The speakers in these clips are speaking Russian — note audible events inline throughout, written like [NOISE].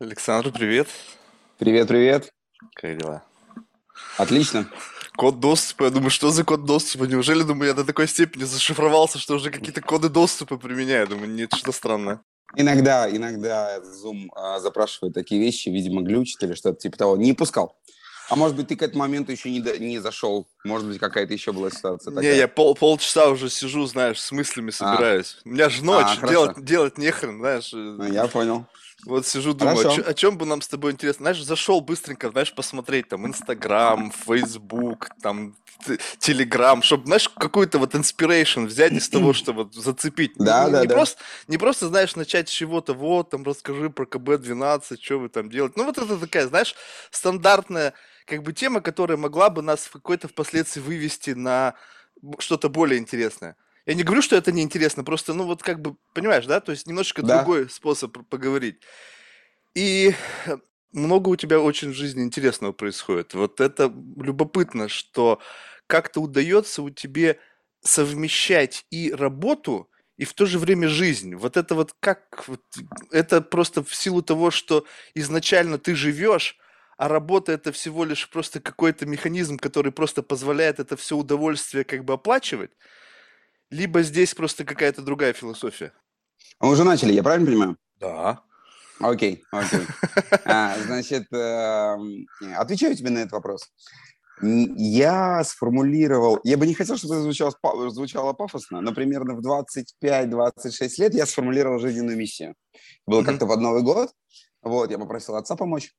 Александр, привет. Привет, привет. Как дела? Отлично. Код доступа. Я думаю, что за код доступа? Неужели, думаю, я до такой степени зашифровался, что уже какие-то коды доступа применяю? Думаю, нет, что странное. Иногда, иногда Zoom а, запрашивает такие вещи, видимо, глючит или что-то типа того. Не пускал. А может быть, ты к этому моменту еще не, до- не зашел? Может быть, какая-то еще была ситуация такая? Не, я пол, полчаса уже сижу, знаешь, с мыслями собираюсь. У меня же ночь, А, хорошо. делать, делать нехрен, знаешь. А, э, Я понял. Вот сижу, думаю, о, чё- о чем бы нам с тобой интересно. Знаешь, зашел быстренько, знаешь, посмотреть там Инстаграм, Фейсбук, там Телеграм, чтобы, знаешь, какой-то вот inspiration взять из того, что вот зацепить. Не- Да, не, да, не да. просто, не просто, знаешь, начать с чего-то, вот, там, расскажи про КБ-12, что вы там делаете. Ну, вот это такая, знаешь, стандартная, как бы, тема, которая могла бы нас в какой-то впоследствии вывести на что-то более интересное. Я не говорю, что это неинтересно, просто, ну, вот как бы, понимаешь, да, то есть немножечко Да. другой способ поговорить. И много у тебя очень в жизни интересного происходит. Вот это любопытно, что как-то удается у тебе совмещать и работу, и в то же время жизнь. Вот это вот как... вот это просто в силу того, что изначально ты живешь, а работа это всего лишь просто какой-то механизм, который просто позволяет это все удовольствие как бы оплачивать, либо здесь просто какая-то другая философия. А Мы уже начали, я правильно понимаю? Да. Окей, окей. [LAUGHS] А, значит, эм, отвечаю тебе на этот вопрос. Я сформулировал, я бы не хотел, чтобы это звучало, звучало пафосно, но примерно в 25-26 лет я сформулировал жизненную миссию. Было Мгм. как-то в Новый год, вот, я попросил отца помочь.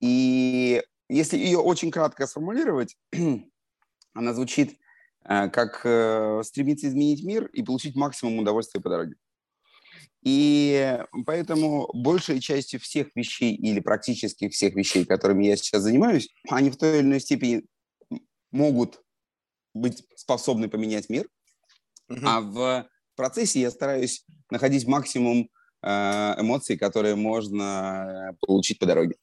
И если ее очень кратко сформулировать, [CLEARS THROAT] она звучит э, как э, стремиться изменить мир и получить максимум удовольствия по дороге. И поэтому большей частью всех вещей или практически всех вещей, которыми я сейчас занимаюсь, они в той или иной степени могут быть способны поменять мир, Мгм. а в процессе я стараюсь находить максимум э, эмоций, которые можно э, получить по дороге.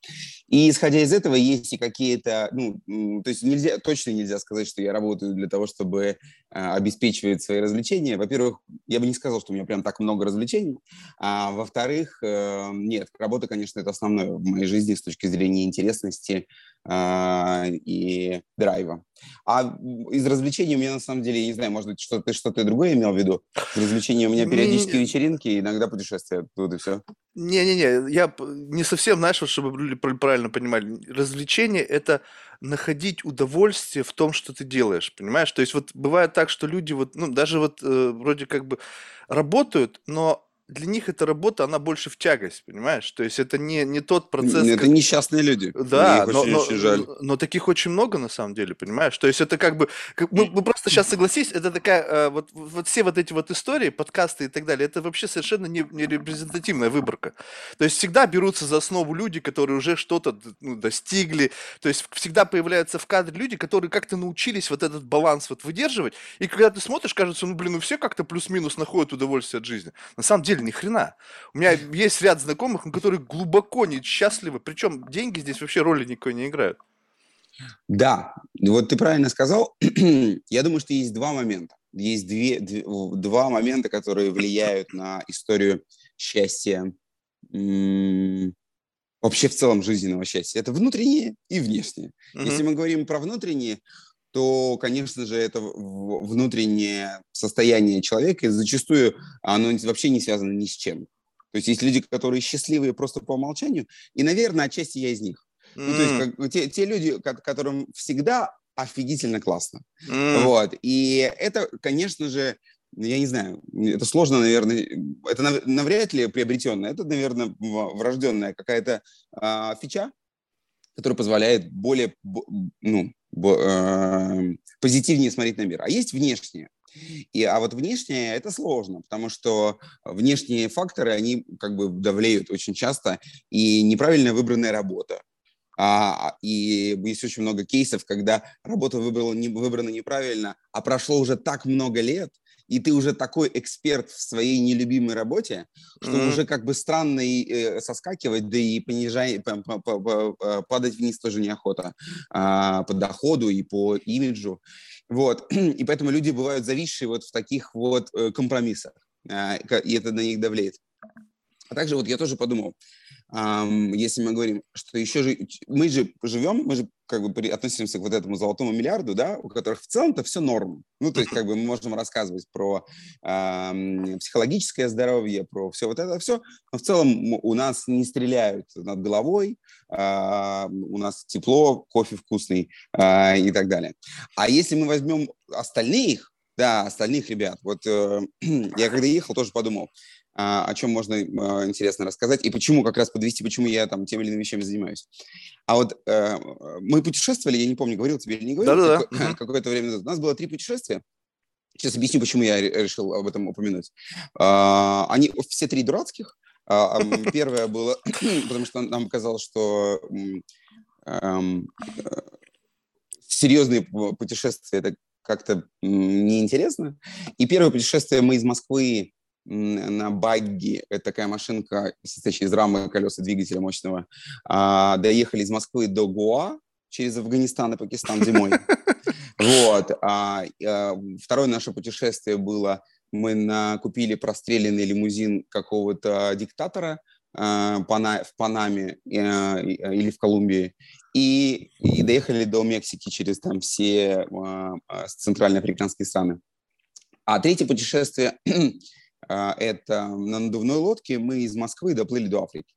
И исходя из этого есть и какие-то, ну, то есть нельзя, точно нельзя сказать, что я работаю для того, чтобы э, обеспечивать свои развлечения. Во-первых, я бы не сказал, что у меня прям так много развлечений, а во-вторых, э, нет, работа, конечно, это основное в моей жизни с точки зрения интересности э, и драйва. А из развлечений у меня на самом деле, я не знаю, может быть, что ты что-то другое имел в виду? Из развлечений у меня периодически Не- вечеринки, иногда путешествия, тут и все. Не-не-не, я не совсем, знаешь, вот чтобы люди пр- правильно понимали, развлечение– это находить удовольствие в том, что ты делаешь, понимаешь? То есть вот бывает так, что люди вот, ну, даже вот э, вроде как бы работают, но для них эта работа, она больше в тягость, понимаешь? То есть это не, не тот процесс, Это как- несчастные люди. Да, но, очень, но, очень жаль. но- но таких очень много на самом деле, понимаешь? То есть это как бы, как- мы, мы просто сейчас согласись, это такая, э, вот, вот все вот эти вот истории, подкасты и так далее, это вообще совершенно не, не репрезентативная выборка. То есть всегда берутся за основу люди, которые уже что-то ну, достигли, то есть всегда появляются в кадре люди, которые как-то научились вот этот баланс вот выдерживать, и когда ты смотришь, кажется, ну блин, ну все как-то плюс-минус находят удовольствие от жизни. На самом деле ни хрена. У меня есть ряд знакомых, которые глубоко несчастливы, причем деньги здесь вообще роли никакой не играют. Да, вот ты правильно сказал. Я думаю, что есть два момента. Есть две, две- два момента, которые влияют на историю счастья, м, вообще в целом жизненного счастья. Это внутреннее и внешнее. Если мы говорим про внутреннее, то, конечно же, это внутреннее состояние человека, и зачастую оно вообще не связано ни с чем. То есть есть люди, которые счастливые просто по умолчанию, и, наверное, отчасти я из них. Ну, то есть как- те, те люди, ко- которым всегда офигительно классно. м. Вот. И это, конечно же, ну, я не знаю, это сложно, наверное, это нав- навряд ли приобретенное, это, наверное, врожденная какая-то а, фича, которая позволяет более, бо- ну, э, позитивнее смотреть на мир. А есть внешнее. И, а вот внешнее это сложно, потому что внешние факторы, они как бы давлеют очень часто, и неправильно выбранная работа. А, и есть очень много кейсов, когда работа выбрала, не, выбрана неправильно, а прошло уже так много лет, и ты уже такой эксперт в своей нелюбимой работе, что Мгм. уже как бы странно и, э, соскакивать, да и понижай, па- э, падать вниз тоже неохота а, по доходу и по имиджу. Вот. [CLEARS THROAT] И поэтому люди бывают зависшие вот в таких вот э, компромиссах, а, и это на них давлеет. А также вот я тоже подумал, если мы говорим, что еще же, мы же живем, мы же как бы относимся к вот этому золотому миллиарду, да, у которых в целом-то все норм. Ну, то есть как бы мы можем рассказывать про э, психологическое здоровье, про все вот это все, но в целом у нас не стреляют над головой, э, у нас тепло, кофе вкусный э, и так далее. А если мы возьмем остальных, да, остальных ребят, вот э, [CLEARS THROAT] я когда ехал, тоже подумал, о чем можно а, интересно рассказать и почему как раз подвести, почему я там тем или иными вещами занимаюсь. А вот э, мы путешествовали, я не помню, говорил тебе или не говорил, Да-да-да. Какое, [LAUGHS] какое-то время назад. У нас было три путешествия. Сейчас объясню, почему я решил об этом упомянуть. А, они все три дурацких. А, первое было, [COUGHS] потому что нам казалось, что серьезные путешествия это как-то неинтересно. И первое путешествие мы из Москвы на багги, это такая машинка, состоящая из рамы, колеса, двигателя мощного, а, доехали из Москвы до Гоа через Афганистан и Пакистан зимой. [LAUGHS] Вот. А, а, второе наше путешествие было, мы купили простреленный лимузин какого-то диктатора а, в Панаме или в Колумбии и, и доехали до Мексики через там все центральноафриканские страны. А третье путешествие это на надувной лодке мы из Москвы доплыли до Африки.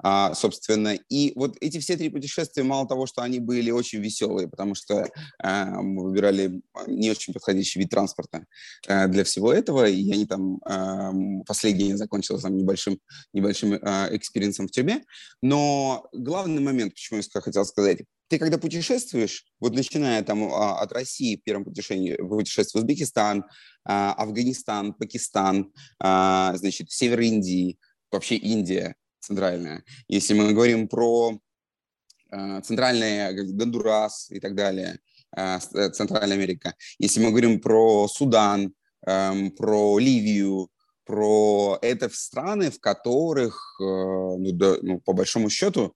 А, собственно, и вот эти все три путешествия, мало того, что они были очень веселые, потому что э, мы выбирали не очень подходящий вид транспорта э, для всего этого, и они там, э, последнее закончилось там небольшим, небольшим э, experience -ом в тюрьме, но главный момент, почему я хотел сказать, ты когда путешествуешь, вот начиная там а, от России в первом путешествии, путешествие в Узбекистан, а, Афганистан, Пакистан, а, значит, север Индии, вообще Индия центральная. Если мы говорим про центральная Гондурас и так далее, э, Центральная Америка. Если мы говорим про Судан, эм, про Ливию, про это страны, в которых, э, ну, да, ну, по большому счету,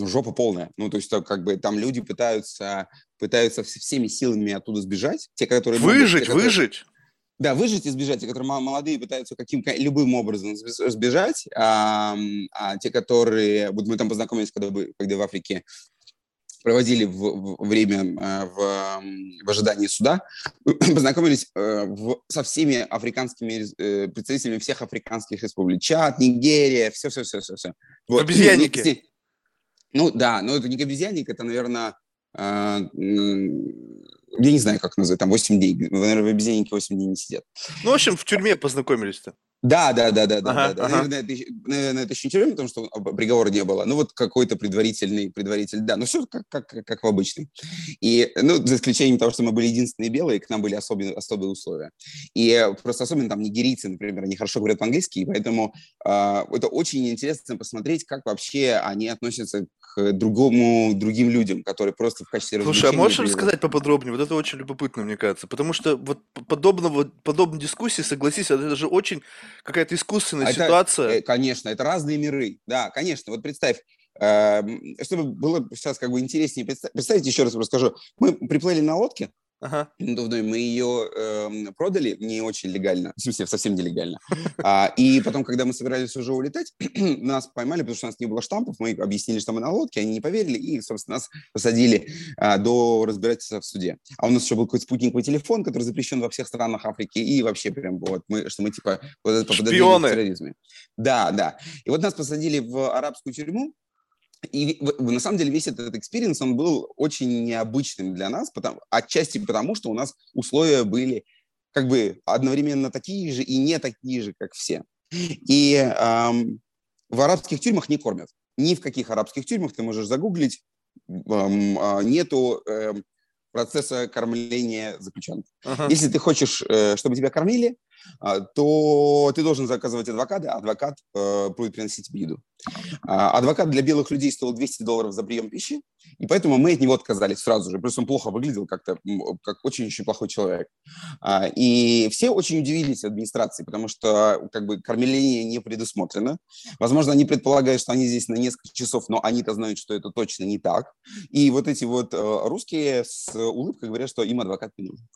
ну, жопа полная. Ну, то есть, как бы там люди пытаются, пытаются всеми силами оттуда сбежать. Те, которые... Выжить, могут, те, которые, выжить. Да, выжить и сбежать. Те, которые молодые, пытаются каким любым образом сбежать. А, а те, которые... Вот мы там познакомились, когда, когда в Африке проводили в, в время а, в, в ожидании суда, [COUGHS] познакомились э, в, со всеми африканскими э, представителями всех африканских республик. Чад, Нигерия, все-все-все-все. Вот. Обезьянники. Ну да, но это не обезьянник, это, наверное, э, я не знаю, как назвать, там 8 дней. Наверное, в обезьяннике 8 дней не сидят. Ну, в общем, в тюрьме познакомились-то. Да, да, да, да, да, ага, да. Ага. Наверное, это, наверное, это еще не тюрьма, потому что приговора не было. Ну, вот какой-то предварительный, предваритель, да, ну, все как, как, как в обычном. И, ну, за исключением того, что мы были единственные белые, к нам были особенные, особые условия. И просто особенно там нигерийцы, например, они хорошо говорят по-английски, и поэтому э, это очень интересно посмотреть, как вообще они относятся к другому, другим людям, которые просто в качестве Слушай, а можешь рассказать поподробнее? Вот это очень любопытно, мне кажется, потому что вот подобного, подобной дискуссии, согласись, это же очень какая-то искусственная это, ситуация. Э, конечно, это разные миры. Да, конечно. Вот представь, э, чтобы было сейчас как бы интереснее представить, представьте, еще раз расскажу. Мы приплыли на лодке, Ага. Надувной. Мы ее э, продали не очень легально, в смысле, совсем нелегально. А, и потом, когда мы собирались уже улетать, [CLEARS THROAT] нас поймали, потому что у нас не было штампов, мы объяснили, что мы на лодке, они не поверили, и, собственно, нас посадили а, до разбирательства в суде. А у нас еще был какой-то спутниковый телефон, который запрещен во всех странах Африки, и вообще прям вот, мы, что мы типа вот, Шпионы. терроризме. Да, да. И вот нас посадили в арабскую тюрьму, и на самом деле весь этот experience, он был очень необычным для нас, потому, отчасти потому, что у нас условия были как бы одновременно такие же и не такие же, как все. И эм, в арабских тюрьмах не кормят. Ни в каких арабских тюрьмах ты можешь загуглить, эм, нету эм, процесса кормления заключенных. Ага. Если ты хочешь, э, чтобы тебя кормили, то ты должен заказывать адвоката, а адвокат э, будет приносить тебе еду. А, адвокат для белых людей стоил 200 долларов за прием пищи, и поэтому мы от него отказались сразу же. Просто он плохо выглядел, как-то как очень-очень плохой человек. А, и все очень удивились администрации, потому что как бы кормление не предусмотрено. Возможно, они предполагают, что они здесь на несколько часов, но они-то знают, что это точно не так. И вот эти вот э, русские с улыбкой говорят, что им адвокат не нужен.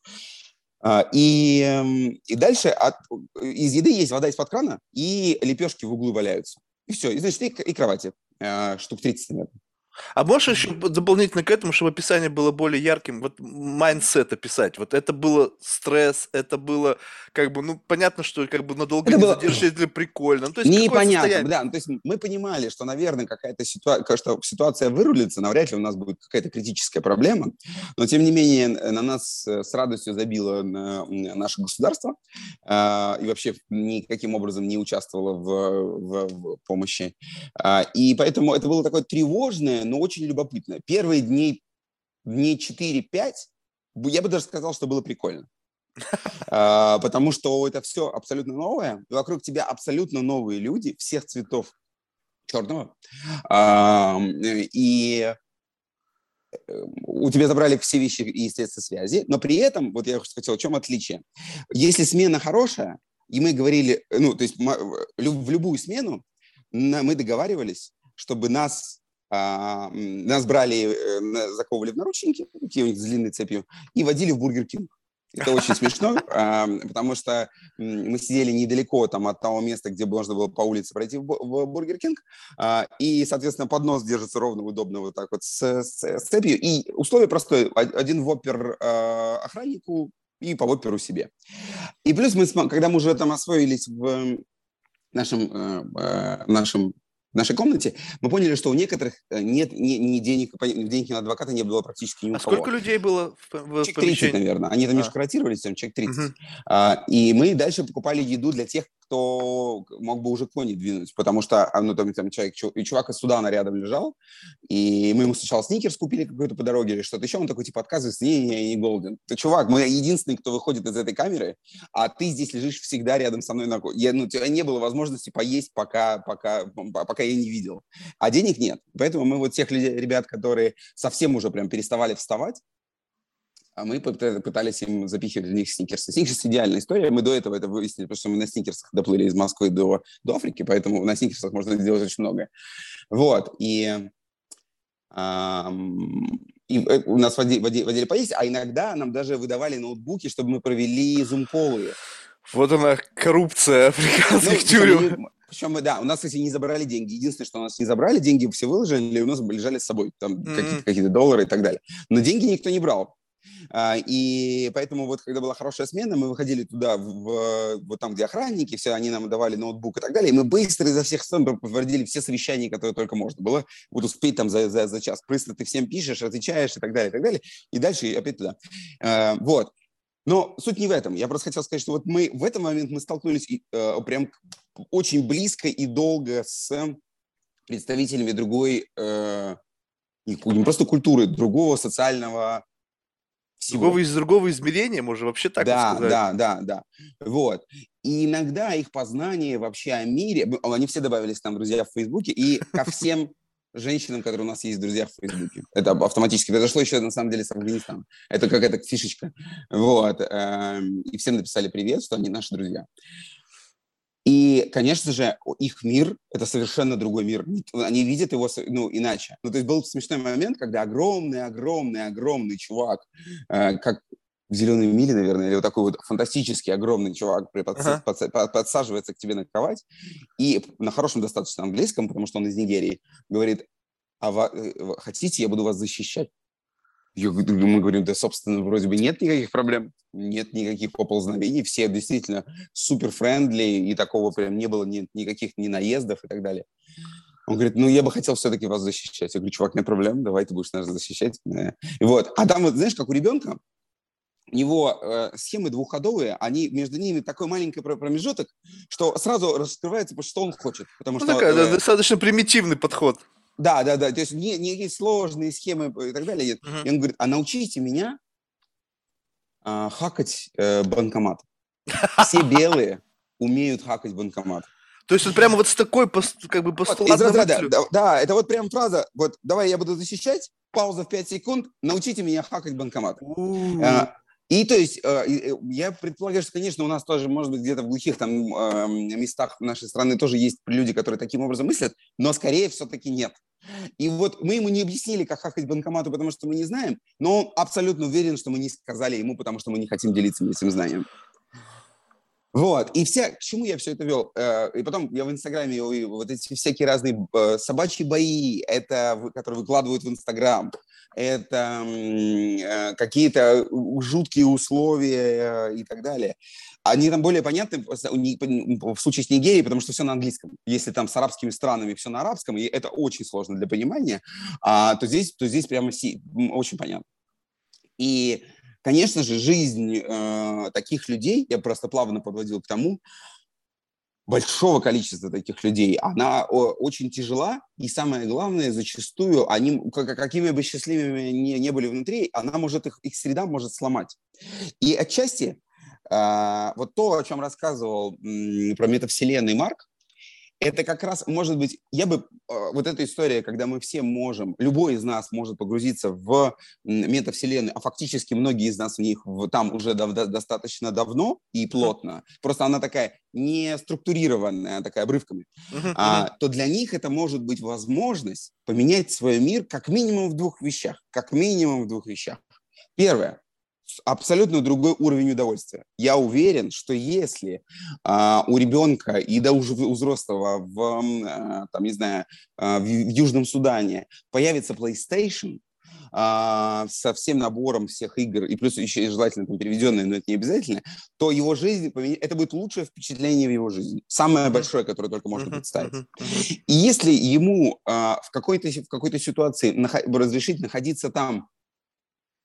А, и, эм, и дальше от, из еды есть вода из-под крана, и лепешки в углу валяются. И все. И, значит, и, и кровати. Э, штук 30, наверное. А можешь еще дополнительно к этому, чтобы описание было более ярким, вот mindset описать? Вот это было стресс, это было как бы, ну, понятно, что как бы надолго это не было... задержишься, это прикольно. Ну, то есть Непонятно, да. Ну, то есть мы понимали, что, наверное, какая-то ситуация, что ситуация вырулится, навряд ли у нас будет какая-то критическая проблема, но, тем не менее, на нас э, с радостью забило наше государство а, и вообще никаким образом не участвовало в, в, в помощи. А, и поэтому это было такое тревожное, но очень любопытно. Первые дни, дней 4-5, я бы даже сказал, что было прикольно. [LAUGHS] А, потому что это все абсолютно новое, и вокруг тебя абсолютно новые люди всех цветов черного. А, и э, у тебя забрали все вещи и средства связи, но при этом, вот я хотел, в чем отличие? Если смена хорошая, и мы говорили, ну, то есть в любую смену мы договаривались, чтобы нас а, нас брали, э, заковывали в наручники, такие у них с длинной цепью, и водили в Бургер Кинг. Это очень смешно, [LAUGHS] а, потому что мы сидели недалеко там, от того места, где можно было по улице пройти в Бургер Кинг, а, и, соответственно, поднос держится ровно, удобно вот так вот с, с, с цепью. И условие простое. Один воппер охраннику и по вопперу себе. И плюс мы, когда мы уже там освоились в нашем, э, нашем в нашей комнате, мы поняли, что у некоторых э, нет ни, ни денег, денег на адвоката не было практически ни у а кого. сколько людей было в, в Человек 30, наверное. Они там а. немножко ротировались, там человек 30. Угу. А, и мы дальше покупали еду для тех, кто мог бы уже кони двинуть, потому что а, ну, там, там человек, и чувак из Судана рядом лежал, и мы ему сначала сникерс купили какой-то по дороге или что-то еще, он такой, типа, отказывается, не, не, не голоден. Ты, чувак, мы единственный, кто выходит из этой камеры, а ты здесь лежишь всегда рядом со мной. На... Я, ну, у тебя не было возможности поесть, пока, пока, пока я не видел. А денег нет. Поэтому мы вот тех ребят, которые совсем уже прям переставали вставать, а мы пытались им запихивать в них сникерсы. Сникерс – идеальная история. Мы до этого это выяснили, потому что мы на сникерсах доплыли из Москвы до, до Африки, поэтому на сникерсах можно сделать очень многое. Вот. И, эм, и э, у нас водили, водили, водили поесть, а иногда нам даже выдавали ноутбуки, чтобы мы провели зум-колы. Вот она, коррупция африканских ну, тюрем. Причем мы, да, у нас, кстати, не забрали деньги. Единственное, что у нас не забрали, деньги все выложили, у нас лежали с собой, там mm-hmm. какие-то, какие-то доллары и так далее. Но деньги никто не брал. А, и поэтому вот, когда была хорошая смена, мы выходили туда, в, вот там, где охранники, все, они нам давали ноутбук и так далее, и мы быстро изо всех сторон подтвердили все совещания, которые только можно было, вот успеть там за, за, за час. Быстро ты всем пишешь, отвечаешь и так далее, и так далее, и дальше опять туда. А, вот. Но суть не в этом. Я просто хотел сказать, что вот мы в этот момент мы столкнулись э, прям очень близко и долго с представителями другой, э, не просто культуры, другого социального всего. Другого, из другого измерения, можно вообще так да, сказать. Да, да, да. Вот. И иногда их познание вообще о мире, они все добавились там друзья в Фейсбуке, и ко всем женщинам, которые у нас есть друзья в Фейсбуке. Это автоматически произошло еще, на самом деле, с Афганистана. Это какая-то фишечка. Вот. Эм, и всем написали привет, что они наши друзья. И, конечно же, их мир – это совершенно другой мир. Они видят его ну, иначе. Ну, то есть был смешной момент, когда огромный-огромный-огромный чувак, э, как в «Зеленой миле», наверное, или вот такой вот фантастический огромный чувак подс- ага. подсаживается к тебе на кровать и на хорошем достаточно английском, потому что он из Нигерии, говорит, а вы, э, хотите, я буду вас защищать? Я, мы говорим, да, собственно, вроде бы нет никаких проблем, нет никаких поползновений, все действительно супер френдли, и такого прям не было ни, никаких ни наездов и так далее. Он говорит, ну, я бы хотел все-таки вас защищать. Я говорю, чувак, нет проблем, давай ты будешь нас защищать. И вот. А там, вот, знаешь, как у ребенка, у него э, схемы двухходовые, они между ними такой маленький промежуток, что сразу раскрывается, что он хочет. Потому ну, что, такая, э, достаточно примитивный подход. Да, да, да. То есть не, не сложные схемы и так далее. Uh-huh. И он говорит, а научите меня а, хакать э, банкомат. Все [LAUGHS] белые умеют хакать банкомат. То есть вот прямо вот с такой как бы постулатной вот, да, да, да, это вот прям фраза, вот давай я буду защищать, пауза в 5 секунд, научите меня хакать банкомат. И то есть э, я предполагаю, что, конечно, у нас тоже, может быть, где-то в глухих там эм, местах нашей страны тоже есть люди, которые таким образом мыслят, но скорее все-таки нет. И вот мы ему не объяснили, как хакать банкомату, потому что мы не знаем, но он абсолютно уверен, что мы не сказали ему, потому что мы не хотим делиться этим знанием. Вот, и вся, к чему я все это вел? Э, и потом я в Инстаграме вот эти всякие разные э, собачьи бои, это, которые выкладывают в Инстаграм, это э, какие-то жуткие условия и так далее. Они там более понятны в случае с Нигерией, потому что все на английском. Если там с арабскими странами все на арабском, и это очень сложно для понимания, а, то, здесь, то здесь прямо очень понятно. И Конечно же, жизнь э, таких людей, я просто плавно подводил к тому, большого количества таких людей, она очень тяжела, и самое главное, зачастую они, какими бы счастливыми ни, не были внутри, она может их, их среда может сломать. И отчасти э, вот то, о чем рассказывал м, про метавселенной Марк, это как раз, может быть, я бы, а, вот эта история, когда мы все можем, любой из нас может погрузиться в метавселенную, а фактически многие из нас в них там уже дав, достаточно давно и плотно, просто она такая не структурированная, такая обрывками, а, то для них это может быть возможность поменять свой мир как минимум в двух вещах, как минимум в двух вещах. Первое, абсолютно другой уровень удовольствия. Я уверен, что если а, у ребенка и да уже у взрослого в, а, там, не знаю, а, в, в Южном Судане появится PlayStation, со всем набором всех игр, и плюс еще и желательно там переведенные, но это не обязательно, то его жизнь, это будет лучшее впечатление в его жизни. Самое большое, которое только можно представить. И если ему в какой-то в какой-то ситуации разрешить находиться там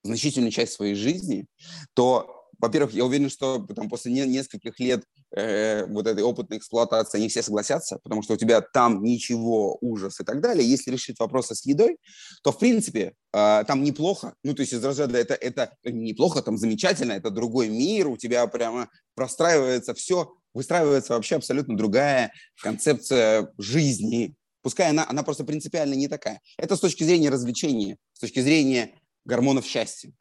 значительную часть своей жизни, то, во-первых, я уверен, что там, после не, нескольких лет э, вот этой опытной эксплуатации они все согласятся, потому что у тебя там ничего, ужас и так далее. Если решить вопросы с едой, то, в принципе, э, там неплохо. Ну, то есть из разряда это, это неплохо, там замечательно, это другой мир, у тебя прямо простраивается все, выстраивается вообще абсолютно другая концепция жизни, пускай она, она просто принципиально не такая. Это с точки зрения развлечения, с точки зрения гормонов счастья.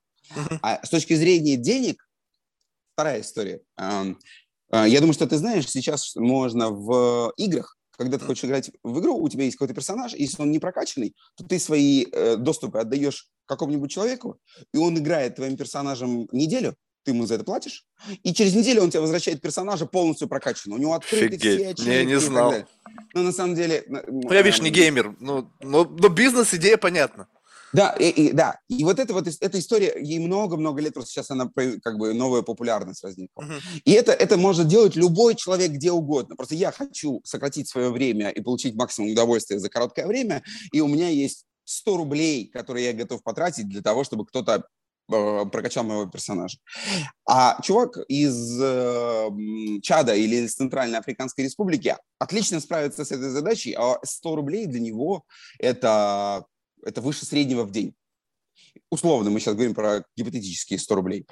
А с точки зрения денег, вторая история. А, я думаю, что ты знаешь, сейчас можно в играх, когда ты хочешь играть в игру, у тебя есть какой-то персонаж, и если он не прокачанный, то ты свои э, доступы отдаешь какому-нибудь человеку, и он играет твоим персонажем неделю, ты ему за это платишь, и через неделю он тебе возвращает персонажа полностью прокачанного. У него открыты все ячейки Я не знал. Но на самом деле... Ну, я, видишь, не геймер, но, но, но бизнес-идея понятна. Да, и, и, да. И вот это вот эта история, ей много-много лет, просто сейчас она как бы новая популярность возникла. Uh-huh. И это, это может делать любой человек где угодно. Просто я хочу сократить свое время и получить максимум удовольствия за короткое время, и у меня есть 100 рублей, которые я готов потратить для того, чтобы кто-то э, прокачал моего персонажа. А чувак из э, Чада или из Центральной Африканской Республики отлично справится с этой задачей, а 100 рублей для него это это выше среднего в день. Условно, мы сейчас говорим про гипотетические 100 рублей.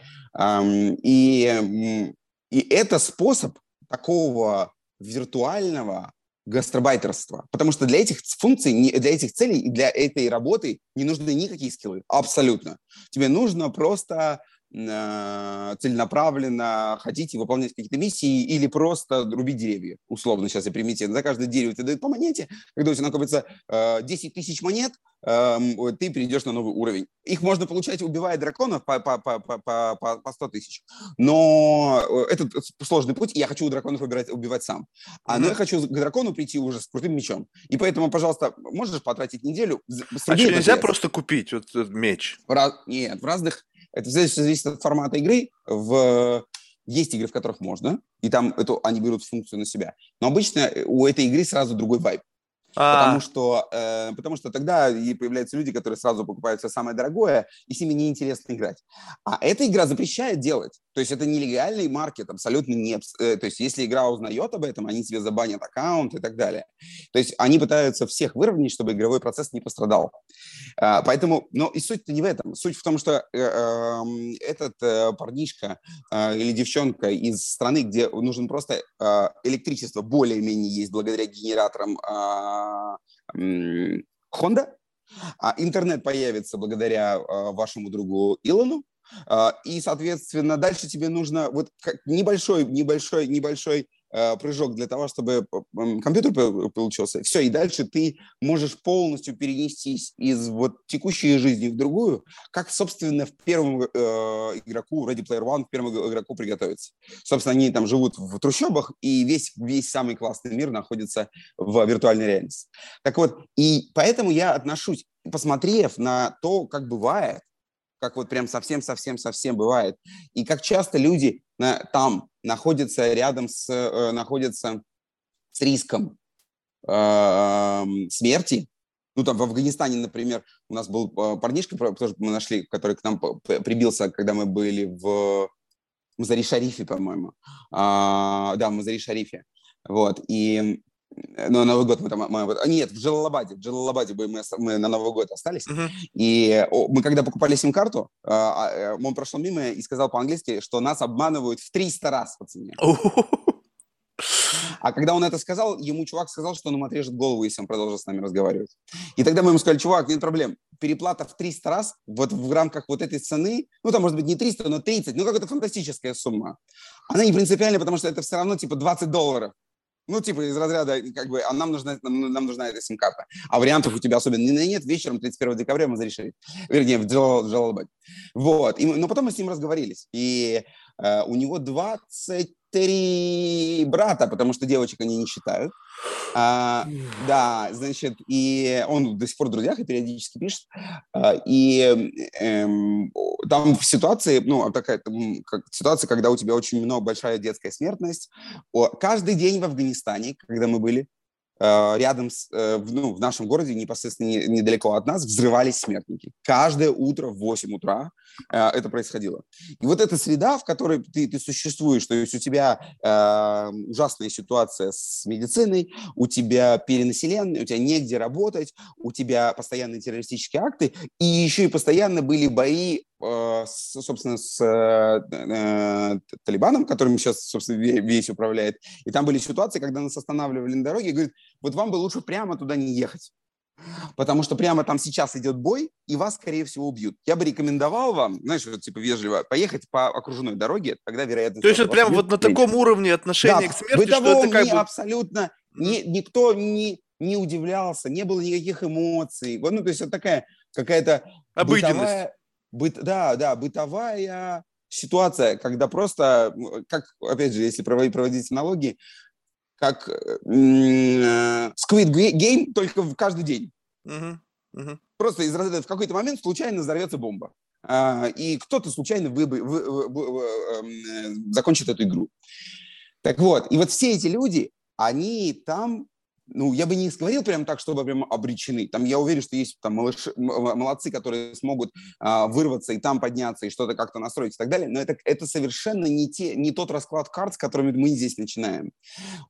И, и это способ такого виртуального гастробайтерства. Потому что для этих функций, для этих целей и для этой работы не нужны никакие скиллы. Абсолютно. Тебе нужно просто целенаправленно хотите выполнять какие-то миссии или просто рубить деревья. Условно сейчас я примите. За каждое дерево тебе дают по монете. Когда у тебя накопится 10 э, тысяч монет, эм, ты перейдешь на новый уровень. Их можно получать, убивая драконов по, по, по, по, по, по 100 тысяч. Но э, это сложный путь, и я хочу у драконов убирать, убивать сам. А, но я хочу к дракону прийти уже с крутым мечом. И поэтому, пожалуйста, можешь потратить неделю. А что, нельзя просто купить вот этот меч? В раз... Нет, в разных это зависит от формата игры. В... Есть игры, в которых можно, и там это, они берут функцию на себя. Но обычно у этой игры сразу другой вайб. А. Потому что, э, потому что тогда и появляются люди, которые сразу покупают все самое дорогое, и с ними неинтересно играть. А эта игра запрещает делать. То есть это нелегальный маркет, абсолютно не... Э, то есть если игра узнает об этом, они тебе забанят аккаунт и так далее. То есть они пытаются всех выровнять, чтобы игровой процесс не пострадал. А, поэтому, но и суть-то не в этом. Суть в том, что э, э, этот э, парнишка э, или девчонка из страны, где нужен просто э, электричество более-менее есть благодаря генераторам э, Honda. А интернет появится благодаря а, вашему другу Илону. А, и, соответственно, дальше тебе нужно вот небольшой, небольшой, небольшой прыжок для того, чтобы компьютер получился. Все, и дальше ты можешь полностью перенестись из вот текущей жизни в другую, как, собственно, в первом э, игроку Ready Player One, в первом игроку приготовиться. Собственно, они там живут в трущобах, и весь, весь самый классный мир находится в виртуальной реальности. Так вот, и поэтому я отношусь, посмотрев на то, как бывает, как вот прям совсем-совсем-совсем бывает. И как часто люди на, там находятся рядом с, э, находятся с риском э, смерти. Ну, там в Афганистане, например, у нас был э, парнишка, тоже мы нашли, который к нам прибился, когда мы были в Мазари-Шарифе, по-моему. А, да, в Мазари-Шарифе. Вот, и ну, Новый год мы там... Мы, нет, в Джалалабаде. В Джалалабаде мы, мы на Новый год остались. Uh-huh. И мы когда покупали сим-карту, а, а, он прошел мимо и сказал по-английски, что нас обманывают в 300 раз по цене. А когда он это сказал, ему чувак сказал, что он ему отрежет голову, если он продолжит с нами разговаривать. И тогда мы ему сказали, чувак, нет проблем, переплата в 300 раз вот в рамках вот этой цены, ну, там, может быть, не 300, но 30, ну, какая-то фантастическая сумма. Она не принципиальная, потому что это все равно, типа, 20 долларов. Ну, типа из разряда, как бы, а нам нужна, нам, нам нужна эта сим-карта. А вариантов у тебя особенно нет. Вечером 31 декабря мы зарешили. Вернее, в Джалалабаде. Вот. И, но потом мы с ним разговорились. И э, у него 20 три брата, потому что девочек они не считают. А, да, значит, и он до сих пор в друзьях и периодически пишет. А, и эм, там в ситуации, ну, такая как, ситуация, когда у тебя очень много, большая детская смертность. О, каждый день в Афганистане, когда мы были, рядом с, э, ну, в нашем городе, непосредственно недалеко от нас, взрывались смертники. Каждое утро в 8 утра э, это происходило. И вот эта среда, в которой ты, ты существуешь, то есть у тебя э, ужасная ситуация с медициной, у тебя перенаселение, у тебя негде работать, у тебя постоянные террористические акты, и еще и постоянно были бои Э, собственно, с э, э, Талибаном, которым сейчас, собственно, весь управляет. И там были ситуации, когда нас останавливали на дороге и говорят, вот вам бы лучше прямо туда не ехать. Потому что прямо там сейчас идет бой, и вас, скорее всего, убьют. Я бы рекомендовал вам, знаешь, вот, типа вежливо, поехать по окружной дороге, тогда вероятность... То есть это прямо вот на таком уровне отношения да, к смерти, что это как бы... абсолютно... Ни, никто не, не удивлялся, не было никаких эмоций. Вот, ну, то есть это такая какая-то... Обыденность. Бытовая, быт, да, да, бытовая ситуация, когда просто, как, опять же, если проводить, проводить аналогии, как э, Squid Game, только в каждый день. Uh-huh. Uh-huh. Просто из в какой-то момент случайно взорвется бомба. А, и кто-то случайно вы, вы, вы, вы, вы, э, закончит эту игру. Так вот, и вот все эти люди, они там ну, я бы не говорил прям так, чтобы прям обречены. Там я уверен, что есть там малыши, молодцы, которые смогут а, вырваться и там подняться, и что-то как-то настроить и так далее. Но это, это совершенно не, те, не тот расклад карт, с которыми мы здесь начинаем.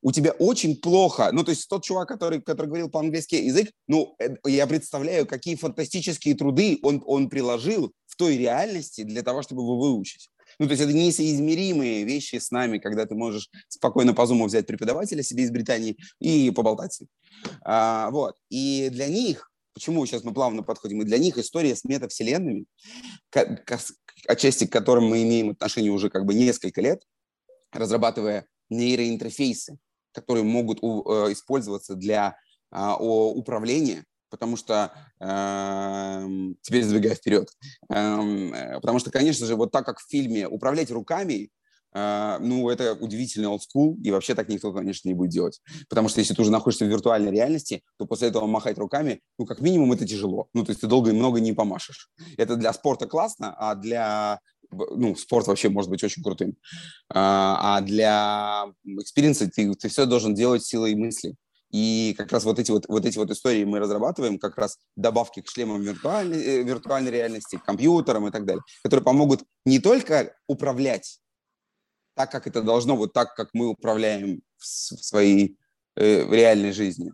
У тебя очень плохо. Ну, то есть тот чувак, который, который говорил по-английски язык, ну, э, я представляю, какие фантастические труды он, он приложил в той реальности для того, чтобы его выучить. Ну, то есть это несоизмеримые вещи с нами, когда ты можешь спокойно по зуму взять преподавателя себе из Британии и поболтать с ним. А, вот. И для них, почему сейчас мы плавно подходим, и для них история с метавселенными, к, к, отчасти к которым мы имеем отношение уже как бы несколько лет, разрабатывая нейроинтерфейсы, которые могут у, э, использоваться для э, управления потому что э, теперь забегая вперед, эм, э, потому что, конечно же, вот так как в фильме управлять руками, э, ну, это удивительный old school, и вообще так никто, конечно, не будет делать. Потому что если ты уже находишься в виртуальной реальности, то после этого махать руками, ну, как минимум, это тяжело. Ну, то есть ты долго и много не помашешь. Это для спорта классно, а для ну, спорт вообще может быть очень крутым. А, а для experience -а ты, ты все должен делать силой мысли. И как раз вот эти вот, вот эти вот истории мы разрабатываем, как раз добавки к шлемам виртуальной, э, виртуальной реальности, к компьютерам и так далее, которые помогут не только управлять так, как это должно, вот так, как мы управляем в своей э, в реальной жизни,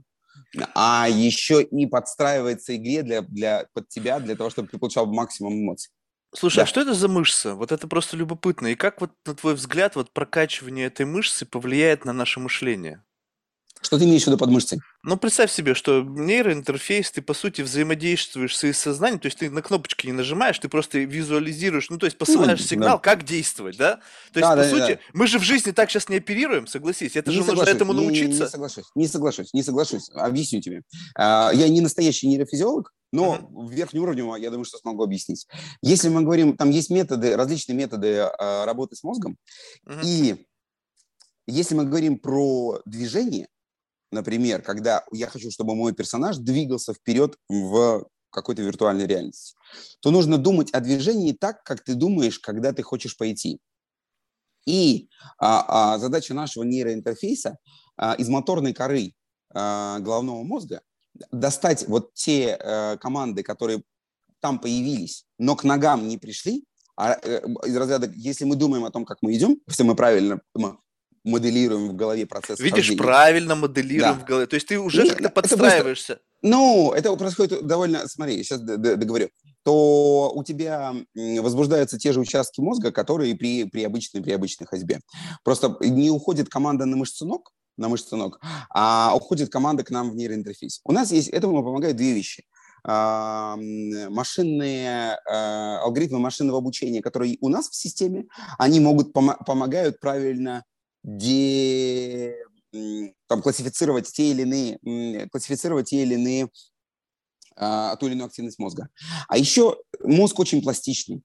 а еще и подстраивается игре для, для, под тебя, для того, чтобы ты получал максимум эмоций. Слушай, а да. а что это за мышца? Вот это просто любопытно. И как вот, на твой взгляд, вот прокачивание этой мышцы повлияет на наше мышление? Что ты имеешь в виду под мышцей? Ну, представь себе, что нейроинтерфейс, ты, по сути, взаимодействуешь с сознанием, то есть ты на кнопочки не нажимаешь, ты просто визуализируешь, ну, то есть посылаешь Ну, сигнал, да. как действовать, да? То есть, Да, по да, сути, да. мы же в жизни так сейчас не оперируем, согласись, это Не же нужно соглашусь, этому не- не- научиться. Не, соглашусь, не соглашусь, не соглашусь. Объясню тебе. А, Я не настоящий нейрофизиолог, но в верхнем уровне я думаю, что смогу объяснить. Если мы говорим, там есть методы, различные методы а, работы с мозгом, Мгм. и если мы говорим про движение, например, когда я хочу, чтобы мой персонаж двигался вперед в какой-то виртуальной реальности, то нужно думать о движении так, как ты думаешь, когда ты хочешь пойти. И а, а, задача нашего нейроинтерфейса а, из моторной коры а, головного мозга достать вот те э, команды, которые там появились, но к ногам не пришли, а, э, из разряда, если мы думаем о том, как мы идем, если мы правильно м- моделируем в голове процесс Видишь, хождения. правильно моделируем Да. в голове. То есть ты уже И как-то это быстро. подстраиваешься. Ну, это происходит довольно... Смотри, сейчас договорю. То у тебя возбуждаются те же участки мозга, которые при, при, обычной, при обычной ходьбе. Просто не уходит команда на мышцы ног, на мышцы ног, а уходит команда к нам в нейроинтерфейс. У нас есть... Этому помогают две вещи. А, Машинные а, алгоритмы машинного обучения, которые у нас в системе, они могут помо- помогают правильно де, там, классифицировать те или иные, классифицировать те или иные а, ту или иную активность мозга. А еще мозг очень пластичный.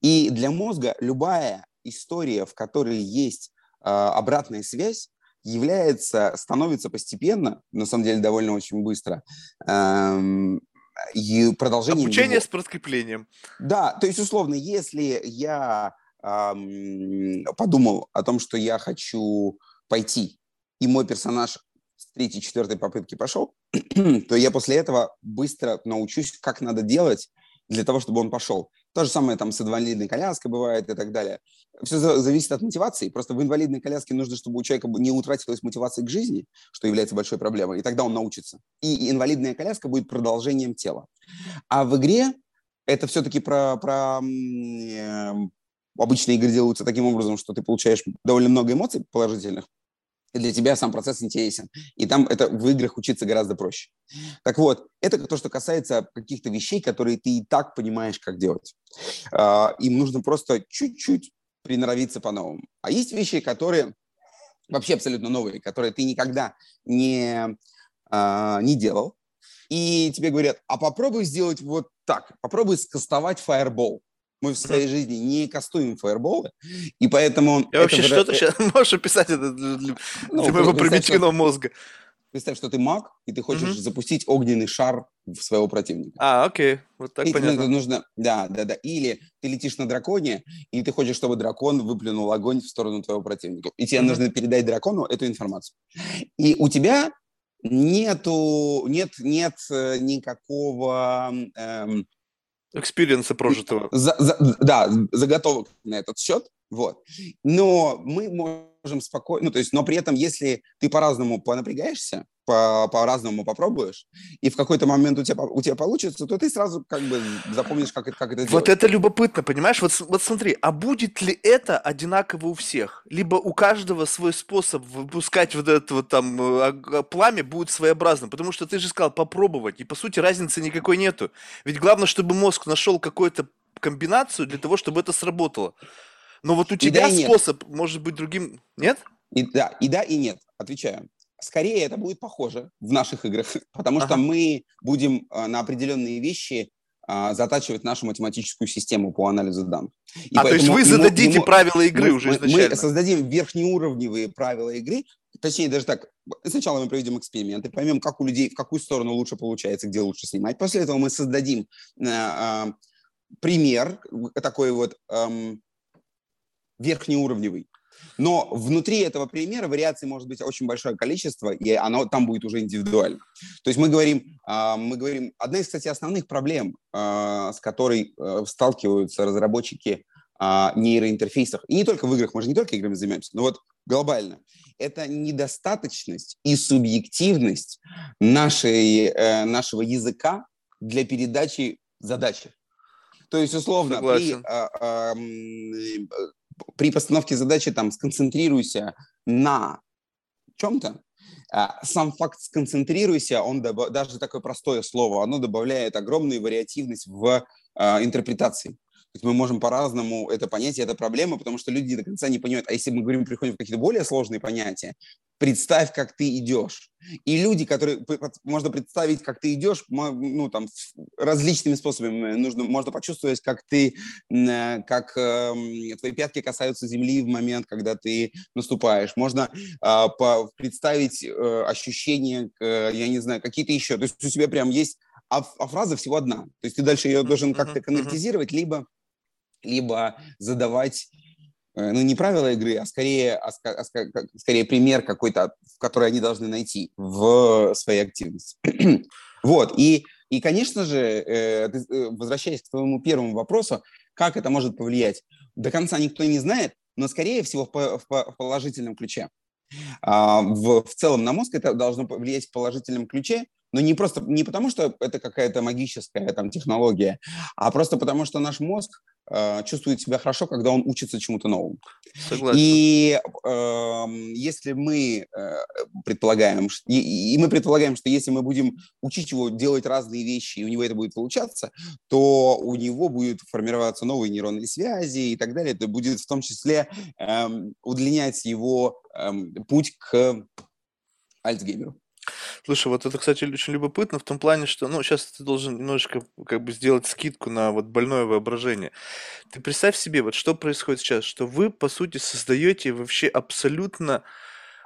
И для мозга любая история, в которой есть а, обратная связь, является, становится постепенно, на самом деле довольно очень быстро, эм, и продолжением Обучение его. с подкреплением. Да, то есть, условно, если я подумал о том, что я хочу пойти, и мой персонаж с третьей, четвертой попытки пошел, [CLEARS THROAT] то я после этого быстро научусь, как надо делать для того, чтобы он пошел. То же самое там с инвалидной коляской бывает и так далее. Все зависит от мотивации. Просто в инвалидной коляске нужно, чтобы у человека не утратилась мотивация к жизни, что является большой проблемой, и тогда он научится. И инвалидная коляска будет продолжением тела. А в игре это все-таки про, про м, обычные игры делаются таким образом, что ты получаешь довольно много эмоций положительных, и для тебя сам процесс интересен. И там это в играх учиться гораздо проще. Так вот, это то, что касается каких-то вещей, которые ты и так понимаешь, как делать. А, Им нужно просто чуть-чуть приноровиться по-новому. А есть вещи, которые вообще абсолютно новые, которые ты никогда не, а, не делал. И тебе говорят, а попробуй сделать вот так, попробуй скастовать фаербол. Мы в своей жизни не кастуем фаерболы, и поэтому... Я вообще это выра- что-то сейчас [LAUGHS] можешь описать это для, для- Ну, моего примитивного мозга. Представь, что ты маг, и ты хочешь Мгм. запустить огненный шар в своего противника. А, окей, вот так И тебе понятно. нужно, да, да, да. Или ты летишь на драконе, и ты хочешь, чтобы дракон выплюнул огонь в сторону твоего противника. И тебе Мгм. нужно передать дракону эту информацию. И у тебя нету, нет, нет э, никакого, эм, Experience -а прожитого. за- за- да, заготовок на этот счет. Вот. Но мы можем спокойно, ну, то есть, но при этом, если ты по-разному понапрягаешься, по- по-разному попробуешь, и в какой-то момент у тебя, у тебя получится, то ты сразу как бы запомнишь, как, это- как это Вот делать. это любопытно, понимаешь? Вот, вот смотри, а будет ли это одинаково у всех? Либо у каждого свой способ выпускать вот это вот там э, ог- пламя будет своеобразным? Потому что ты же сказал попробовать, и по сути разницы никакой нету. Ведь главное, чтобы мозг нашел какую-то комбинацию для того, чтобы это сработало. Но вот у И тебя да, и нет. способ может быть другим, нет? И да, и да, и нет. Отвечаю. Скорее это будет похоже в наших играх, [LAUGHS] потому что Ага. мы будем а, на определенные вещи а, затачивать нашу математическую систему по анализу данных. И а, то есть вы зададите ему- правила игры мы, уже изначально. мы создадим верхнеуровневые правила игры, точнее даже так, сначала мы проведем эксперименты, поймем, как у людей, в какую сторону лучше получается, где лучше снимать. После этого мы создадим э, э, пример такой вот эм, верхнеуровневый. Но внутри этого примера вариаций может быть очень большое количество, и оно там будет уже индивидуально. То есть мы говорим, а, мы говорим, одна из, кстати, основных проблем, а, с которой а, сталкиваются разработчики а, нейроинтерфейсов, и не только в играх, мы же не только играми занимаемся, но вот глобально, это недостаточность и субъективность нашей, э, нашего языка для передачи задачи. То есть, условно, при, Согласен. м, э, при постановке задачи там сконцентрируйся на чем-то, А, сам факт «сконцентрируйся», он добав... даже такое простое слово, оно добавляет огромную вариативность в а, интерпретации. То есть мы можем по-разному это понять, и это проблема, потому что люди до конца не понимают. А если мы говорим, приходим в какие-то более сложные понятия, представь, как ты идешь. И люди, которые можно представить, как ты идешь, ну, там, различными способами. Нужно, можно почувствовать, как ты, э, как э, твои пятки касаются земли в момент, когда ты наступаешь. Можно э, по, представить э, ощущения, э, я не знаю, какие-то еще. То есть у тебя прям есть, а, а фраза всего одна. То есть ты дальше ее должен как-то конвертизировать, либо либо задавать ну, не правила игры, а скорее, а, а, скорее пример какой-то, который они должны найти в своей активности. [CLEARS THROAT] вот, и, и конечно же, э, э, возвращаясь к твоему первому вопросу, как это может повлиять, до конца никто не знает, но, скорее всего, в, в, в положительном ключе. А, в, в целом на мозг это должно повлиять в положительном ключе, но не просто не потому, что это какая-то магическая там технология, а просто потому, что наш мозг э, чувствует себя хорошо, когда он учится чему-то новому. Согласен. И э, если мы э, предполагаем, и, и мы предполагаем, что если мы будем учить его делать разные вещи, и у него это будет получаться, то у него будет формироваться новые нейронные связи и так далее. Это будет в том числе э, удлинять его э, путь к Альцгеймеру. Слушай, вот это, кстати, очень любопытно в том плане, что, ну, сейчас ты должен немножечко как бы сделать скидку на вот больное воображение. Ты представь себе, вот что происходит сейчас, что вы, по сути, создаете вообще абсолютно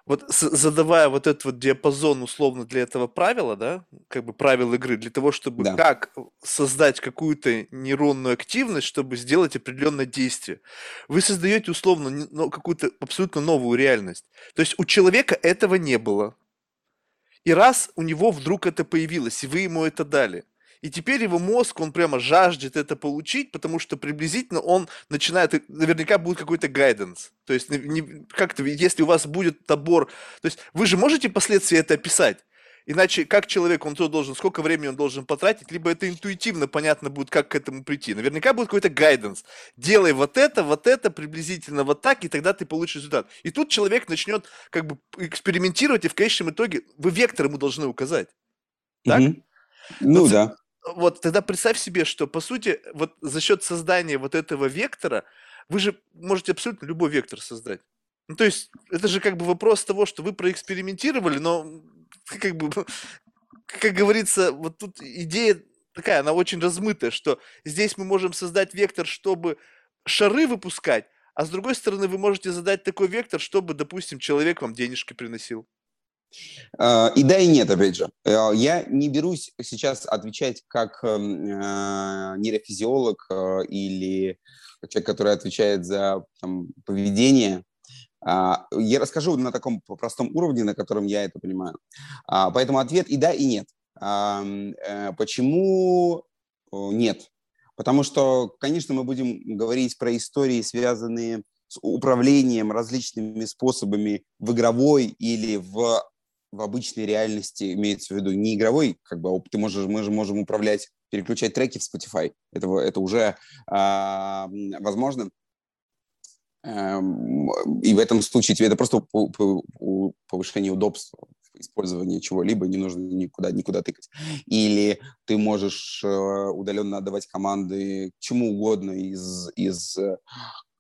вот задавая вот этот вот диапазон условно для этого правила, да, как бы правил игры, для того, чтобы да. как создать какую-то нейронную активность, чтобы сделать определенное действие. Вы создаете условно ну, какую-то абсолютно новую реальность. То есть у человека этого не было. И раз у него вдруг это появилось, и вы ему это дали, и теперь его мозг, он прямо жаждет это получить, потому что приблизительно он начинает, наверняка будет какой-то гайденс. То есть как-то, если у вас будет набор, то есть вы же можете последствия это описать. Иначе как человек, он то должен, сколько времени он должен потратить, либо это интуитивно понятно будет, как к этому прийти. Наверняка будет какой-то гайденс. Делай вот это, вот это, приблизительно вот так, и тогда ты получишь результат. И тут человек начнет как бы экспериментировать, и в конечном итоге вы вектор ему должны указать. Так? Mm-hmm. Ну вот, да. Вот тогда представь себе, что по сути вот за счет создания вот этого вектора вы же можете абсолютно любой вектор создать. Ну, то есть, это же как бы вопрос того, что вы проэкспериментировали, но [LAUGHS] как бы, как говорится, вот тут идея такая, она очень размытая, что здесь мы можем создать вектор, чтобы шары выпускать, а с другой стороны вы можете задать такой вектор, чтобы, допустим, человек вам денежки приносил. А, и да, и нет, опять же. Э, я не берусь сейчас отвечать как эм, э, нейрофизиолог или человек, который отвечает за там, поведение а, я расскажу на таком простом уровне, на котором я это понимаю. А, поэтому ответ и да, и нет. А, э, почему нет? Потому что, конечно, мы будем говорить про истории, связанные с управлением различными способами в игровой или в, в обычной реальности, имеется в виду не игровой, как бы ты можешь, мы же можем управлять, переключать треки в Spotify. Это, это уже а, возможно. Эм, и в этом случае тебе это просто повышение удобства в использовании чего-либо, не нужно никуда, никуда тыкать. Или ты можешь э, удаленно отдавать команды чему угодно из, из э,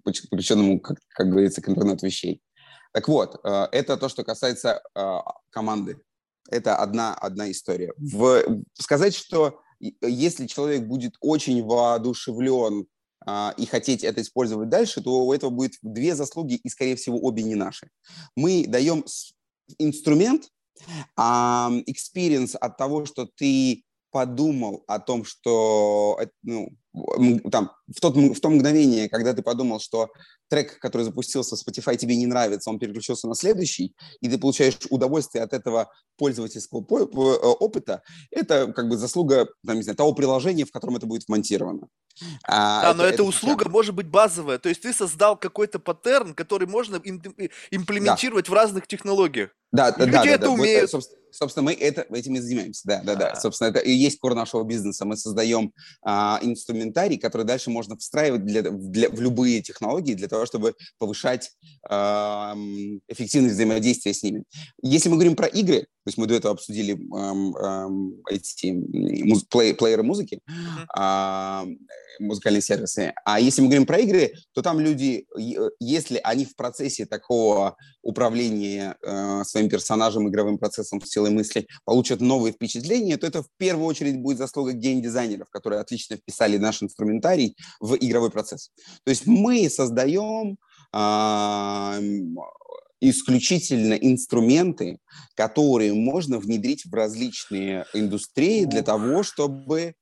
подключенному, как, как говорится, к интернету вещей. Так вот, э, это то, что касается команды. Это одна, одна история. В, сказать, что если человек будет очень воодушевлен и хотеть это использовать дальше, то у этого будет две заслуги, и, скорее всего, обе не наши. Мы даем инструмент, experience от того, что ты подумал о том, что ну, там, в, тот, в то мгновение, когда ты подумал, что трек, который запустился в Spotify, тебе не нравится, он переключился на следующий, и ты получаешь удовольствие от этого пользовательского э, опыта, это как бы заслуга там, не знаю, того приложения, в котором это будет вмонтировано. А, да, это, но эта это услуга фича. может быть базовая. То есть ты создал какой-то паттерн, который можно имплементировать да. в разных технологиях. Да, и да, люди да, это да, умеют. Вот, собственно, мы это, этим и занимаемся. Да, да, да. Собственно, это и есть кор нашего бизнеса. Мы создаем а, инструментарий, который дальше можно встраивать для, для, в любые технологии для того, чтобы повышать а, эффективность взаимодействия с ними. Если мы говорим про игры, то есть мы до этого обсудили а, а, эти муз, плей, плееры музыки, а, музыкальные сервисы. А если мы говорим про игры, то там люди, если они в процессе такого управления э, своим персонажем, игровым процессом силой мысли, получат новые впечатления, то это в первую очередь будет заслуга геймдизайнеров, которые отлично вписали наш инструментарий в игровой процесс. То есть мы создаем исключительно инструменты, которые можно внедрить в различные индустрии для того, чтобы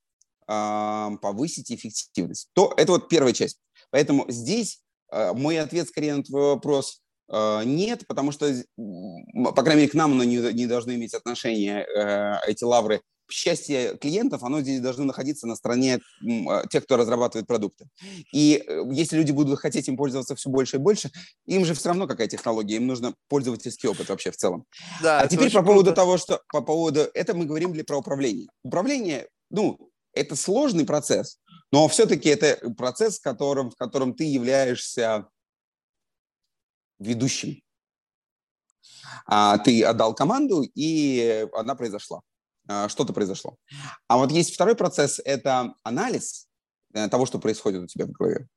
повысить эффективность. То это вот первая часть. Поэтому здесь э, мой ответ скорее на твой вопрос Э, нет, потому что, по крайней мере, к нам не, не должно иметь отношения, э, эти лавры. Счастье клиентов, оно здесь должно находиться на стороне э, тех, кто разрабатывает продукты. И если люди будут хотеть им пользоваться все больше и больше, им же все равно какая технология, им нужно пользовательский опыт вообще в целом. Да, а теперь по поводу круто. того, что по поводу это мы говорим для про управление. Управление, ну, это сложный процесс, но все-таки это процесс, в котором, в котором ты являешься ведущим. А, ты отдал команду, и она произошла. А, что-то произошло. А вот есть второй процесс – это анализ э, того, что происходит у тебя в голове.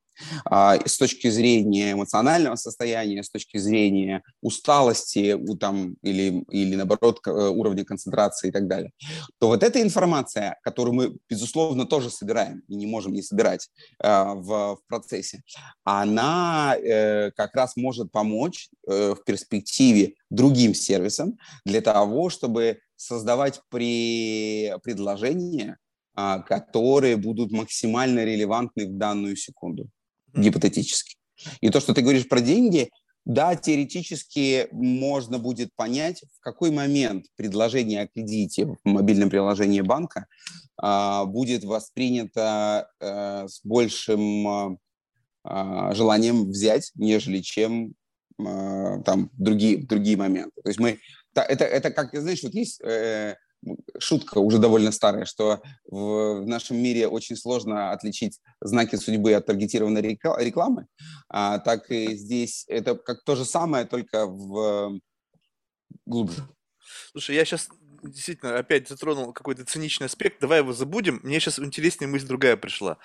А, с точки зрения эмоционального состояния, с точки зрения усталости там, или, или, наоборот, э, уровня концентрации и так далее, то вот эта информация, которую мы, безусловно, тоже собираем и не можем не собирать э, в, в процессе, она э, как раз может помочь в перспективе другим сервисам для того, чтобы создавать при предложения, а, которые будут максимально релевантны в данную секунду гипотетически. И то, что ты говоришь про деньги, да, теоретически можно будет понять, в какой момент предложение о кредите в мобильном приложении банка а, будет воспринято а, с большим а, желанием взять, нежели чем а, там другие, другие моменты. То есть мы... Это, это как, знаешь, вот есть... Э, шутка уже довольно старая, что в нашем мире очень сложно отличить знаки судьбы от таргетированной рекламы, а, так и здесь это как то же самое, только в глубже. Слушай, я сейчас действительно опять затронул какой-то циничный аспект, давай его забудем. Мне сейчас интереснее мысль другая пришла.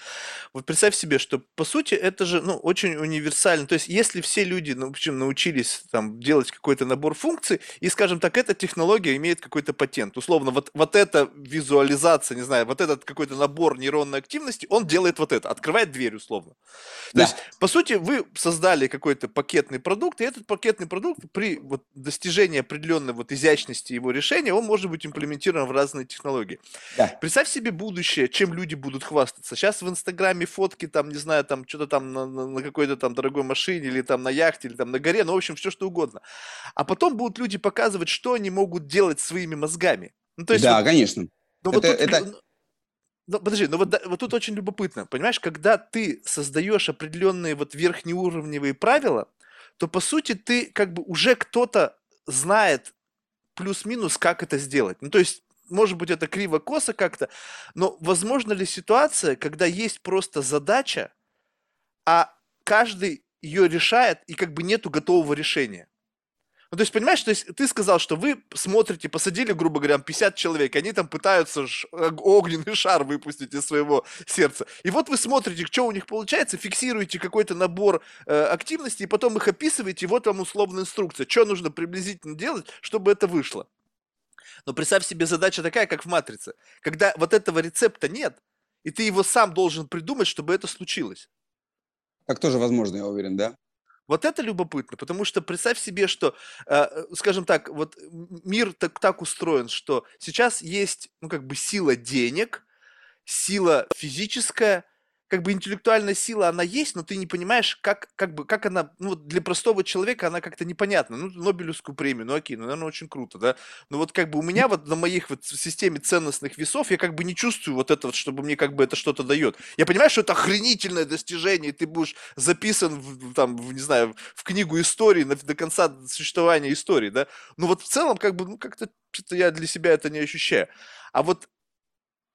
Вот представь себе, что по сути это же ну, очень универсально. То есть если все люди ну, научились там, делать какой-то набор функций, и, скажем так, эта технология имеет какой-то патент. Условно, вот, вот эта визуализация, не знаю, вот этот какой-то набор нейронной активности, он делает вот это, открывает дверь условно. То да. есть, по сути, вы создали какой-то пакетный продукт, и этот пакетный продукт при вот, достижении определенной вот изящности его решения, он может быть имплементирован в разные технологии. Да. Представь себе будущее, чем люди будут хвастаться. Сейчас в Инстаграме фотки, там, не знаю, там, что-то там на, на, на какой-то там дорогой машине, или там на яхте, или там на горе, ну, в общем, все что угодно. А потом будут люди показывать, что они могут делать своими мозгами. Ну, то есть, да, вот, конечно. Вот это, тут, это... Ну, подожди, ну вот, вот тут очень любопытно, понимаешь, когда ты создаешь определенные вот верхнеуровневые правила, то по сути ты как бы уже кто-то знает плюс-минус, как это сделать. Ну, то есть, может быть, это криво-косо как-то, но возможно ли ситуация, когда есть просто задача, а каждый ее решает, и как бы нету готового решения? Ну, то есть, понимаешь, то есть ты сказал, что вы смотрите, посадили, грубо говоря, 50 человек, они там пытаются огненный шар выпустить из своего сердца. И вот вы смотрите, что у них получается, фиксируете какой-то набор э, активностей, и потом их описываете, и вот вам условная инструкция, что нужно приблизительно делать, чтобы это вышло. Но представь себе задача такая, как в «Матрице», когда вот этого рецепта нет, и ты его сам должен придумать, чтобы это случилось. Так тоже возможно, я уверен, да? Вот это любопытно, потому что представь себе, что, э, скажем так, вот мир так, так устроен, что сейчас есть, ну, как бы сила денег, сила физическая как бы интеллектуальная сила, она есть, но ты не понимаешь, как, как бы, как она, ну, для простого человека она как-то непонятна. Ну, Нобелевскую премию, ну, окей, ну, наверное, очень круто, да. Но вот как бы у меня вот на моих вот системе ценностных весов я как бы не чувствую вот это вот, чтобы мне как бы это что-то дает. Я понимаю, что это охренительное достижение, и ты будешь записан в, там, в, не знаю, в книгу истории на, до конца существования истории, да. Но вот в целом как бы, ну, как-то что-то я для себя это не ощущаю. А вот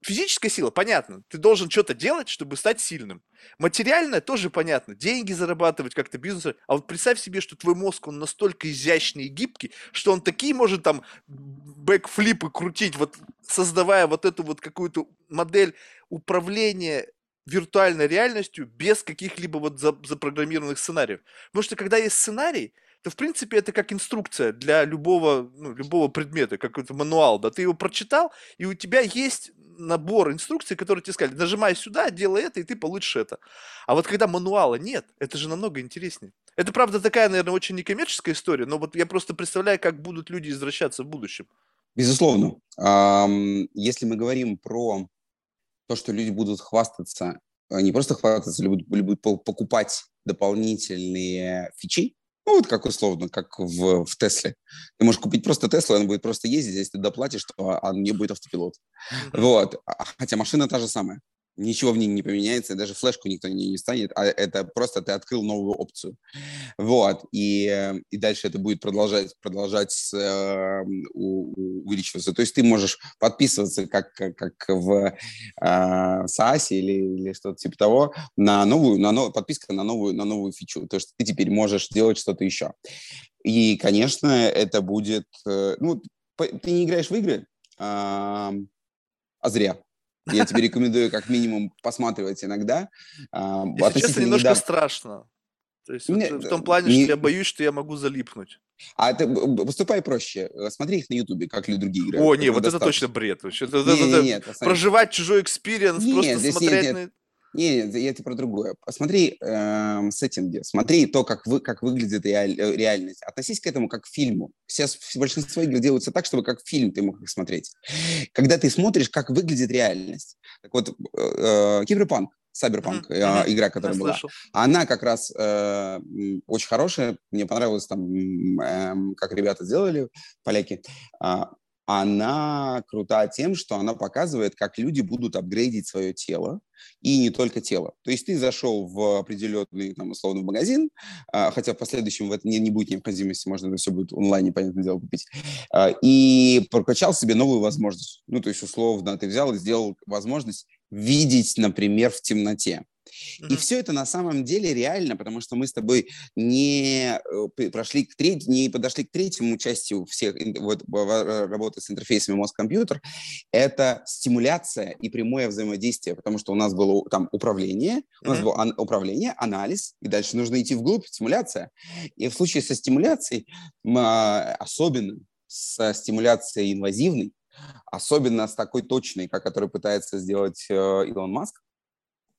Физическая сила, понятно. Ты должен что-то делать, чтобы стать сильным. Материальное тоже понятно. Деньги зарабатывать, как-то бизнес. А вот представь себе, что твой мозг, он настолько изящный и гибкий, что он такие может там бэкфлипы крутить, вот создавая вот эту вот какую-то модель управления виртуальной реальностью без каких-либо вот запрограммированных сценариев. Потому что когда есть сценарий, то, в принципе, это как инструкция для любого, ну, любого предмета, какой-то мануал, да, ты его прочитал, и у тебя есть набор инструкций, которые тебе сказали, нажимай сюда, делай это, и ты получишь это. А вот когда мануала нет, это же намного интереснее. Это, правда, такая, наверное, очень некоммерческая история, но вот я просто представляю, как будут люди извращаться в будущем. Безусловно. Если мы говорим про то, что люди будут хвастаться, а не просто хвастаться, или будут покупать дополнительные фичи, ну, вот как условно, как в, в Тесле. Ты можешь купить просто Теслу, он будет просто ездить, если ты доплатишь, то он не будет автопилот. Mm-hmm. Вот. А, хотя машина та же самая ничего в ней не поменяется, даже флешку никто не, не станет, а это просто ты открыл новую опцию. Вот, и, и дальше это будет продолжать, продолжать э, увеличиваться. То есть ты можешь подписываться, как, как в э, SaaS или, или что-то типа того, на новую, на нов, подписка на новую, на новую фичу. То есть ты теперь можешь делать что-то еще. И, конечно, это будет... Э, ну, ты не играешь в игры, а, а зря. Я тебе рекомендую как минимум посматривать иногда. А, [LAUGHS] Если честно, немножко недавно... страшно. То есть вот в том плане, не... что я боюсь, что я могу залипнуть. А ты поступай проще. Смотри их на Ютубе, как люди другие играют. О, не, вот достаточно. это точно бред. Это, не, это, не, нет, проживать чужой experience, просто смотреть нет, нет. Нет, я это про другое. Посмотри э, setting -и, смотри то, как, вы, как выглядит реаль, э, реальность. Относись к этому как к фильму. Сейчас большинство игр делаются так, чтобы как фильм ты мог их смотреть. Когда ты смотришь, как выглядит реальность. Так вот, э, э Киберпанк, Cyberpunk, mm-hmm. игра, которая я была. Она как раз э, очень хорошая. Мне понравилось там, э, как ребята сделали, поляки. А, она крута тем, что она показывает, как люди будут апгрейдить свое тело, и не только тело. То есть ты зашел в определенный, там, условно, магазин, а, хотя в последующем в этом не, не будет необходимости, можно все будет онлайн, понятное дело, купить, а, и прокачал себе новую возможность. Ну, то есть, условно, ты взял и сделал возможность видеть, например, в темноте. И все это на самом деле реально, потому что мы с тобой не э, прошли к треть, не подошли к третьему части всех вот, работы с интерфейсами мозг-компьютер. Это стимуляция и прямое взаимодействие, потому что у нас было там управление, у нас было ан- управление, анализ, и дальше нужно идти вглубь, стимуляция. И в случае со стимуляцией, а, особенно с стимуляцией инвазивной, особенно с такой точной, как который пытается сделать э, Илон Маск,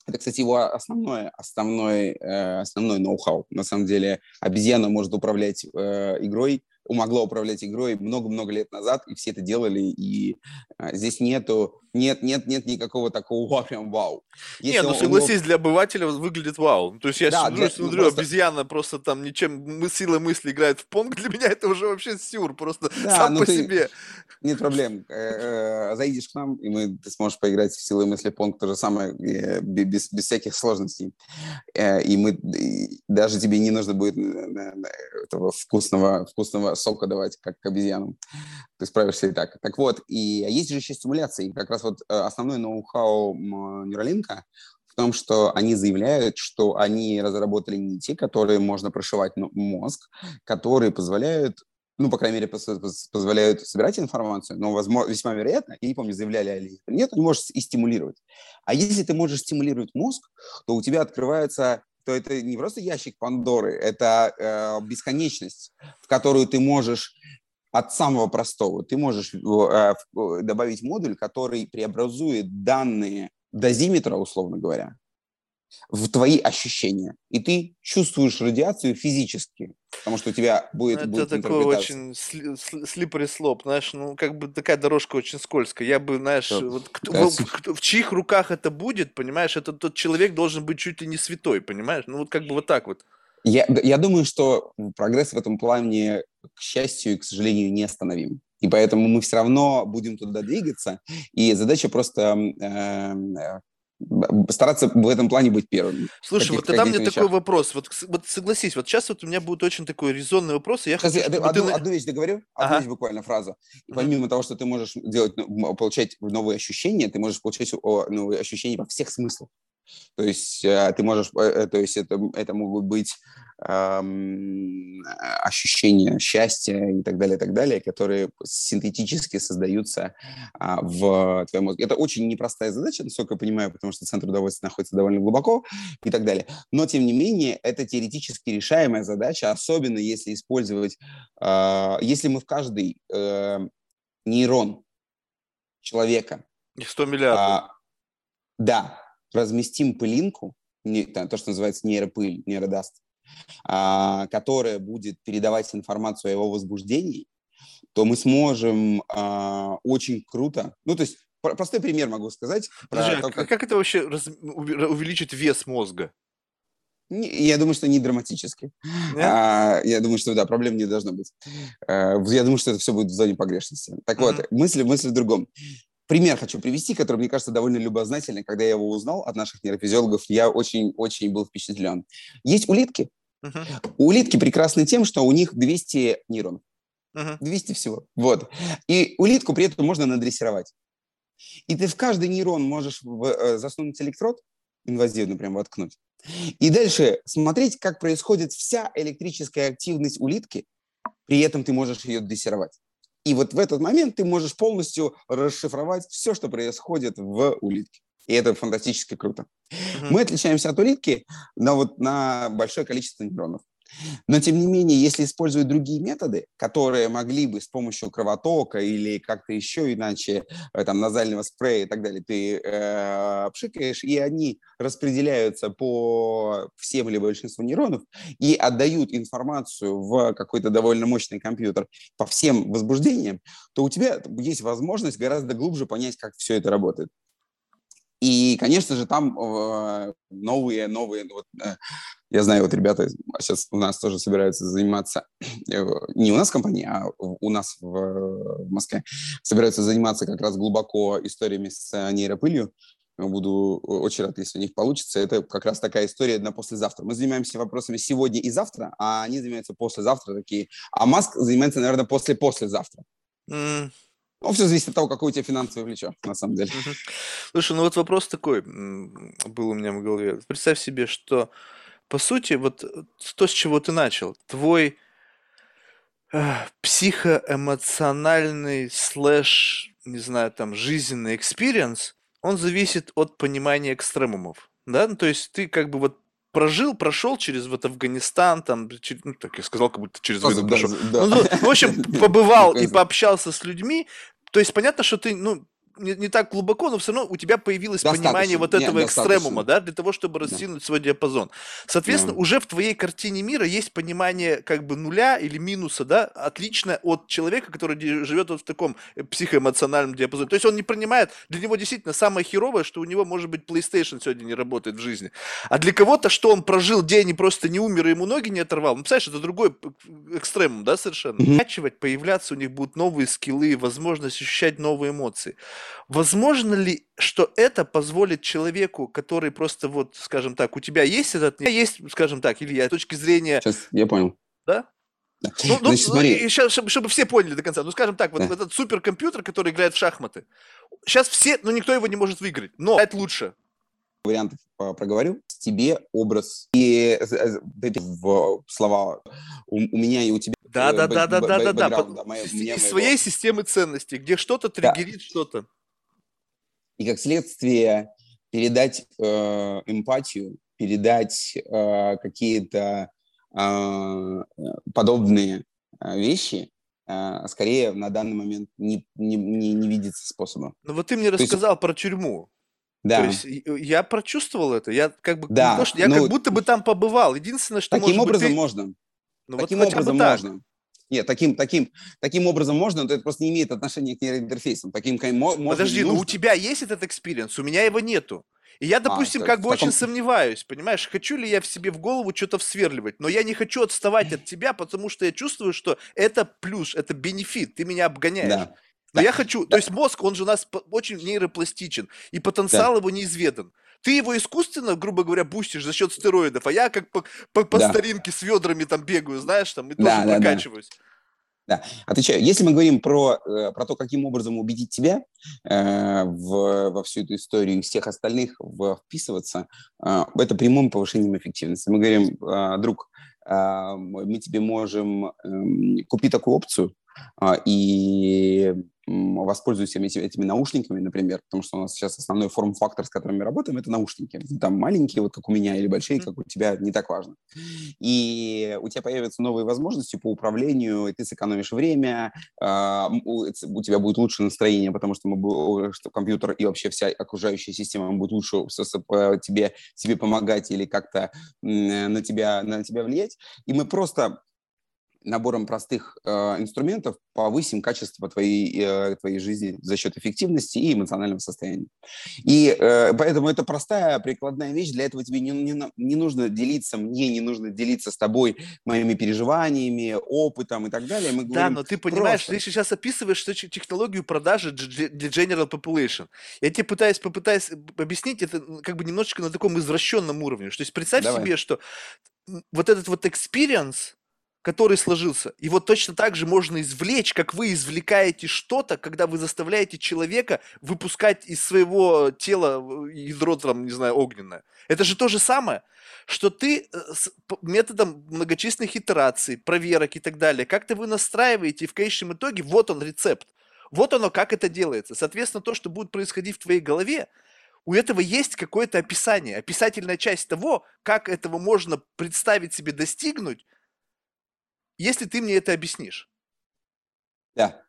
это, кстати, его основное, основной, э, основной ноу-хау. На самом деле обезьяна может управлять э, игрой могла управлять игрой много-много лет назад, и все это делали, и а, здесь нету, нет, нет, нет никакого такого вау, [LAUGHS] прям вау. Если Нет, ну согласись, него... для обывателя выглядит вау. То есть я да, смотрю, для... смотрю просто... обезьяна просто там ничем, мы силой мысли играет в понг, для меня это уже вообще сюр, просто да, сам ну по ты... себе. Нет проблем. Э, э, заедешь к нам, и мы, ты сможешь поиграть в силой мысли понг то же самое, э, без, без всяких сложностей. И мы, даже тебе не нужно будет этого вкусного, вкусного сока давать, как обезьянам. Ты справишься и так. Так вот, и есть же еще стимуляции. Как раз вот э, основной ноу-хау Neuralink в том, что они заявляют, что они разработали нити, которые можно прошивать мозг, которые позволяют ну, по крайней мере, позволяют собирать информацию, но, возможно, весьма вероятно, я не помню, заявляли они нет, ты можешь и стимулировать. А если ты можешь стимулировать мозг, то у тебя открывается то это не просто ящик Пандоры, это э, бесконечность, в которую ты можешь от самого простого, ты можешь э, добавить модуль, который преобразует данные дозиметра, условно говоря, в твои ощущения. И ты чувствуешь радиацию физически, потому что у тебя будет, Это будет такой очень слипари слоп, знаешь, ну, как бы такая дорожка очень скользкая. Я бы, знаешь, Да. вот кто, Да, в, кто- в чьих руках это будет, понимаешь, этот тот человек должен быть чуть ли не святой, понимаешь? Ну, вот как бы вот так вот. Я, я думаю, что прогресс в этом плане, к счастью и к сожалению, не остановим. И поэтому мы все равно будем туда двигаться. И задача просто э, б- стараться в этом плане быть первыми. Слушай, Каких- вот тогда мне каких такой вещах? вопрос. Вот, вот согласись, вот сейчас вот у меня будет очень такой резонный вопрос, и я Сейчас хочу, чтобы ты одну, одну вещь договорю, одну Ага. вещь буквально фразу. И помимо того, что ты можешь делать, ну, получать новые ощущения, ты можешь получать новые ощущения во всех смыслах. То есть э, ты можешь, э, э, то есть это, это могут быть эм, ощущения счастья и так далее, и так далее, которые синтетически создаются а, в твоем мозге. Это очень непростая задача, насколько я понимаю, потому что центр удовольствия находится довольно глубоко и так далее. Но, тем не менее, это теоретически решаемая задача, особенно если использовать, э, если мы в каждый э, нейрон человека их 100 миллиардов. а, да, разместим пылинку, не- то, что называется нейропыль, нейродаст, а, которая будет передавать информацию о его возбуждении, то мы сможем а, очень круто... Ну, то есть, про- простой пример могу сказать. Подожди, а то, как- как это вообще раз- увеличить вес мозга? Я думаю, что не драматически. Нет? А, я думаю, что да, проблем не должно быть. Э, Я думаю, что это все будет в зоне погрешности. Так вот, Мгм. мысль, мысль в другом. Пример хочу привести, который, мне кажется, довольно любознательный. Когда я его узнал от наших нейрофизиологов, я очень-очень был впечатлен. Есть улитки. Мгм, Улитки прекрасны тем, что у них 200 нейронов. мгм. 200 всего. Вот. И улитку при этом можно надрессировать. И ты в каждый нейрон можешь э, засунуть электрод, инвазивно прям воткнуть, и дальше смотреть, как происходит вся электрическая активность улитки, при этом ты можешь ее дрессировать. И вот в этот момент ты можешь полностью расшифровать все, что происходит в улитке. И это фантастически круто. Мгм. Мы отличаемся от улитки на, вот, на большое количество нейронов. Но, тем не менее, если использовать другие методы, которые могли бы с помощью кровотока или как-то еще иначе, э, там, назального спрея и так далее, ты э, пшикаешь, и они распределяются по всем или большинству нейронов и отдают информацию в какой-то довольно мощный компьютер по всем возбуждениям, то у тебя есть возможность гораздо глубже понять, как все это работает. И, конечно же, там э, новые, новые, вот, э, я знаю, вот ребята сейчас у нас тоже собираются заниматься, [CLEARS THROAT] э, не у нас в компании, а у нас в, в Москве, собираются заниматься как раз глубоко историями с нейропылью. Буду очень рад, если у них получится. Это как раз такая история на послезавтра. Мы занимаемся вопросами сегодня и завтра, а они занимаются послезавтра такие. А Маск занимается, наверное, после-послезавтра. М, Ну, все зависит от того, какое у тебя финансовое плечо, на самом деле. Слушай, ну вот вопрос такой был у меня в голове. Представь себе, что по сути вот э, то, с чего ты начал, твой психоэмоциональный слэш, не знаю, там, жизненный experience, он зависит от понимания экстремумов, да? Ну, то есть ты как бы вот прожил, прошел через вот Афганистан, там, чер- ну, так я сказал, как будто через войну Да, прошел. да. Ну, ну, в общем, [LAUGHS] побывал и пообщался с людьми. То есть понятно, что ты, ну, не, не так глубоко, но все равно у тебя появилось Достаточно. понимание вот Нет, этого достаточно. экстремума, да, для того, чтобы Да. растянуть свой диапазон. Соответственно, Да. уже в твоей картине мира есть понимание как бы нуля или минуса, да, отлично от человека, который живет вот в таком психоэмоциональном диапазоне. То есть он не принимает, для него действительно самое херовое, что у него, может быть, PlayStation сегодня не работает в жизни. А для кого-то, что он прожил день и просто не умер, и ему ноги не оторвал, ну, представляешь, это другой экстремум, да, совершенно. Мгм. Качивать, появляться у них будут новые скиллы, возможность ощущать новые эмоции. Возможно ли, что это позволит человеку, который просто вот, скажем так, у тебя есть этот, есть, скажем так, Илья, с точки зрения, Сейчас я понял. да? Да. Ну, ну, Значит, ну, смотри. и щас, чтобы, чтобы все поняли до конца. Ну, скажем так, вот Да. этот суперкомпьютер, который играет в шахматы. Сейчас все, ну, никто его не может выиграть, но это лучше. Вариантов проговорю. Тебе образ и э, э, в слова у, у меня и у тебя. Да, э, да, да, да, да, да, да. из- своей системы ценностей, где что-то триггерит что-то. И как следствие передать э, эмпатию, передать э, какие-то э, подобные вещи, скорее на данный момент не, не, не, не видится способа. Ну, вот ты мне есть- рассказал про тюрьму. Да. То есть я прочувствовал это. Я как бы да, то, что, я ну, как будто бы там побывал. Единственное, что таким может образом быть, ты... можно. Ну, таким вот образом можно. Нет, таким, таким, таким образом можно, но это просто не имеет отношения к нейроинтерфейсам. Таким можно. Подожди, ну у тебя есть этот experience, у меня его нету. И я, а, допустим, а, как бы таком... очень сомневаюсь, понимаешь, хочу ли я в себе в голову что-то всверливать, но я не хочу отставать от тебя, потому что я чувствую, что это плюс, это benefit, ты меня обгоняешь. Да. Но да. я хочу, да. то есть мозг, он же у нас очень нейропластичен, и потенциал да. его неизведан. Ты его искусственно, грубо говоря, бустишь за счет стероидов, а я как по, по, по да. старинке с ведрами там бегаю, знаешь, там, и тоже да, прокачиваюсь. Да. Да, отвечаю. Если мы говорим про, э, про то, каким образом убедить тебя э, в, во всю эту историю и всех остальных в, вписываться, э, это прямым повышением эффективности. Мы говорим, э, друг, э, мы тебе можем э, купить такую опцию, э, и воспользуюсь этими, этими наушниками, например, потому что у нас сейчас основной форм-фактор, с которым мы работаем, это наушники. Там маленькие, вот как у меня, или большие, как у тебя, не так важно. И у тебя появятся новые возможности по управлению, и ты сэкономишь время, а, у тебя будет лучше настроение, потому что, мы, что компьютер и вообще вся окружающая система будет лучше тебе, тебе помогать или как-то на тебя, на тебя влиять. И мы просто набором простых э, инструментов повысим качество твоей, э, твоей жизни за счет эффективности и эмоционального состояния. И э, поэтому это простая прикладная вещь. Для этого тебе не, не, не нужно делиться мне, не нужно делиться с тобой моими переживаниями, опытом и так далее. Мы да, но ты понимаешь, просто... ты сейчас описываешь что технологию продажи для general population. Я тебе пытаюсь, попытаюсь объяснить это как бы немножечко на таком извращенном уровне. То есть представь Давай. себе, что вот этот вот experience, который сложился. И вот точно так же можно извлечь, как вы извлекаете что-то, когда вы заставляете человека выпускать из своего тела ядро, там, не знаю, огненное. Это же то же самое, что ты э, с методом многочисленных итераций, проверок и так далее, как-то вы настраиваете, и в конечном итоге вот он рецепт. Вот оно, как это делается. Соответственно, то, что будет происходить в твоей голове, у этого есть какое-то описание, описательная часть того, как этого можно представить себе достигнуть, если ты мне это объяснишь. Да.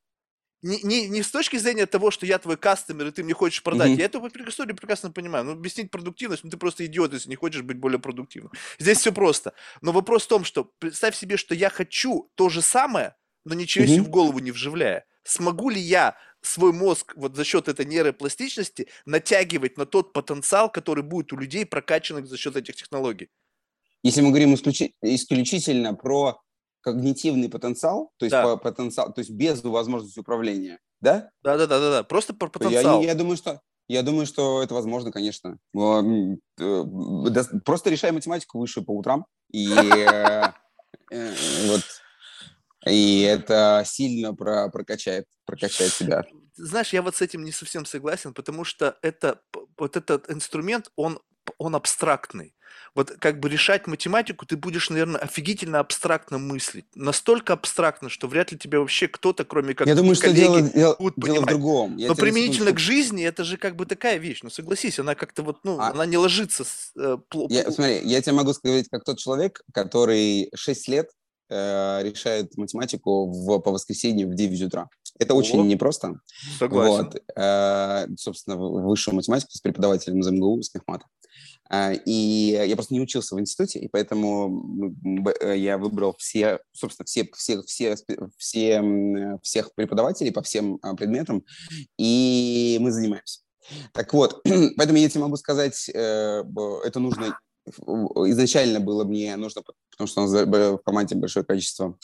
Не, не, не с точки зрения того, что я твой кастомер, и ты мне хочешь продать. Mm-hmm. Я эту историю прекрасно понимаю. Ну, объяснить продуктивность, ну, ты просто идиот, если не хочешь быть более продуктивным. Здесь все просто. Но вопрос в том, что представь себе, что я хочу то же самое, но ничего mm-hmm. себе в голову не вживляя. Смогу ли я свой мозг вот за счет этой нейропластичности натягивать на тот потенциал, который будет у людей прокачанных за счет этих технологий? Если мы говорим исключительно про когнитивный потенциал, то есть да. потенциал, то есть без возможности управления, да? Да, да, да, да, да. Просто про потенциал. Я, я думаю, что я думаю, что это возможно, конечно. Э, просто решай математику выше по утрам и э, [LAUGHS] э, вот и это сильно про прокачает прокачает себя. Знаешь, я вот с этим не совсем согласен, потому что это вот этот инструмент, он он абстрактный. Вот как бы решать математику ты будешь, наверное, офигительно абстрактно мыслить. Настолько абстрактно, что вряд ли тебя вообще кто-то, кроме как Я думаю, что дело, дело, дело в другом. Я Но применительно к жизни это же как бы такая вещь. Ну согласись, она как-то вот, ну, а... она не ложится. С, э, я, смотри, я тебе могу сказать, как тот человек, который 6 лет э, решает математику в, по воскресеньям в 9 утра. Это О, очень непросто. Согласен. Вот, э, собственно, высшую математику с преподавателем из МГУ, с мехмата. А, и я просто не учился в институте, и поэтому э, я выбрал все, собственно, все, все, все, все, всех преподавателей по всем а, предметам, и мы занимаемся. Так вот, [CLEARS THROAT] поэтому я тебе могу сказать, э, это нужно изначально было мне нужно, потому что у нас в команде большое количество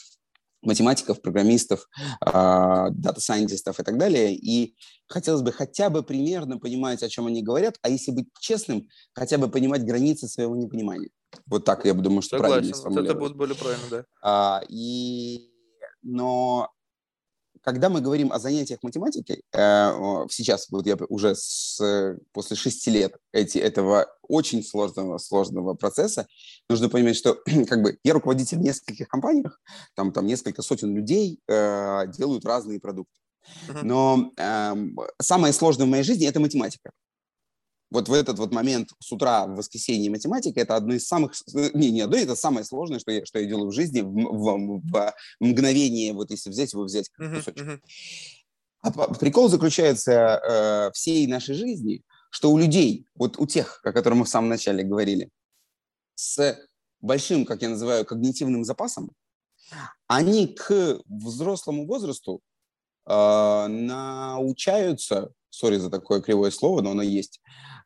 математиков, программистов, дата-сайентистов и так далее. И хотелось бы хотя бы примерно понимать, о чем они говорят, а если быть честным, хотя бы понимать границы своего непонимания. Вот так я думаю, что Согласен, правильно вот это будет более правильно, да. А, и, но когда мы говорим о занятиях математикой, э, сейчас вот я уже с, после шести лет эти, этого очень сложного, сложного процесса, нужно понимать, что [CLEARS THROAT] как бы я руководитель в нескольких компаниях, там, там несколько сотен людей э, делают разные продукты. Но э, самое сложное в моей жизни – это математика вот в этот вот момент с утра в воскресенье математика это одно из самых, не, не одно, это самое сложное, что я, что я делаю в жизни в, в, в мгновение, вот если взять его, взять кусочек. Uh-huh, uh-huh. А прикол заключается э, всей нашей жизни что у людей, вот у тех, о которых мы в самом начале говорили, с большим, как я называю, когнитивным запасом, они к взрослому возрасту э, научаются, сори за такое кривое слово, но оно есть, э,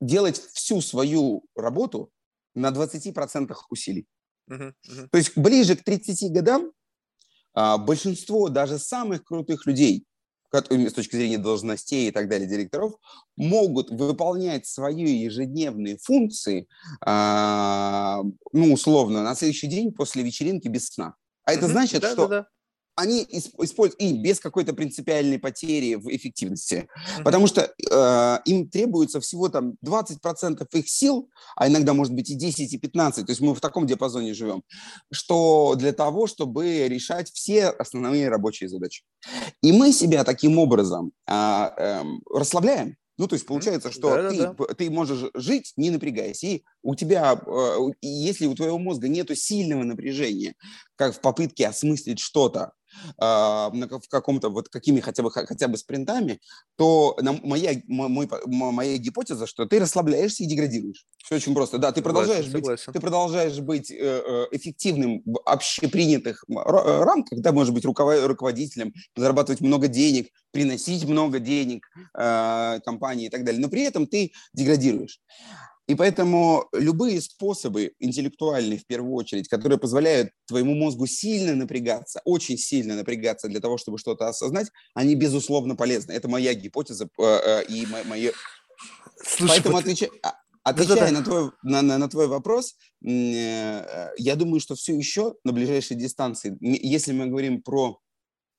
делать всю свою работу на 20% усилий. Uh-huh, uh-huh. То есть ближе к 30 годам э, большинство даже самых крутых людей, с точки зрения должностей и так далее, директоров, могут выполнять свои ежедневные функции, а, ну, условно, на следующий день после вечеринки без сна. А это значит, да, что да, да они используют и без какой-то принципиальной потери в эффективности, mm-hmm. потому что э, им требуется всего там 20% их сил, а иногда может быть и 10, и 15, то есть мы в таком диапазоне живем, что для того, чтобы решать все основные рабочие задачи. И мы себя таким образом э, э, расслабляем, ну, то есть получается, что да, ты, да, да. ты можешь жить, не напрягаясь. И у тебя, э, если у твоего мозга нет сильного напряжения, как в попытке осмыслить что-то, в каком-то вот какими хотя бы хотя бы спринтами, то моя мой, моя гипотеза, что ты расслабляешься и деградируешь. Все очень просто. Да, ты продолжаешь согласен, быть, ты продолжаешь быть э, э, эффективным в общепринятых э, рамках, да, можешь быть руководителем, зарабатывать много денег, приносить много денег компании и так далее, но при этом ты деградируешь. И поэтому любые способы интеллектуальные, в первую очередь, которые позволяют твоему мозгу сильно напрягаться, очень сильно напрягаться для того, чтобы что-то осознать, они, безусловно, полезны. Это моя гипотеза э, э, и мое... Слушай, Поэтому вот... отвечай, а, Отвечая на твой, на, на, на твой вопрос, э, я думаю, что все еще на ближайшей дистанции, если мы говорим про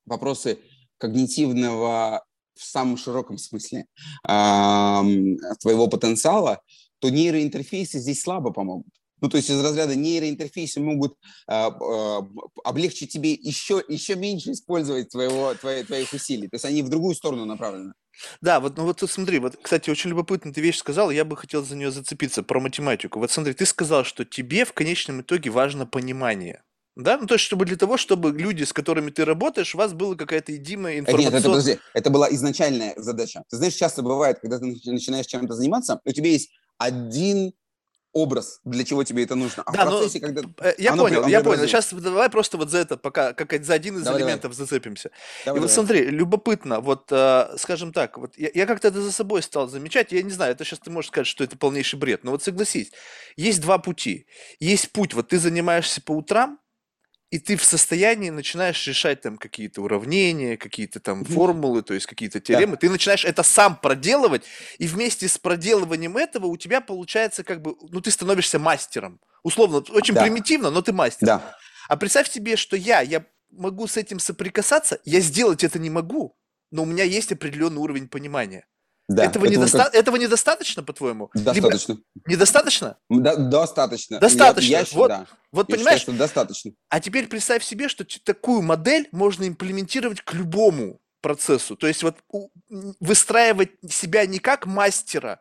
вопросы когнитивного в самом широком смысле твоего потенциала, то нейроинтерфейсы здесь слабо помогут. Ну, то есть из разряда нейроинтерфейсы могут э, э, облегчить тебе еще, еще меньше использовать твоего, твои, твоих усилий. То есть они в другую сторону направлены. Да, вот, ну вот смотри, вот, кстати, очень любопытная ты вещь сказал, я бы хотел за нее зацепиться, про математику. Вот смотри, ты сказал, что тебе в конечном итоге важно понимание. Да, ну то есть, чтобы для того, чтобы люди, с которыми ты работаешь, у вас была какая-то единая информация. Нет, это, подожди, это была изначальная задача. Ты знаешь, часто бывает, когда ты начинаешь чем-то заниматься, у тебя есть один образ, для чего тебе это нужно. А да, в ну, процессе, когда... Э, я оно, понял, оно я понял. Сейчас давай просто вот за это, пока как за один из давай, элементов давай. зацепимся. Давай, и вот давай. смотри, любопытно, вот, э, скажем так, вот я, я как-то это за собой стал замечать, я не знаю, это сейчас ты можешь сказать, что это полнейший бред, но вот согласись, есть два пути. Есть путь, вот ты занимаешься по утрам, и ты в состоянии начинаешь решать там какие-то уравнения, какие-то там формулы, то есть какие-то теоремы. Да. Ты начинаешь это сам проделывать, и вместе с проделыванием этого у тебя получается как бы, ну ты становишься мастером. Условно, очень да. примитивно, но ты мастер. Да. А представь себе, что я, я могу с этим соприкасаться, я сделать это не могу, но у меня есть определенный уровень понимания. Да, этого, недоста... как... этого недостаточно, по-твоему? Достаточно. Либо... Недостаточно? Да, достаточно. Достаточно. Я, я, вот, да. вот я понимаешь? Считаю, что достаточно. А теперь представь себе, что такую модель можно имплементировать к любому процессу. То есть вот выстраивать себя не как мастера,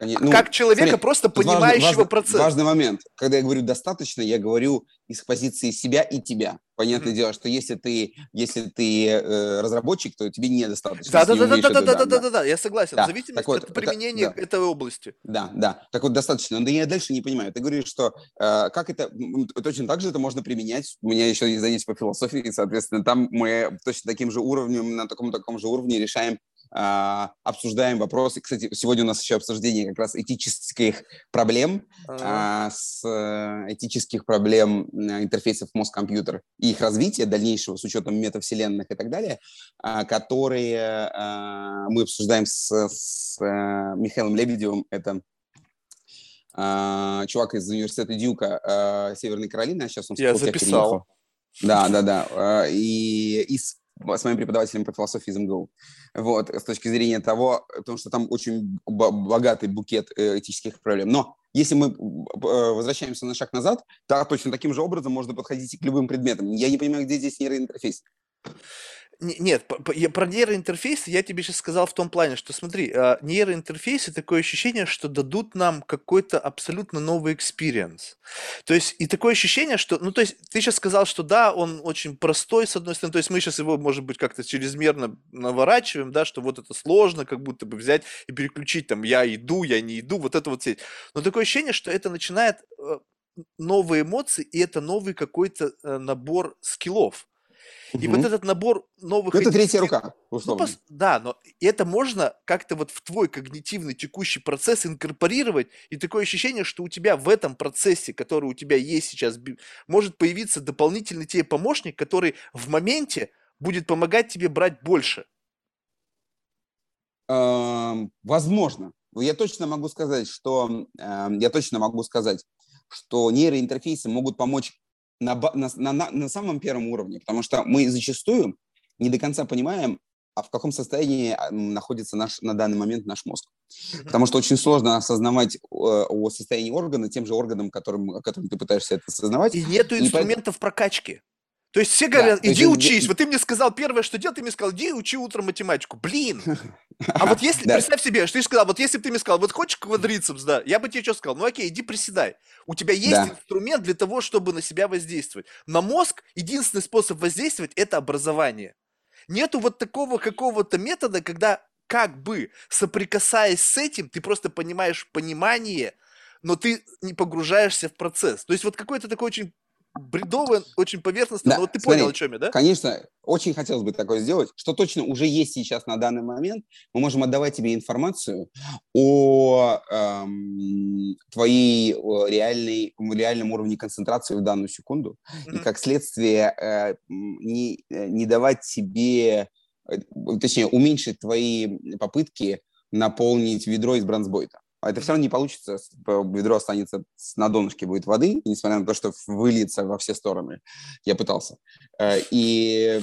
ну, как человека, смотри, просто понимающего важный, процесс. Важный момент. Когда я говорю достаточно, я говорю из позиции себя и тебя. Понятное mm-hmm. дело, что если ты, если ты э, разработчик, то тебе недостаточно. Да, да, да, да, да, да, да, да, да, да, я согласен. Да. В зависимости вот, от применения да. этой области. Да, да. Так вот, достаточно. Но я дальше не понимаю. Ты говоришь, что э, как это, точно так же это можно применять. У меня еще есть занятие по философии, соответственно, там мы точно таким же уровнем, на таком таком же уровне решаем обсуждаем вопросы. Кстати, сегодня у нас еще обсуждение как раз этических проблем, а, с э, этических проблем э, интерфейсов мозг-компьютер и их развития дальнейшего с учетом метавселенных и так далее, а, которые мы обсуждаем с, с э, Михаилом Лебедевым. Это чувак из университета Дюка Северной Каролины, а сейчас он Я записал. Да, да, да. И, и с моим преподавателем по философии из МГУ. Вот, с точки зрения того, потому что там очень богатый букет э, этических проблем. Но если мы э, возвращаемся на шаг назад, то точно таким же образом можно подходить и к любым предметам. Я не понимаю, где здесь нейроинтерфейс. Нет, про нейроинтерфейсы я тебе сейчас сказал в том плане, что смотри, а, нейроинтерфейсы такое ощущение, что дадут нам какой-то абсолютно новый experience. То есть, и такое ощущение, что, ну, то есть, ты сейчас сказал, что да, он очень простой, с одной стороны, то есть мы сейчас его, может быть, как-то чрезмерно наворачиваем, да, что вот это сложно, как будто бы взять и переключить, там, я иду, я не иду, вот это вот сеть. Но такое ощущение, что это начинает э, новые эмоции, и это новый какой-то э, набор скиллов. И вот этот набор новых... Ну, это третья рука, ну, условно. Ну, да, но это можно как-то вот в твой когнитивный текущий процесс инкорпорировать, и такое ощущение, что у тебя в этом процессе, который у тебя есть сейчас, может появиться дополнительный тебе помощник, который в моменте будет помогать тебе брать больше. Возможно. Я точно могу сказать, что я точно могу сказать, что нейроинтерфейсы могут помочь на, на, на, на самом первом уровне, потому что мы зачастую не до конца понимаем, а в каком состоянии а, находится наш, на данный момент наш мозг. Потому что очень сложно осознавать о, о состоянии органа тем же органом, которым, которым ты пытаешься это осознавать. И нету инструментов поэтому... прокачки. То есть все говорят, да, иди учись. Есть... Вот ты мне сказал первое, что делать, ты мне сказал, иди учи утром математику. Блин! [LAUGHS] А вот если, представь себе, что ты сказал, вот если бы ты мне сказал, вот хочешь квадрицепс, да, я бы тебе что сказал? Ну окей, иди приседай. У тебя есть инструмент для того, чтобы на себя воздействовать. На мозг единственный способ воздействовать – это образование. Нету вот такого какого-то метода, когда как бы соприкасаясь с этим, ты просто понимаешь понимание, но ты не погружаешься в процесс. То есть вот какой-то такой очень бредовое, очень поверхностно, да, но вот ты смотри, понял, о чем я, да? Конечно, очень хотелось бы такое сделать, что точно уже есть сейчас на данный момент. Мы можем отдавать тебе информацию о эм, твоей реальной, реальном уровне концентрации в данную секунду, mm-hmm. и как следствие э, не, э, не давать тебе, э, точнее, уменьшить твои попытки наполнить ведро из бронзбойта. А это все равно не получится, ведро останется на донышке будет воды, несмотря на то, что выльется во все стороны. Я пытался. Э, и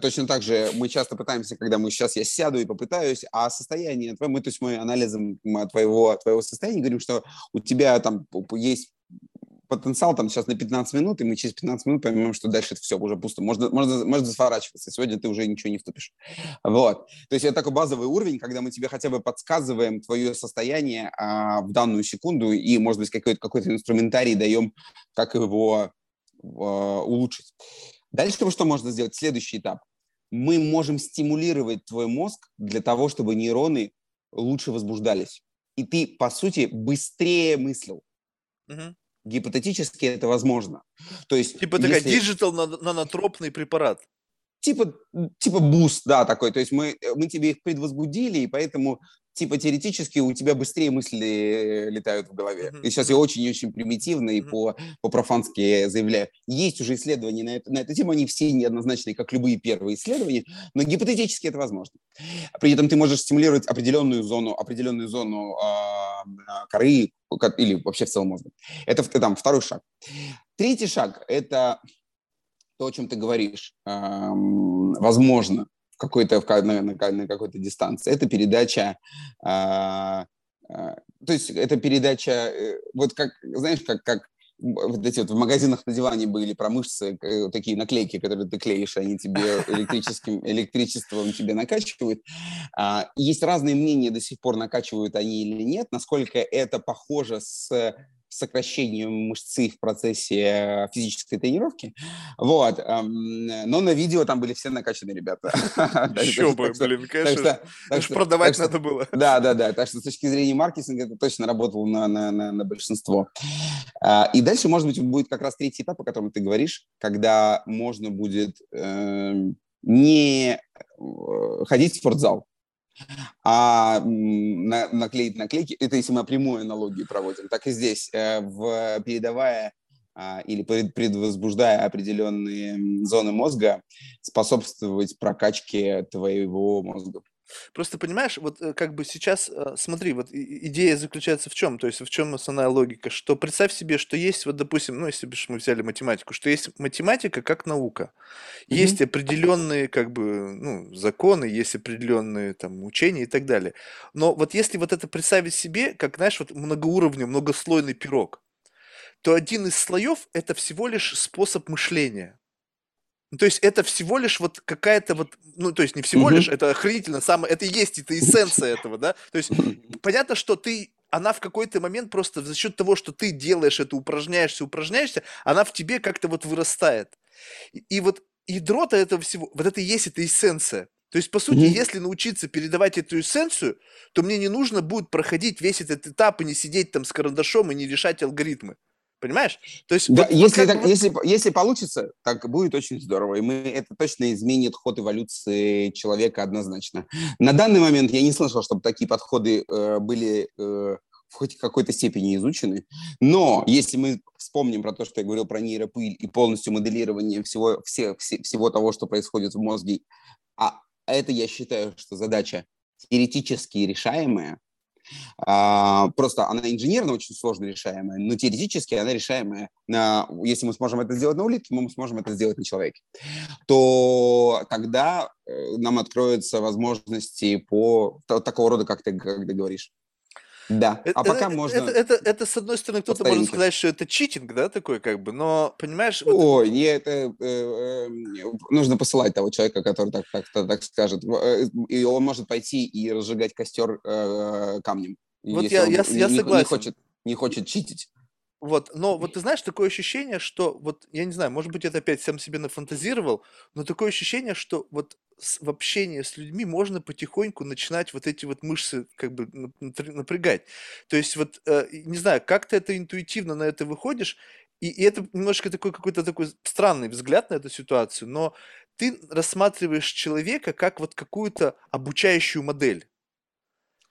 точно так же мы часто пытаемся, когда мы сейчас я сяду и попытаюсь, а состояние, мы, то есть мы анализом твоего, твоего состояния говорим, что у тебя там есть потенциал там сейчас на 15 минут, и мы через 15 минут поймем, что дальше это все уже пусто. Можно, можно, можно сворачиваться. Сегодня ты уже ничего не вступишь. Вот. То есть это такой базовый уровень, когда мы тебе хотя бы подсказываем твое состояние а, в данную секунду и, может быть, какой-то какой инструментарий даем, как его а, улучшить. Дальше что можно сделать? Следующий этап. Мы можем стимулировать твой мозг для того, чтобы нейроны лучше возбуждались. И ты, по сути, быстрее мыслил. Угу гипотетически это возможно. То есть, типа такая digital ноотропный препарат. Типа, типа буст, да, такой. То есть мы, мы тебе их предвозбудили, и поэтому типа теоретически у тебя быстрее мысли летают в голове. И сейчас я очень-очень примитивно и по, по-профански заявляю. Есть уже исследования на, это, на эту тему, они все неоднозначные, как любые первые исследования, но гипотетически это возможно. При этом ты можешь стимулировать определенную зону, определенную зону э, коры или вообще в целом мозга. Это там, второй шаг. Третий шаг – это то, о чем ты говоришь. Возможно, какой-то, на, на, на какой-то дистанции. Это передача, а, а, то есть это передача, э, вот как, знаешь, как, как вот эти вот в магазинах на диване были про мышцы, э, такие наклейки, которые ты клеишь, они тебе [LAUGHS] электрическим, электричеством тебе накачивают. А, есть разные мнения до сих пор, накачивают они или нет, насколько это похоже с сокращению мышцы в процессе э, физической тренировки. Вот. Но на видео там были все накачанные ребята. [LAUGHS] Еще бы, блин, конечно. Продавать надо было. [LAUGHS] Да, да, да. Так что с точки зрения маркетинга это точно работало на, на, на, на большинство. А, и дальше, может быть, будет как раз третий этап, о котором ты говоришь, когда можно будет эм, не э, ходить в спортзал, а на, наклеить наклейки, это если мы прямую аналогию проводим, так и здесь, э, в, передавая а, или предвозбуждая определенные зоны мозга, способствовать прокачке твоего мозга. Просто понимаешь, вот э, как бы сейчас, э, смотри, вот идея заключается в чем, то есть в чем основная логика, что представь себе, что есть, вот допустим, ну если бы мы взяли математику, что есть математика как наука, есть определенные как бы ну, законы, есть определенные там учения и так далее. Но вот если вот это представить себе, как знаешь, вот многоуровневый, многослойный пирог, то один из слоев это всего лишь способ мышления. Ну, то есть это всего лишь вот какая-то вот, ну, то есть не всего лишь, это охренительно, самое, это и есть, это эссенция этого, да? То есть [LAUGHS] понятно, что ты, она в какой-то момент просто за счет того, что ты делаешь это, упражняешься, упражняешься, она в тебе как-то вот вырастает. И, и вот ядро-то этого всего, вот это и есть эта эссенция. То есть, по сути, mm-hmm. если научиться передавать эту эссенцию, то мне не нужно будет проходить весь этот этап и не сидеть там с карандашом и не решать алгоритмы. Понимаешь? То есть, да, вот, если, вот так, вот... если, если получится, так будет очень здорово. И мы, это точно изменит ход эволюции человека однозначно. На данный момент я не слышал, чтобы такие подходы э, были э, в хоть какой-то степени изучены. Но если мы вспомним про то, что я говорил про нейропыль и полностью моделирование всего, все, все, всего того, что происходит в мозге, а это, я считаю, что задача теоретически решаемая, просто она инженерно очень сложно решаемая, но теоретически она решаемая. На, если мы сможем это сделать на улитке, мы сможем это сделать на человеке. То тогда э, нам откроются возможности по такого рода, как ты, как ты говоришь. Да, а пока это, можно... Это, это, это, с одной стороны, кто-то может сказать, что это читинг, да, такой как бы, но, понимаешь... Вот... Ой, не, это... Э, э, нужно посылать того человека, который так, так, так, так скажет. Э, и он может пойти и разжигать костер э, камнем. Вот я, я, я не, согласен. Не хочет, не хочет читить. Вот, но вот ты знаешь, такое ощущение, что вот, я не знаю, может быть, это опять сам себе нафантазировал, но такое ощущение, что вот с, в общении с людьми можно потихоньку начинать вот эти вот мышцы как бы напрягать. То есть вот, э, не знаю, как ты это интуитивно на это выходишь, и, и это немножко такой какой-то такой странный взгляд на эту ситуацию, но ты рассматриваешь человека как вот какую-то обучающую модель.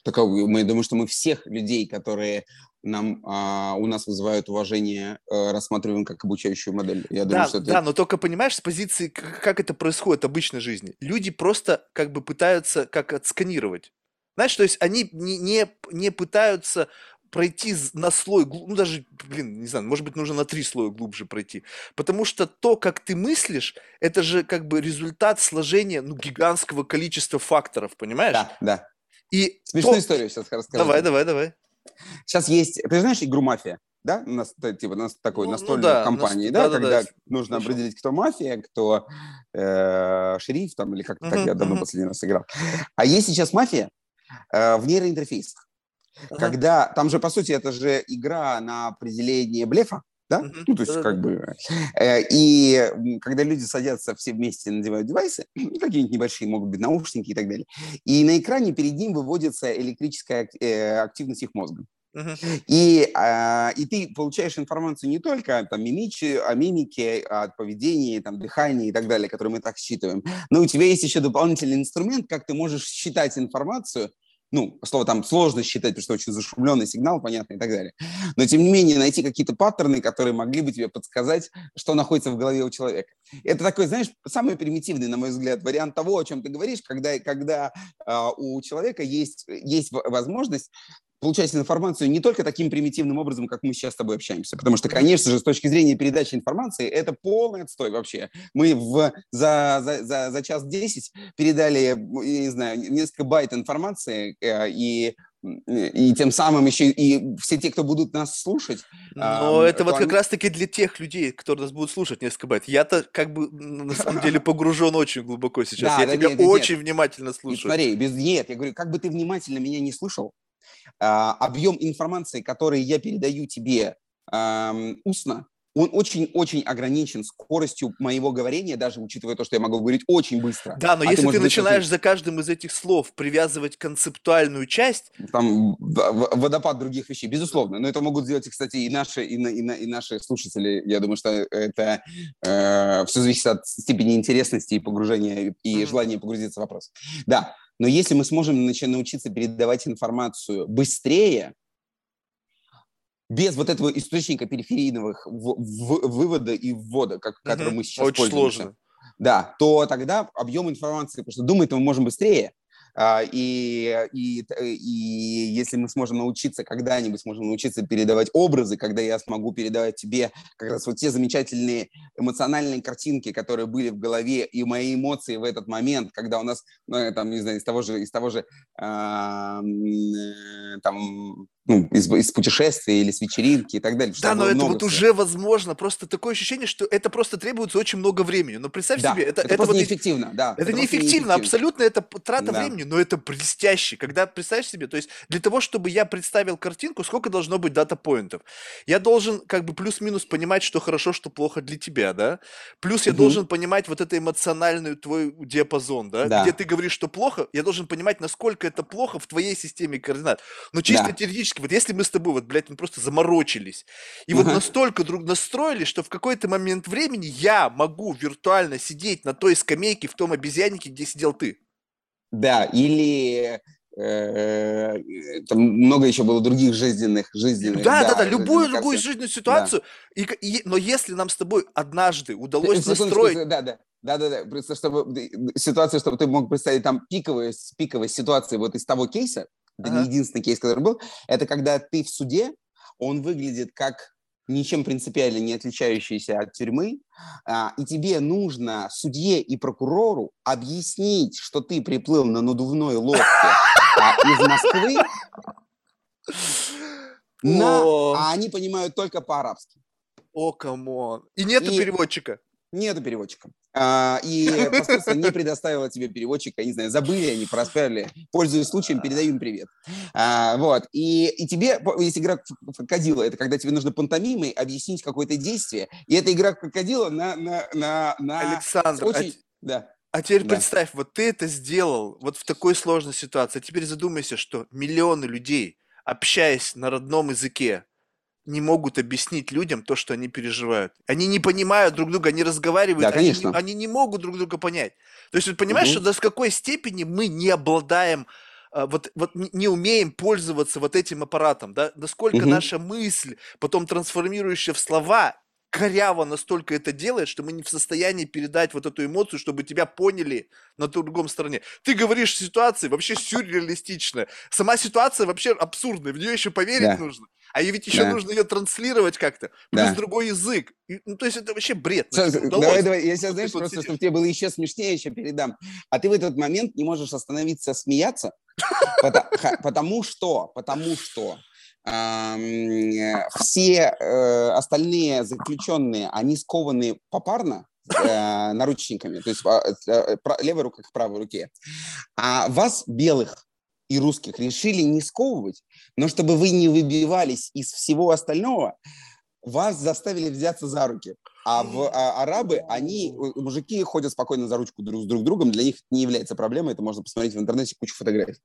Так, а мы думаю, что мы всех людей, которые нам, а, у нас вызывают уважение, а, рассматриваем как обучающую модель. Я думаю, да, что это... да, но только понимаешь, с позиции, как, как это происходит в обычной жизни. Люди просто как бы пытаются как отсканировать. Знаешь, то есть они не, не, не пытаются пройти на слой, ну даже, блин, не знаю, может быть, нужно на три слоя глубже пройти. Потому что то, как ты мыслишь, это же как бы результат сложения ну, гигантского количества факторов, понимаешь? Да, да. И Смешную то... историю сейчас расскажу. Давай, давай, давай. Сейчас есть, ты знаешь игру «Мафия»? Да, у нас типа нас такой ну, настольной ну, да, компании, да, да, когда да, нужно хорошо. определить, кто мафия, кто э, шериф там или как-то uh-huh, так я давно uh-huh. последний раз играл. А есть сейчас мафия э, в нейроинтерфейсах, uh-huh. когда там же по сути это же игра на определение блефа, да? Mm-hmm. Ну, то есть, как бы... Э, и когда люди садятся все вместе, надевают девайсы, [CLEARS THROAT] ну, какие-нибудь небольшие, могут быть наушники и так далее, и на экране перед ним выводится электрическая э, активность их мозга. Uh-huh. И, а, и ты получаешь информацию не только там, мимичи, о мимике, о поведении, там, дыхании и так далее, которые мы так считываем, но у тебя есть еще дополнительный инструмент, как ты можешь считать информацию, ну, слово там сложно считать, потому что очень зашумленный сигнал, понятно, и так далее. Но, тем не менее, найти какие-то паттерны, которые могли бы тебе подсказать, что находится в голове у человека. Это такой, знаешь, самый примитивный, на мой взгляд, вариант того, о чем ты говоришь, когда, когда э, у человека есть, есть возможность получать информацию не только таким примитивным образом, как мы сейчас с тобой общаемся. Потому что, конечно же, с точки зрения передачи информации, это полный отстой вообще. Мы в, за, за, за, за час 10 передали, я не знаю, несколько байт информации, э, и и тем самым еще и все те, кто будут нас слушать. Но э, это вот они... как раз-таки для тех людей, которые нас будут слушать несколько байт. Я-то как бы на самом деле погружен очень глубоко сейчас. Да, я да, тебя нет, очень нет. внимательно слушаю. Нет, смотри, без нет, я говорю, как бы ты внимательно меня не слушал, а, объем информации, который я передаю тебе устно, он очень-очень ограничен скоростью моего говорения, даже учитывая то, что я могу говорить очень быстро. Да, но а если ты, ты начинаешь быть, за каждым из этих слов привязывать концептуальную часть... Там водопад других вещей, безусловно. Но это могут сделать, кстати, и наши, и, и, и наши слушатели. Я думаю, что это э, все зависит от степени интересности и погружения, и mm-hmm. желания погрузиться в вопрос. Да, но если мы сможем научиться передавать информацию быстрее, без вот этого источника периферийных вывода и ввода, как, угу. который мы сейчас Очень сложно. Да, то тогда объем информации, потому что думать мы можем быстрее, и, и, и если мы сможем научиться, когда-нибудь сможем научиться передавать образы, когда я смогу передавать тебе как раз вот те замечательные эмоциональные картинки, которые были в голове, и мои эмоции в этот момент, когда у нас, ну, там, не знаю, из того же, из того же э, там, ну, из, из путешествия или с вечеринки и так далее. Да, но это вот всего. уже возможно. Просто такое ощущение, что это просто требуется очень много времени. Но представь да, себе, это, это, это вот неэффективно, да. Это, это неэффективно, неэффективно, абсолютно это трата да. времени, но это блестяще. Когда, представь себе, то есть для того, чтобы я представил картинку, сколько должно быть дата-поинтов? Я должен как бы плюс-минус понимать, что хорошо, что плохо для тебя, да? Плюс я угу. должен понимать вот это эмоциональный твой диапазон, да? да? Где ты говоришь, что плохо, я должен понимать, насколько это плохо в твоей системе координат. Но чисто да. теоретически, вот если мы с тобой, вот, блядь, мы просто заморочились, и вот настолько друг настроились, что в какой-то момент времени я могу виртуально сидеть на той скамейке в том обезьяннике, где сидел ты. Да, или э, там много еще было других жизненных, жизненных. Да, да, да, любую, любую жизненную ситуацию. Да. И, и, но если нам с тобой однажды удалось настроить... Да, да. Да, да, да. Просто чтобы ситуация, чтобы ты мог представить там пиковые, пиковые ситуации вот из того кейса, это ага. не единственный кейс, который был, это когда ты в суде, он выглядит как ничем принципиально не отличающийся от тюрьмы, а, и тебе нужно судье и прокурору объяснить, что ты приплыл на надувной лодке а, из Москвы, на, а они понимают только по-арабски. О, come on. И нету и переводчика. Нету переводчика. А, и посольство не предоставило тебе переводчика, не знаю, забыли они, проспали. Пользуясь случаем, передаю им привет. А, вот. И, и тебе, есть игра в крокодила, это когда тебе нужно пантомимой объяснить какое-то действие. И эта игра в крокодила на... на, на, на Александр, очень... а... Да. А теперь да. представь, вот ты это сделал вот в такой сложной ситуации. А теперь задумайся, что миллионы людей, общаясь на родном языке, не могут объяснить людям то, что они переживают. Они не понимают друг друга, они разговаривают, да, конечно. Они, они не могут друг друга понять. То есть, вот понимаешь, угу. что до какой степени мы не обладаем а, вот, вот не умеем пользоваться вот этим аппаратом, да, насколько угу. наша мысль, потом трансформирующая в слова, коряво настолько это делает, что мы не в состоянии передать вот эту эмоцию, чтобы тебя поняли на другом стороне. Ты говоришь ситуации вообще сюрреалистичная. Сама ситуация вообще абсурдная, в нее еще поверить да. нужно. А ведь еще да. нужно ее транслировать как-то. Плюс да. другой язык. И, ну, то есть это вообще бред. Все, давай, давай, я сейчас, знаешь, просто, чтобы тебе было еще смешнее, еще передам. А ты в этот момент не можешь остановиться смеяться, потому что, потому что все э, остальные заключенные, они скованы попарно, э, [LAUGHS] наручниками, то есть э, левой рукой к правой руке. А вас, белых, и русских решили не сковывать, но чтобы вы не выбивались из всего остального, вас заставили взяться за руки. А в а, арабы, они, мужики ходят спокойно за ручку друг с друг другом, для них это не является проблемой, это можно посмотреть в интернете, кучу фотографий.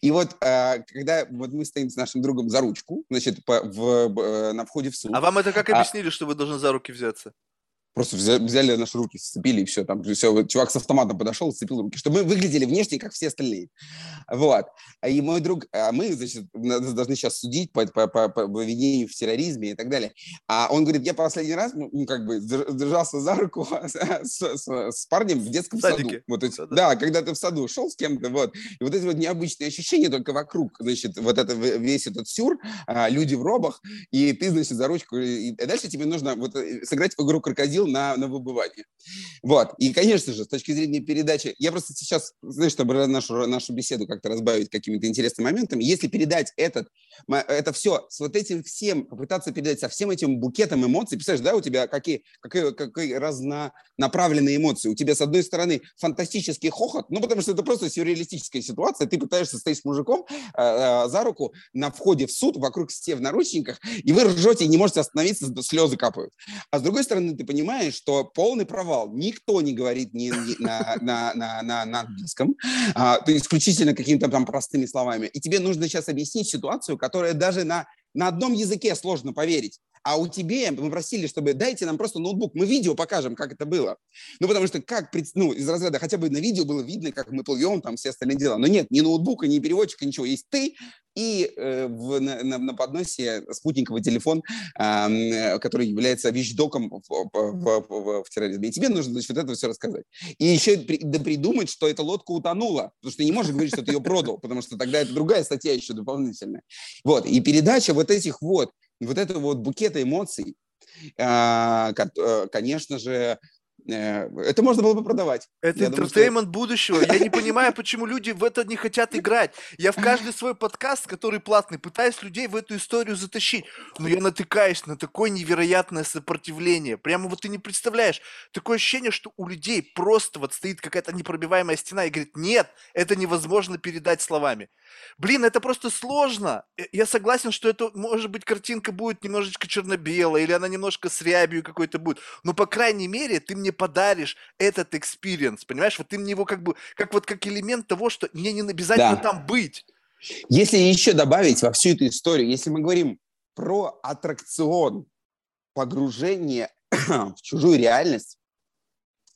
И вот, а, когда вот мы стоим с нашим другом за ручку, значит, по, в, э, на входе в суд... А вам это как а объяснили, а, что вы должны за руки взяться? Просто взяли, наши руки, сцепили, и все. Там все, чувак с автоматом подошел, сцепил руки, чтобы мы выглядели внешне, как все остальные. Вот. И мой друг, а мы, значит, должны сейчас судить по, по, по, по обвинению в терроризме и так далее. А он говорит, я последний раз, ну, как бы, держался за руку [LAUGHS] с, с, с парнем в детском Садике. саду. Вот, есть, да, когда ты в саду шел с кем-то, вот. И вот эти вот необычные ощущения только вокруг, значит, вот это весь этот сюр, а, люди в робах, и ты, значит, за ручку. И дальше тебе нужно вот э, сыграть в игру крокодил ходил на, на выбывание. Вот. И, конечно же, с точки зрения передачи, я просто сейчас, знаешь, чтобы нашу, нашу беседу как-то разбавить какими-то интересными моментами, если передать этот, это все, с вот этим всем, попытаться передать со всем этим букетом эмоций, представляешь, да, у тебя какие, какие, какие разнонаправленные эмоции. У тебя, с одной стороны, фантастический хохот, ну, потому что это просто сюрреалистическая ситуация, ты пытаешься стоять с мужиком э, э, за руку на входе в суд, вокруг все в наручниках, и вы ржете и не можете остановиться, слезы капают. А с другой стороны, ты понимаешь, понимаешь, что полный провал. Никто не говорит ни, ни, на, на, на, на, на английском, а, исключительно какими-то там простыми словами. И тебе нужно сейчас объяснить ситуацию, которая даже на, на одном языке сложно поверить. А у тебя мы просили, чтобы дайте нам просто ноутбук, мы видео покажем, как это было. Ну, потому что как, ну, из разряда хотя бы на видео было видно, как мы плывем, там все остальные дела. Но нет, ни ноутбука, ни переводчика, ничего. Есть ты и э, в, на, на подносе спутниковый телефон, э, который является вещдоком в, в, в, в, терроризме. И тебе нужно, значит, вот это все рассказать. И еще при, да придумать, что эта лодка утонула, потому что ты не можешь говорить, что ты ее продал, потому что тогда это другая статья еще дополнительная. Вот, и передача вот этих вот вот этого вот букета эмоций, а, э, конечно же, это можно было бы продавать. Это интертеймент что... будущего. Я не понимаю, почему люди в это не хотят играть. Я в каждый свой подкаст, который платный, пытаюсь людей в эту историю затащить. Но я натыкаюсь на такое невероятное сопротивление. Прямо вот ты не представляешь. Такое ощущение, что у людей просто вот стоит какая-то непробиваемая стена и говорит, нет, это невозможно передать словами. Блин, это просто сложно. Э, я согласен, что это, может быть, картинка будет немножечко черно-белая, или она немножко с рябью какой-то будет. Но, по крайней мере, ты мне подаришь этот experience, понимаешь? Вот ты мне его как бы, как вот как элемент того, что мне не обязательно да. там быть. Если еще добавить во всю эту историю, если мы говорим про аттракцион погружение [CLEARS THROAT] в чужую реальность,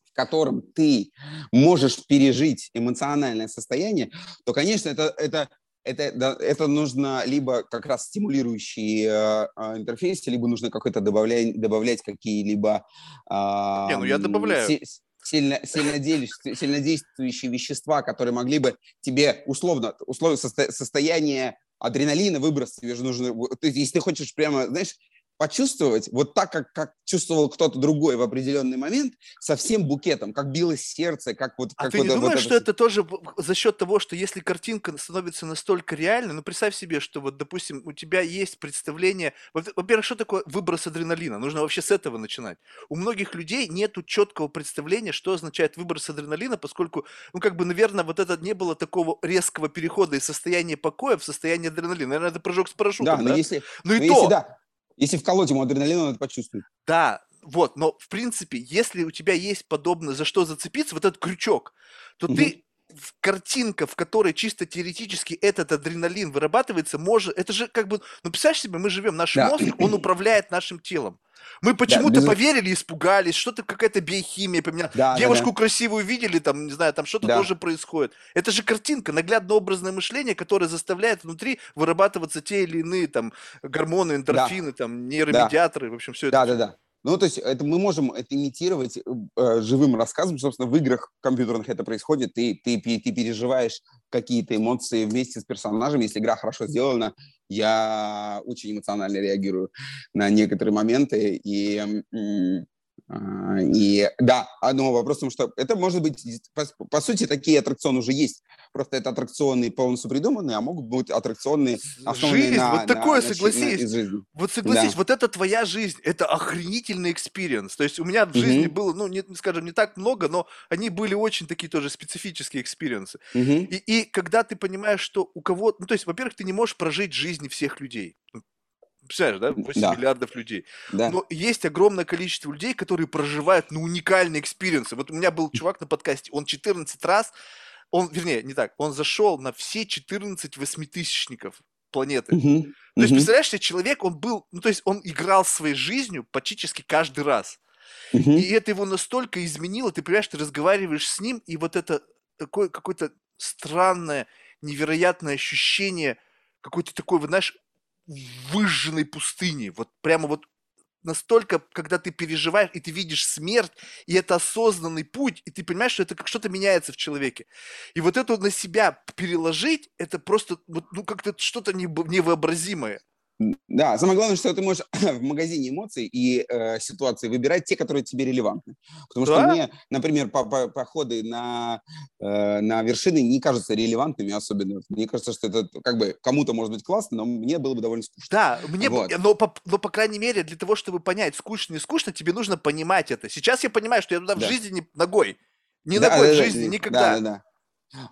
в котором ты можешь пережить эмоциональное состояние, то, конечно, это, это это, это нужно либо как раз стимулирующий э, э интерфейс, либо нужно какой-то добавлять, добавлять какие-либо... Э, Не, ну я добавляю. Си, сильно, сильно, действующие, сильно действующие вещества, которые могли бы тебе условно, условно состо, состояние адреналина выброс тебе же нужно... Если ты хочешь прямо, знаешь, почувствовать вот так, как, как чувствовал кто-то другой в определенный момент, со всем букетом, как билось сердце, как вот... А как ты вот, не думаешь, вот что это тоже за счет того, что если картинка становится настолько реальной, ну представь себе, что вот, допустим, у тебя есть представление... Во-первых, что такое выброс адреналина? Нужно вообще с этого начинать. У многих людей нет четкого представления, что означает выброс адреналина, поскольку, ну как бы, наверное, вот это не было такого резкого перехода из состояния покоя в состояние адреналина. Наверное, это прыжок с парашютом, да? но да? если... Ну и но то... Если, да, если вколоть ему адреналин, он это почувствует. Да, вот, но в принципе, если у тебя есть подобное, за что зацепиться, вот этот крючок, то угу. ты картинка, в которой чисто теоретически этот адреналин вырабатывается, может, это же как бы, ну представляешь себе, мы живем, наш да. мозг, он управляет нашим телом. Мы почему-то да, без... поверили, испугались, что-то какая-то биохимия поменялась. Да, Девушку да, да. красивую видели, там, не знаю, там что-то да. тоже происходит. Это же картинка, наглядно-образное мышление, которое заставляет внутри вырабатываться те или иные там гормоны, эндорфины, да. там, нейромедиаторы, да. в общем, все да, это. Да, да, да. Ну, то есть это мы можем это имитировать э, живым рассказом. Собственно, в играх компьютерных это происходит. Ты, ты, ты переживаешь какие-то эмоции вместе с персонажем. Если игра хорошо сделана, я очень эмоционально реагирую на некоторые моменты. И и да, но вопрос в том, что это может быть, по, по сути, такие аттракционы уже есть. Просто это аттракционы полностью придуманные, а могут быть аттракционы, основанные жизнь, на... вот такое, на, согласись. На, на, вот согласись, да. вот это твоя жизнь, это охренительный experience. То есть у меня в жизни mm-hmm. было, ну, не, скажем, не так много, но они были очень такие тоже специфические experience'ы. Mm-hmm. И, и когда ты понимаешь, что у кого... Ну, то есть, во-первых, ты не можешь прожить жизни всех людей. Представляешь, да? 8 да. миллиардов людей. Да. Но есть огромное количество людей, которые проживают ну, уникальные experience'ы. Вот у меня был чувак на подкасте, он 14 раз, он, вернее, не так, он зашел на все 14 восьмитысячников планеты. Угу. То есть, представляешь себе, человек, он был, ну, то есть, он играл своей жизнью практически каждый раз. Угу. И это его настолько изменило, ты понимаешь, ты разговариваешь с ним, и вот это такое какое-то странное, невероятное ощущение, какой-то такой, вот, знаешь, выжженной пустыне. Вот прямо вот настолько, когда ты переживаешь, и ты видишь смерть, и это осознанный путь, и ты понимаешь, что это как что-то меняется в человеке. И вот это на себя переложить, это просто вот, ну, как-то что-то невообразимое. Да, самое главное, что ты можешь [COUGHS] в магазине эмоций и э, ситуации выбирать те, которые тебе релевантны. Потому да? что мне, например, по -по походы на, э, на вершины не кажутся релевантными особенно. Мне кажется, что это как бы кому-то может быть классно, но мне было бы довольно скучно. Да, мне вот. бы, но, по, но по крайней мере для того, чтобы понять, скучно не скучно, тебе нужно понимать это. Сейчас я понимаю, что я туда да. в жизни не ногой. Не да, ногой да, в жизни, да, никогда. Да, да, да.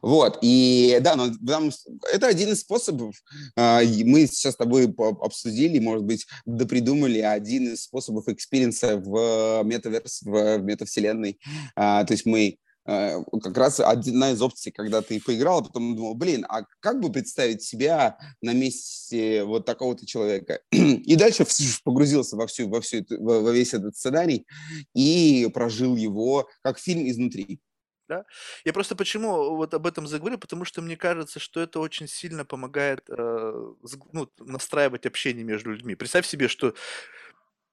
Вот, и да, но там, это один из способов. А, мы сейчас с тобой обсудили, может быть, допридумали один из способов experience'а в metaverse, в метавселенной. А, то есть мы а, как раз одна из опций, когда ты поиграл, а потом думал, блин, а как бы представить себя на месте вот такого-то человека? [CLEARS THROAT] И дальше погрузился во, всю, во, всю, во весь этот сценарий и прожил его как фильм изнутри. Да? Я просто почему вот об этом заговорю, потому что мне кажется, что это очень сильно помогает э, ну, настраивать общение между людьми. Представь себе, что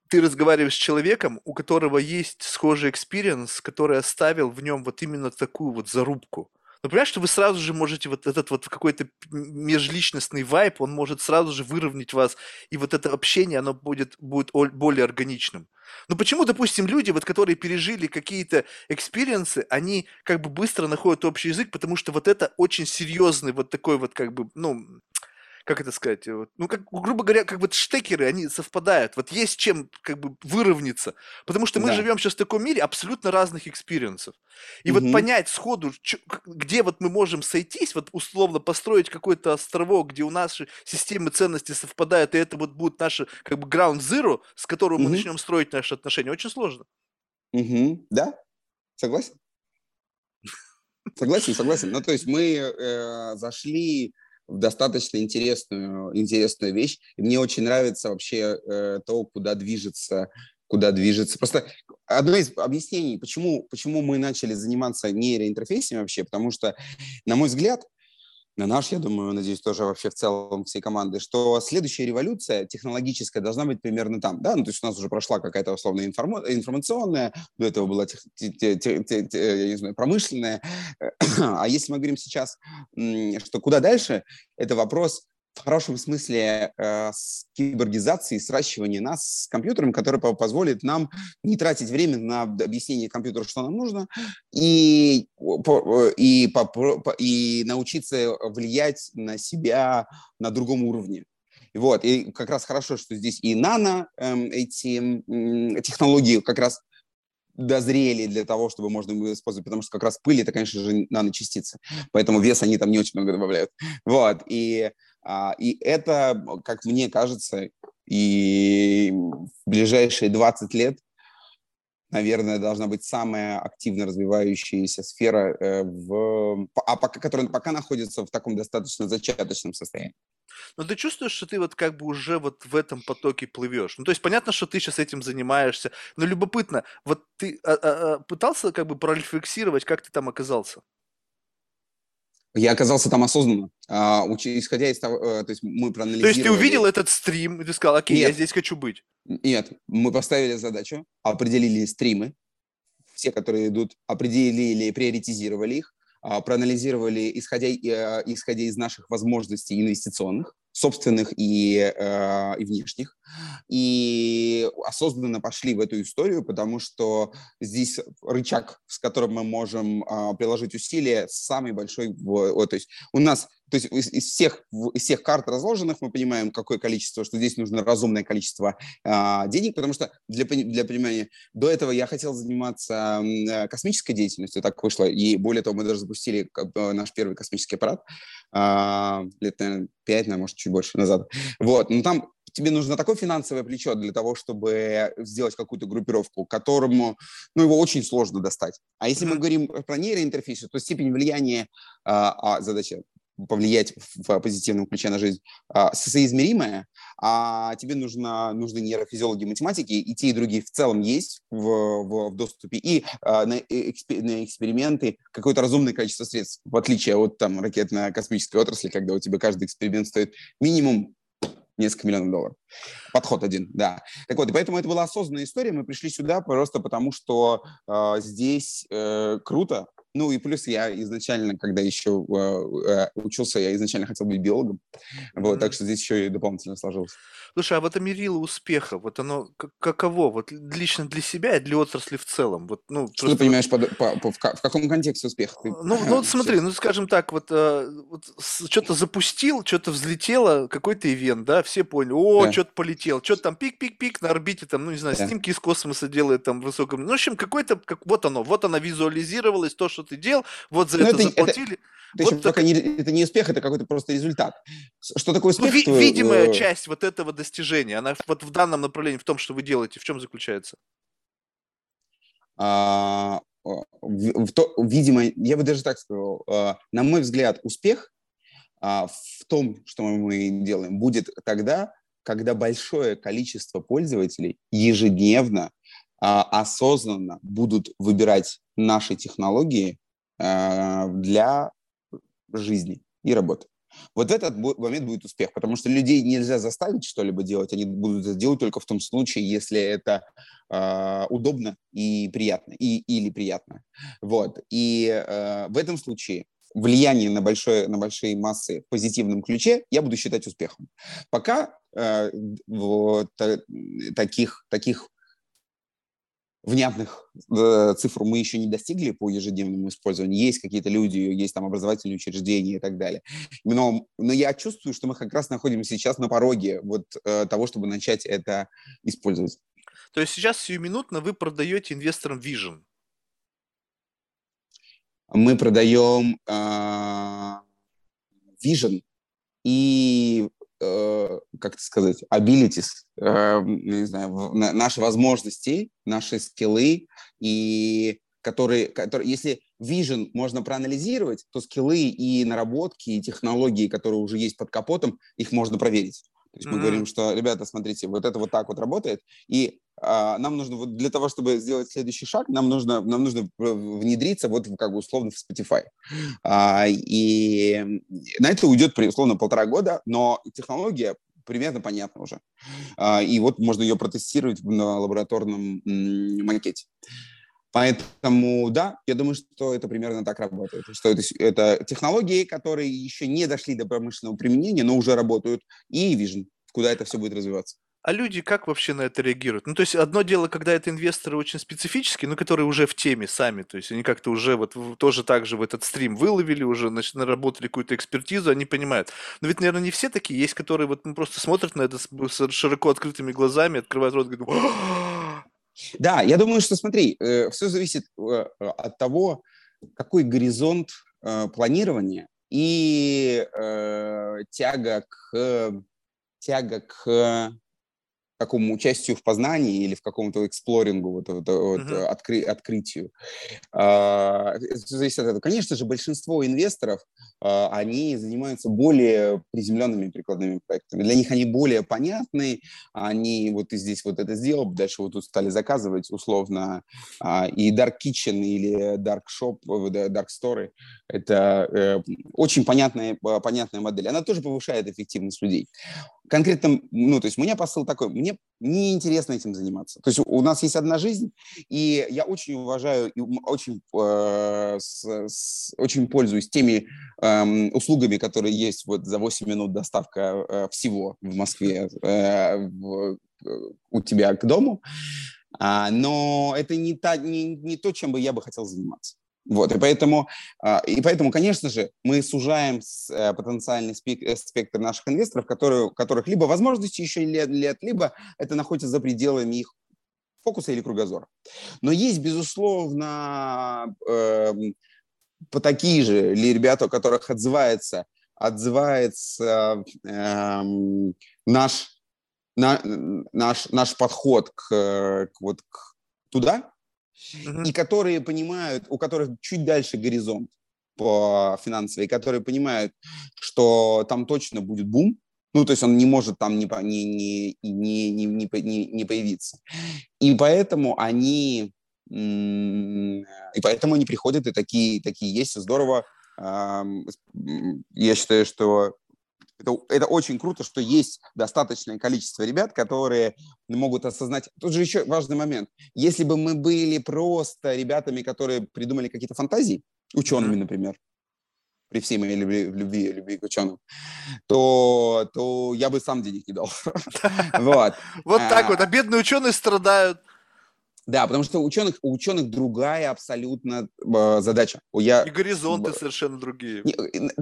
ты разговариваешь с человеком, у которого есть схожий experience, который оставил в нем вот именно такую вот зарубку. Но понимаешь, что вы сразу же можете вот этот вот какой-то межличностный vibe, он может сразу же выровнять вас, и вот это общение, оно будет, будет более органичным. Ну почему, допустим, люди, вот, которые пережили какие-то experience'ы, они как бы быстро находят общий язык, потому что вот это очень серьезный вот такой вот как бы, ну, как это сказать, вот, ну, как, грубо говоря, как вот штекеры, они совпадают. Вот есть чем как бы выровняться. Потому что мы да. живем сейчас в таком мире абсолютно разных experience'ов. И угу. вот понять сходу, чё, где вот мы можем сойтись, вот условно построить какой-то островок, где у нас системы ценностей совпадают, и это вот будет наше как бы ground zero, с которого угу. мы начнем строить наши отношения, очень сложно. Угу. Да, согласен. Согласен, согласен. Ну, то есть мы э, зашли достаточно интересную, интересную вещь. И мне очень нравится вообще э, то, куда движется куда движется. Просто одно из объяснений, почему, почему мы начали заниматься нейроинтерфейсами вообще, потому что, на мой взгляд, на наш, я думаю, надеюсь, тоже вообще в целом всей команды, что следующая революция технологическая должна быть примерно там, да, ну, то есть у нас уже прошла какая-то условно информа- информационная, до этого была, тех, те, те, те, те, я не знаю, промышленная, [CLEARS THROAT] а если мы говорим сейчас, что куда дальше, это вопрос в хорошем смысле э, с киборгизации, сращивания нас с компьютером, который позволит нам не тратить время на объяснение компьютера, что нам нужно, и, и, и научиться влиять на себя на другом уровне. Вот, и как раз хорошо, что здесь и нано э, эти э, технологии как раз дозрели для того, чтобы можно было использовать, потому что как раз пыль это, конечно же, наночастицы, поэтому вес они там не очень много добавляют. Вот, и и это, как мне кажется, и в ближайшие 20 лет, наверное, должна быть самая активно развивающаяся сфера, э, в, а пока, которая пока находится в таком достаточно зачаточном состоянии. Но ты чувствуешь, что ты вот как бы уже вот в этом потоке плывешь? Ну, то есть понятно, что ты сейчас этим занимаешься, но любопытно, вот ты а, а, а, пытался как бы прорефлексировать, как ты там оказался? Я оказался там осознанно, а, исходя из того, э, то есть мы проанализировали... То есть ты увидел этот стрим, и ты сказал, окей, Нет. я здесь хочу быть. Нет, мы поставили задачу, определили стримы, все, которые идут, определили, приоритизировали их, а, проанализировали, исходя, э, исходя из наших возможностей инвестиционных, собственных и, э, и внешних, и осознанно пошли в эту историю, потому что здесь рычаг, с которым мы можем э, приложить усилия, самый большой. Вот, то есть у нас то есть из, всех, из всех карт разложенных мы понимаем, какое количество, что здесь нужно разумное количество э, денег, потому что для, для понимания, до этого я хотел заниматься э, космической деятельностью, так вышло, и более того, мы даже запустили наш первый космический аппарат э, лет, наверное, 5, наверное, может, чуть больше назад. Вот, но там тебе нужно такое финансовое плечо для того, чтобы сделать какую-то группировку, которому, ну, его очень сложно достать. А если мы говорим про нейроинтерфейсы, то степень влияния, а, а задача повлиять в позитивном ключе на жизнь, а, соизмеримое, а тебе нужно, нужны нейрофизиологи математики, и те, и другие в целом есть в, в, в доступе, и а, на, экспер, на эксперименты какое-то разумное количество средств, в отличие от там ракетно-космической отрасли, когда у тебя каждый эксперимент стоит минимум несколько миллионов долларов. Подход один, да. Так вот, и поэтому это была осознанная история. Мы пришли сюда просто потому, что э, здесь э, круто, ну и плюс я изначально, когда еще э, э, учился, я изначально хотел быть биологом. Mm-hmm. Вот, так что здесь еще и дополнительно сложилось. Слушай, а вот это мерило успеха, вот оно каково? Вот лично для себя и для отрасли в целом? Вот, ну, Что просто... ты понимаешь под, по, по, в, в каком контексте успех? Ты... Ну, ну вот [CLEARS THROAT] смотри, ну скажем так, вот, э, вот что-то запустил, что-то взлетело, какой-то ивент, да, все поняли, о, да. что-то полетел, что-то там пик-пик-пик на орбите, там, ну не знаю, да. снимки из космоса делает там в высоком, ну в общем, какой-то, как, вот оно, вот она визуализировалась, то, что ты делал, вот за Но ну, это, это заплатили. Это то вот пока не, это не успех, это какой-то просто результат. Что такое ну, успех? Ну, ви- видимая часть вот этого достижения, она вот в данном направлении, в том, что вы делаете, в чем заключается? А, в, в то, видимо, я бы даже так сказал, а, на мой взгляд, успех а, в том, что мы делаем, будет тогда, когда большое количество пользователей ежедневно осознанно будут выбирать наши технологии а, для жизни и работы. Вот в этот момент будет успех, потому что людей нельзя заставить что-либо делать, они будут это делать только в том случае, если это э, удобно и приятно, и, или приятно. Вот. И э, в этом случае влияние на, большое, на большие массы в позитивном ключе я буду считать успехом. Пока э, вот, таких, таких внятных э, цифр мы еще не достигли по ежедневному использованию. Есть какие-то люди, есть там образовательные учреждения и так далее. Но, но я чувствую, что мы как раз находимся сейчас на пороге вот э, того, чтобы начать это использовать. То есть сейчас сиюминутно вы продаете инвесторам Vision? Мы продаем э, Vision и как это сказать, abilities, э, не знаю, наши возможности, наши скиллы, и которые, которые, если vision можно проанализировать, то скиллы и наработки, и технологии, которые уже есть под капотом, их можно проверить. То есть mm-hmm. мы говорим, что, ребята, смотрите, вот это вот так вот работает, и нам нужно вот для того, чтобы сделать следующий шаг, нам нужно, нам нужно внедриться вот как бы условно в Spotify. А, и на это уйдет условно полтора года, но технология примерно понятна уже. А, и вот можно ее протестировать на лабораторном макете. Поэтому, да, я думаю, что это примерно так работает. Что это, это технологии, которые еще не дошли до промышленного применения, но уже работают, и Vision, куда это все будет развиваться. А люди как вообще на это реагируют? Ну, то есть одно дело, когда это инвесторы очень специфические, но которые уже в теме сами, то есть они как-то уже вот тоже так же в этот стрим выловили, уже значит, наработали какую-то экспертизу, они понимают. Но ведь, наверное, не все такие, есть, которые вот ну, просто смотрят на это с широко открытыми глазами, открывают рот и говорят, да, я думаю, что смотри, э, все зависит э, от того, какой горизонт э, планирования и тяга к тяга к такому участию в познании или в каком-то эксплорингу, вот, вот, вот, uh-huh. откры, открытию. А, зависит от этого. Конечно же, большинство инвесторов, а, они занимаются более приземленными прикладными проектами. Для них они более понятны, они вот и здесь вот это сделал, дальше вот тут стали заказывать условно а, и Dark Kitchen или Dark Shop, Dark Store. Это э, очень понятная, понятная модель. Она тоже повышает эффективность людей конкретно, ну, то есть у меня посыл такой, мне неинтересно этим заниматься. То есть у нас есть одна жизнь, и я очень уважаю и очень, э, с, с, очень пользуюсь теми э, услугами, которые есть вот за 8 минут доставка э, всего в Москве э, в, у тебя к дому. А, но это не, та, не, не то, чем бы я бы хотел заниматься. Вот, и поэтому, а, и поэтому, конечно же, мы сужаем э, потенциальный э, спектр наших инвесторов, которые, которых либо возможности еще нет, либо это находится за пределами их фокуса или кругозора. Но есть, безусловно, э, по такие же ли ребята, у которых отзывается, отзывается э, наш, на, наш, наш подход к, к, вот, к туда, uh-huh. и которые понимают, у которых чуть дальше горизонт по финансовой, которые понимают, что там точно будет бум, ну, то есть он не может там не, не, не, не, не, не, не появиться. И поэтому они, и поэтому они приходят, и такие, такие есть, здорово. Я считаю, что это, это очень круто, что есть достаточное количество ребят, которые могут осознать. Тут же еще важный момент. Если бы мы были просто ребятами, которые придумали какие-то фантазии, учеными, например, при всей моей любви, любви, любви к ученым, то, то я бы сам денег не дал. [LAUGHS] Вот. Вот так вот. А, а бедные ученые страдают. Да, потому что у ученых, у ученых другая абсолютно э, задача. Я, и горизонты совершенно другие.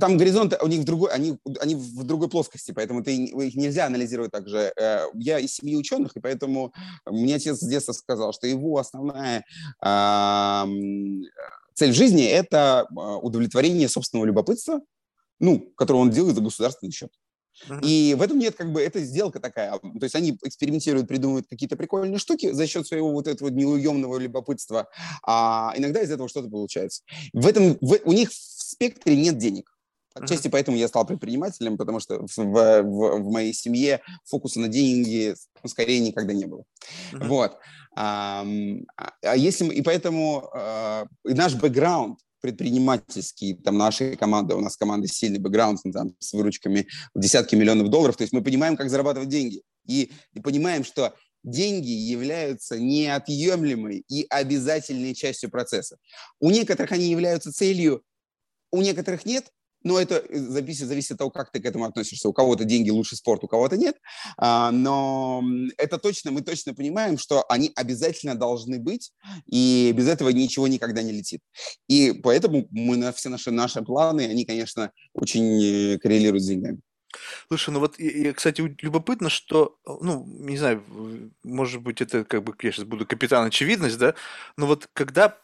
Там горизонты у них в другой, они, они в другой плоскости, поэтому ты, их нельзя анализировать так же. Э, я из семьи ученых, и поэтому мне отец с детства сказал, что его основная э, цель в жизни – это а, удовлетворение собственного любопытства, ну, которое он делает за государственный счет. И в этом нет, как бы, это сделка такая. То есть они экспериментируют, придумывают какие-то прикольные штуки за счет своего вот этого неуемного любопытства, а иногда из этого что-то получается. В этом, в, у них в спектре нет денег. Отчасти uh-huh. поэтому я стал предпринимателем, потому что в, в, в моей семье фокуса на деньги скорее никогда не было. Uh-huh. Вот. А, а если и поэтому а, и наш бэкграунд предпринимательский, там, нашей команды, у нас команда сильный бэкграунд, там, с выручками в десятки миллионов долларов, то есть мы понимаем, как зарабатывать деньги. И, и понимаем, что деньги являются неотъемлемой и обязательной частью процесса. У некоторых они являются целью, у некоторых нет, но это э, зависит, зависит от того, как ты к этому относишься. У кого-то деньги лучше спорт, у кого-то нет. А, но это точно, мы точно понимаем, что они обязательно должны быть, и без этого ничего никогда не летит. И поэтому мы на все наши, наши планы, они, конечно, очень э, коррелируют с деньгами. Слушай, ну вот, и, кстати, любопытно, что, ну, не знаю, может быть, это как бы, я сейчас буду капитан очевидность, да, но вот когда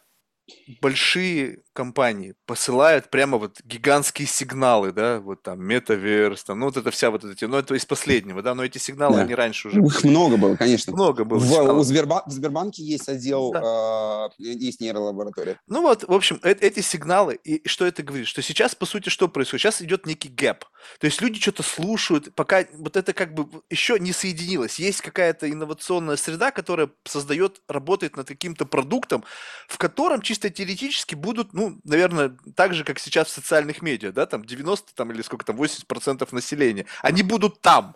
большие компании посылают прямо вот гигантские сигналы, да, вот там метаверс, там, ну вот это вся вот эти, ну это из последнего, да, но эти сигналы, да. они раньше уже... Их много было, конечно. Много было. В, у Сбербан... В Сбербанке есть отдел, да. э, есть нейролаборатория. Ну вот, в общем, э эти сигналы, и что это говорит? Что сейчас, по сути, что происходит? Сейчас идет некий гэп. То есть люди что-то слушают, пока вот это как бы еще не соединилось. Есть какая-то инновационная среда, которая создает, работает над каким-то продуктом, в котором чисто чисто теоретически будут, ну, наверное, так же, как сейчас в социальных медиа, да, там 90 там, или сколько там, 80% населения, они будут там.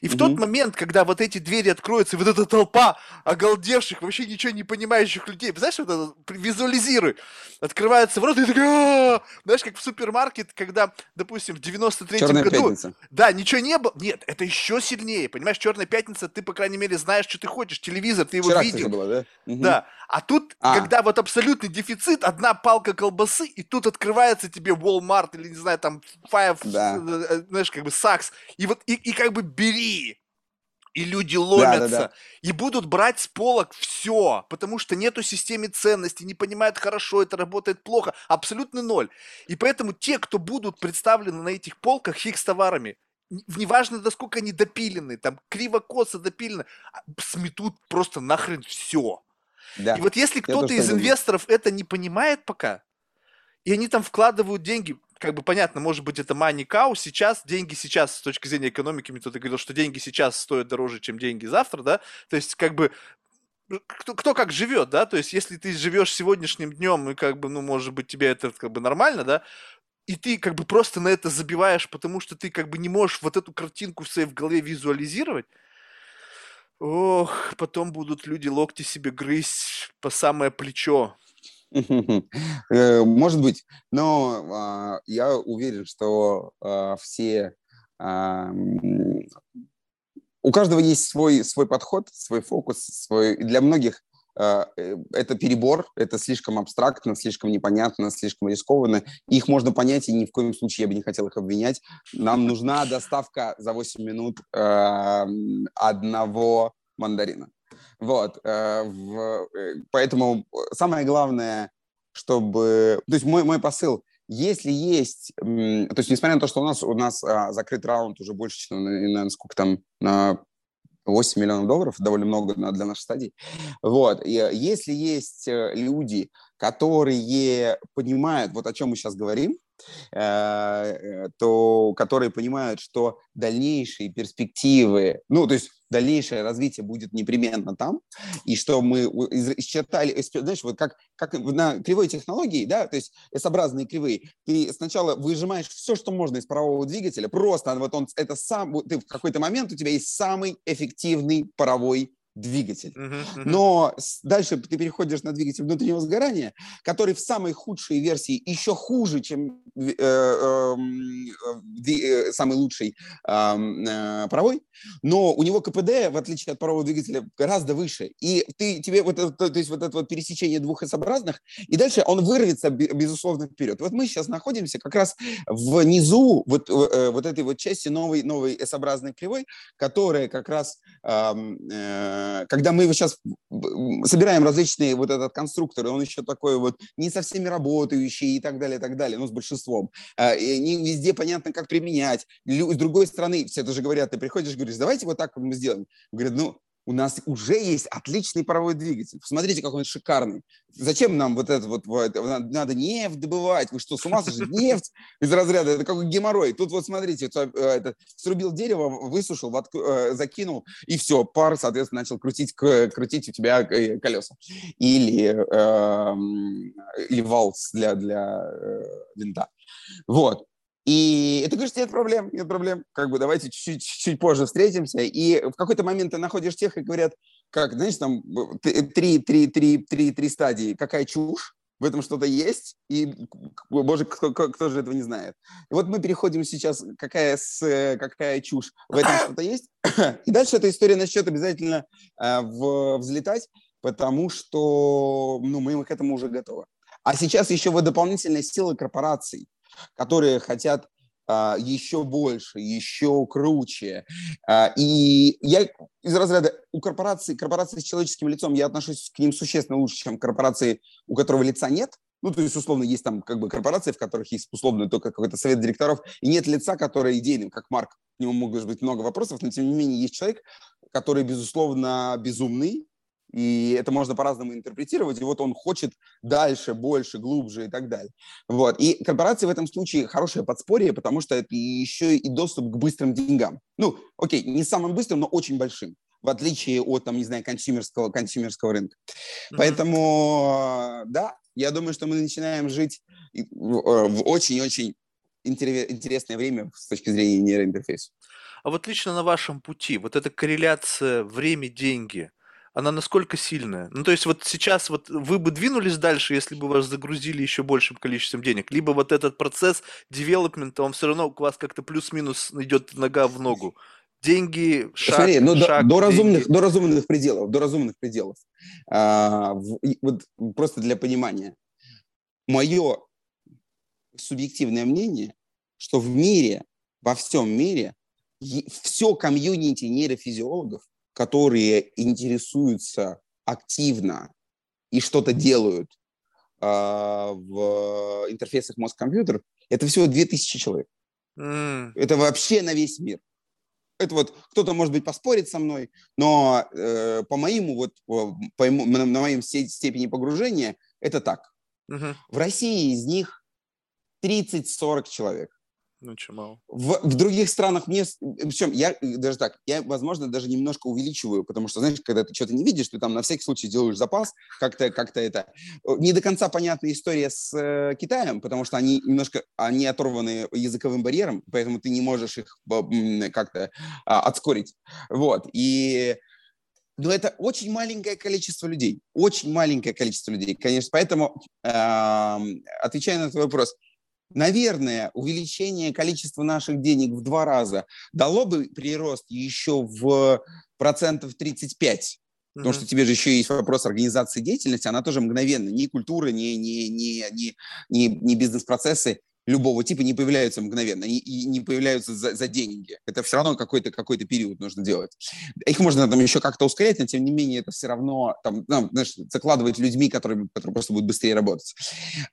И в тот момент, когда вот эти двери откроются, и вот эта толпа оголдевших, вообще ничего не понимающих людей, знаешь, вот это, визуализируй, открываются ворота, и такая, знаешь, как в супермаркет, когда, допустим, в 93-м году... Пятница. Да, ничего не было. Нет, это еще сильнее, понимаешь, Черная пятница, ты, по крайней мере, знаешь, что ты хочешь, телевизор, ты его Вчера, видел. Было, да? Угу. да. А тут, а. когда вот абсолютный дефицит, одна палка колбасы, и тут открывается тебе Walmart или, не знаю, там, Five, да. Э, э, знаешь, как бы Saks, и вот, и, и как бы бери. И люди ломятся да, да, да. и будут брать с полок все, потому что нету системы ценностей, не понимают хорошо, это работает плохо, абсолютно ноль. И поэтому те, кто будут представлены на этих полках их с товарами, неважно, насколько они допилены, там криво-косо допилены, а, сметут просто нахрен все. Да. И вот если кто-то из инвесторов это не понимает пока, и они там вкладывают деньги, как бы понятно, может быть, это money cow, сейчас, деньги сейчас, с точки зрения экономики, мне кто-то говорил, что деньги сейчас стоят дороже, чем деньги завтра, да, то есть, как бы, кто, кто как живет, да, то есть, если ты живешь сегодняшним днем, и, как бы, ну, может быть, тебе это, как бы, нормально, да, и ты, как бы, просто на это забиваешь, потому что ты, как бы, не можешь вот эту картинку в своей в голове визуализировать, ох, потом будут люди локти себе грызть по самое плечо, Э, [LAUGHS] может быть, но а, я уверен, что а, все у каждого есть свой, свой подход, свой фокус, свой... для многих а, э, это перебор, это слишком абстрактно, слишком непонятно, слишком рискованно. Их можно понять, и ни в коем случае я бы не хотел их обвинять. Нам нужна доставка за 8 минут одного мандарина. Вот, э, э, поэтому самое главное, чтобы, то есть мой, мой посыл, если есть, то есть несмотря на то, что у нас, у нас а, закрыт раунд уже больше, чем, наверное, сколько там, на 8 миллионов долларов, довольно много для нашей стадии. Вот. И если есть э, люди, которые понимают, вот о чем мы сейчас говорим, Э, то, которые понимают, что дальнейшие перспективы, ну, то есть дальнейшее развитие будет непременно там, и что мы исчертали, знаешь, вот как, как на кривой технологии, да, то есть S-образные кривые, ты сначала выжимаешь все, что можно из парового двигателя, просто вот он, это сам, ты в какой-то момент у тебя есть самый эффективный паровой двигатель. Uh-huh, uh-huh. Но дальше ты переходишь на двигатель внутреннего сгорания, который в самой худшей версии еще хуже, чем э, э, э, самый лучший эм, э, паровой, но у него КПД, в отличие от парового двигателя, гораздо выше. И ты, тебе вот это, то есть вот это вот пересечение двух S-образных, и дальше он вырвется, безусловно, вперед. Вот мы сейчас находимся как раз внизу вот, э, вот этой вот части новой, новой S-образной кривой, которая как раз эм, Э, когда мы сейчас собираем различные вот этот конструктор, и он еще такой вот не со всеми работающий и так далее, и так далее, ну, с большинством. Э, и не везде понятно, как применять. С другой стороны, все тоже говорят, ты приходишь, говоришь, давайте вот так мы сделаем. Говорят, ну, у нас уже есть отличный паровой двигатель. Посмотрите, какой он шикарный. Зачем нам вот это вот, надо нефть добывать? Вы что, с ума сошли? Нефть из разряда, это какой геморрой. Тут вот смотрите, э, это, срубил дерево, высушил, вотк, э, закинул, и все, пар, соответственно, начал крутить, крутить у тебя э, колеса. Или, э, или валс для, для э, винта. Вот. И ты говоришь, нет проблем, нет проблем, как бы давайте чуть-чуть, чуть позже встретимся. И в какой-то момент ты находишь тех и говорят, как, знаешь, там три, три, три, три, три стадии, какая чушь, в этом что-то есть, и, боже, кто, кто, же этого не знает. И вот мы переходим сейчас, какая, с, какая чушь, в этом [COUGHS] что-то есть, и дальше эта история начнет обязательно э, в, взлетать, потому что ну, мы к этому уже готовы. А сейчас еще вы дополнительные силы корпораций, которые хотят а, еще больше, еще круче. А, и я из разряда у корпораций, корпорации с человеческим лицом, я отношусь к ним существенно лучше, чем корпорации, у которого лица нет. Ну, то есть, условно, есть там как бы корпорации, в которых есть, условно, только какой-то совет директоров, и нет лица, который идейным, как Марк. К нему могут быть много вопросов, но, тем не менее, есть человек, который, безусловно, безумный, и это можно по-разному интерпретировать, и вот он хочет дальше, больше, глубже и так далее. Вот. И корпорации в этом случае хорошее подспорье, потому что это еще и доступ к быстрым деньгам. Ну, окей, не самым быстрым, но очень большим в отличие от, там, не знаю, консюмерского, консюмерского рынка. Mm-hmm. Поэтому, да, я думаю, что мы начинаем жить в очень-очень интересное время с точки зрения нейроинтерфейса. А вот лично на вашем пути, вот эта корреляция время-деньги – она насколько сильная? Ну, то есть вот сейчас вот вы бы двинулись дальше, если бы вас загрузили еще большим количеством денег, либо вот этот процесс девелопмента, он все равно у вас как-то плюс-минус идет нога в ногу. Деньги, шаг, Смотри, ну, шаг, до, до, разумных, до разумных пределов, до разумных пределов. А, в, вот просто для понимания. Мое субъективное мнение, что в мире, во всем мире, все комьюнити нейрофизиологов которые интересуются активно и что-то делают э, в интерфейсах мозг-компьютер, это всего 2000 человек. Mm. Это вообще на весь мир. Это вот кто-то, может быть, поспорит со мной, но э, по моему, вот, по, на, на моем степени погружения, это так. Mm-hmm. В России из них 30-40 человек. Ну, чему В, в других странах мне... Причем я даже так, я, возможно, даже немножко увеличиваю, потому что, знаешь, когда ты что-то не видишь, ты там на всякий случай делаешь запас, как-то как это... Не до конца понятная история с э, Китаем, потому что они немножко, они оторваны языковым барьером, поэтому ты не можешь их как-то а, отскорить. Вот. И но это очень маленькое количество людей, очень маленькое количество людей, конечно. Поэтому, э, отвечая на твой вопрос, наверное, увеличение количества наших денег в два раза дало бы прирост еще в процентов 35. Потому mm-hmm. что тебе же еще есть вопрос организации деятельности, она тоже мгновенно. Ни культура, ни, ни, ни, ни, ни, ни бизнес-процессы любого типа не появляются мгновенно и, и не появляются за, за деньги. Это все равно какой-то какой период нужно делать. Их можно там еще как-то ускорять, но тем не менее это все равно там, ну, знаешь, закладывать людьми, которые, которые просто будут быстрее работать.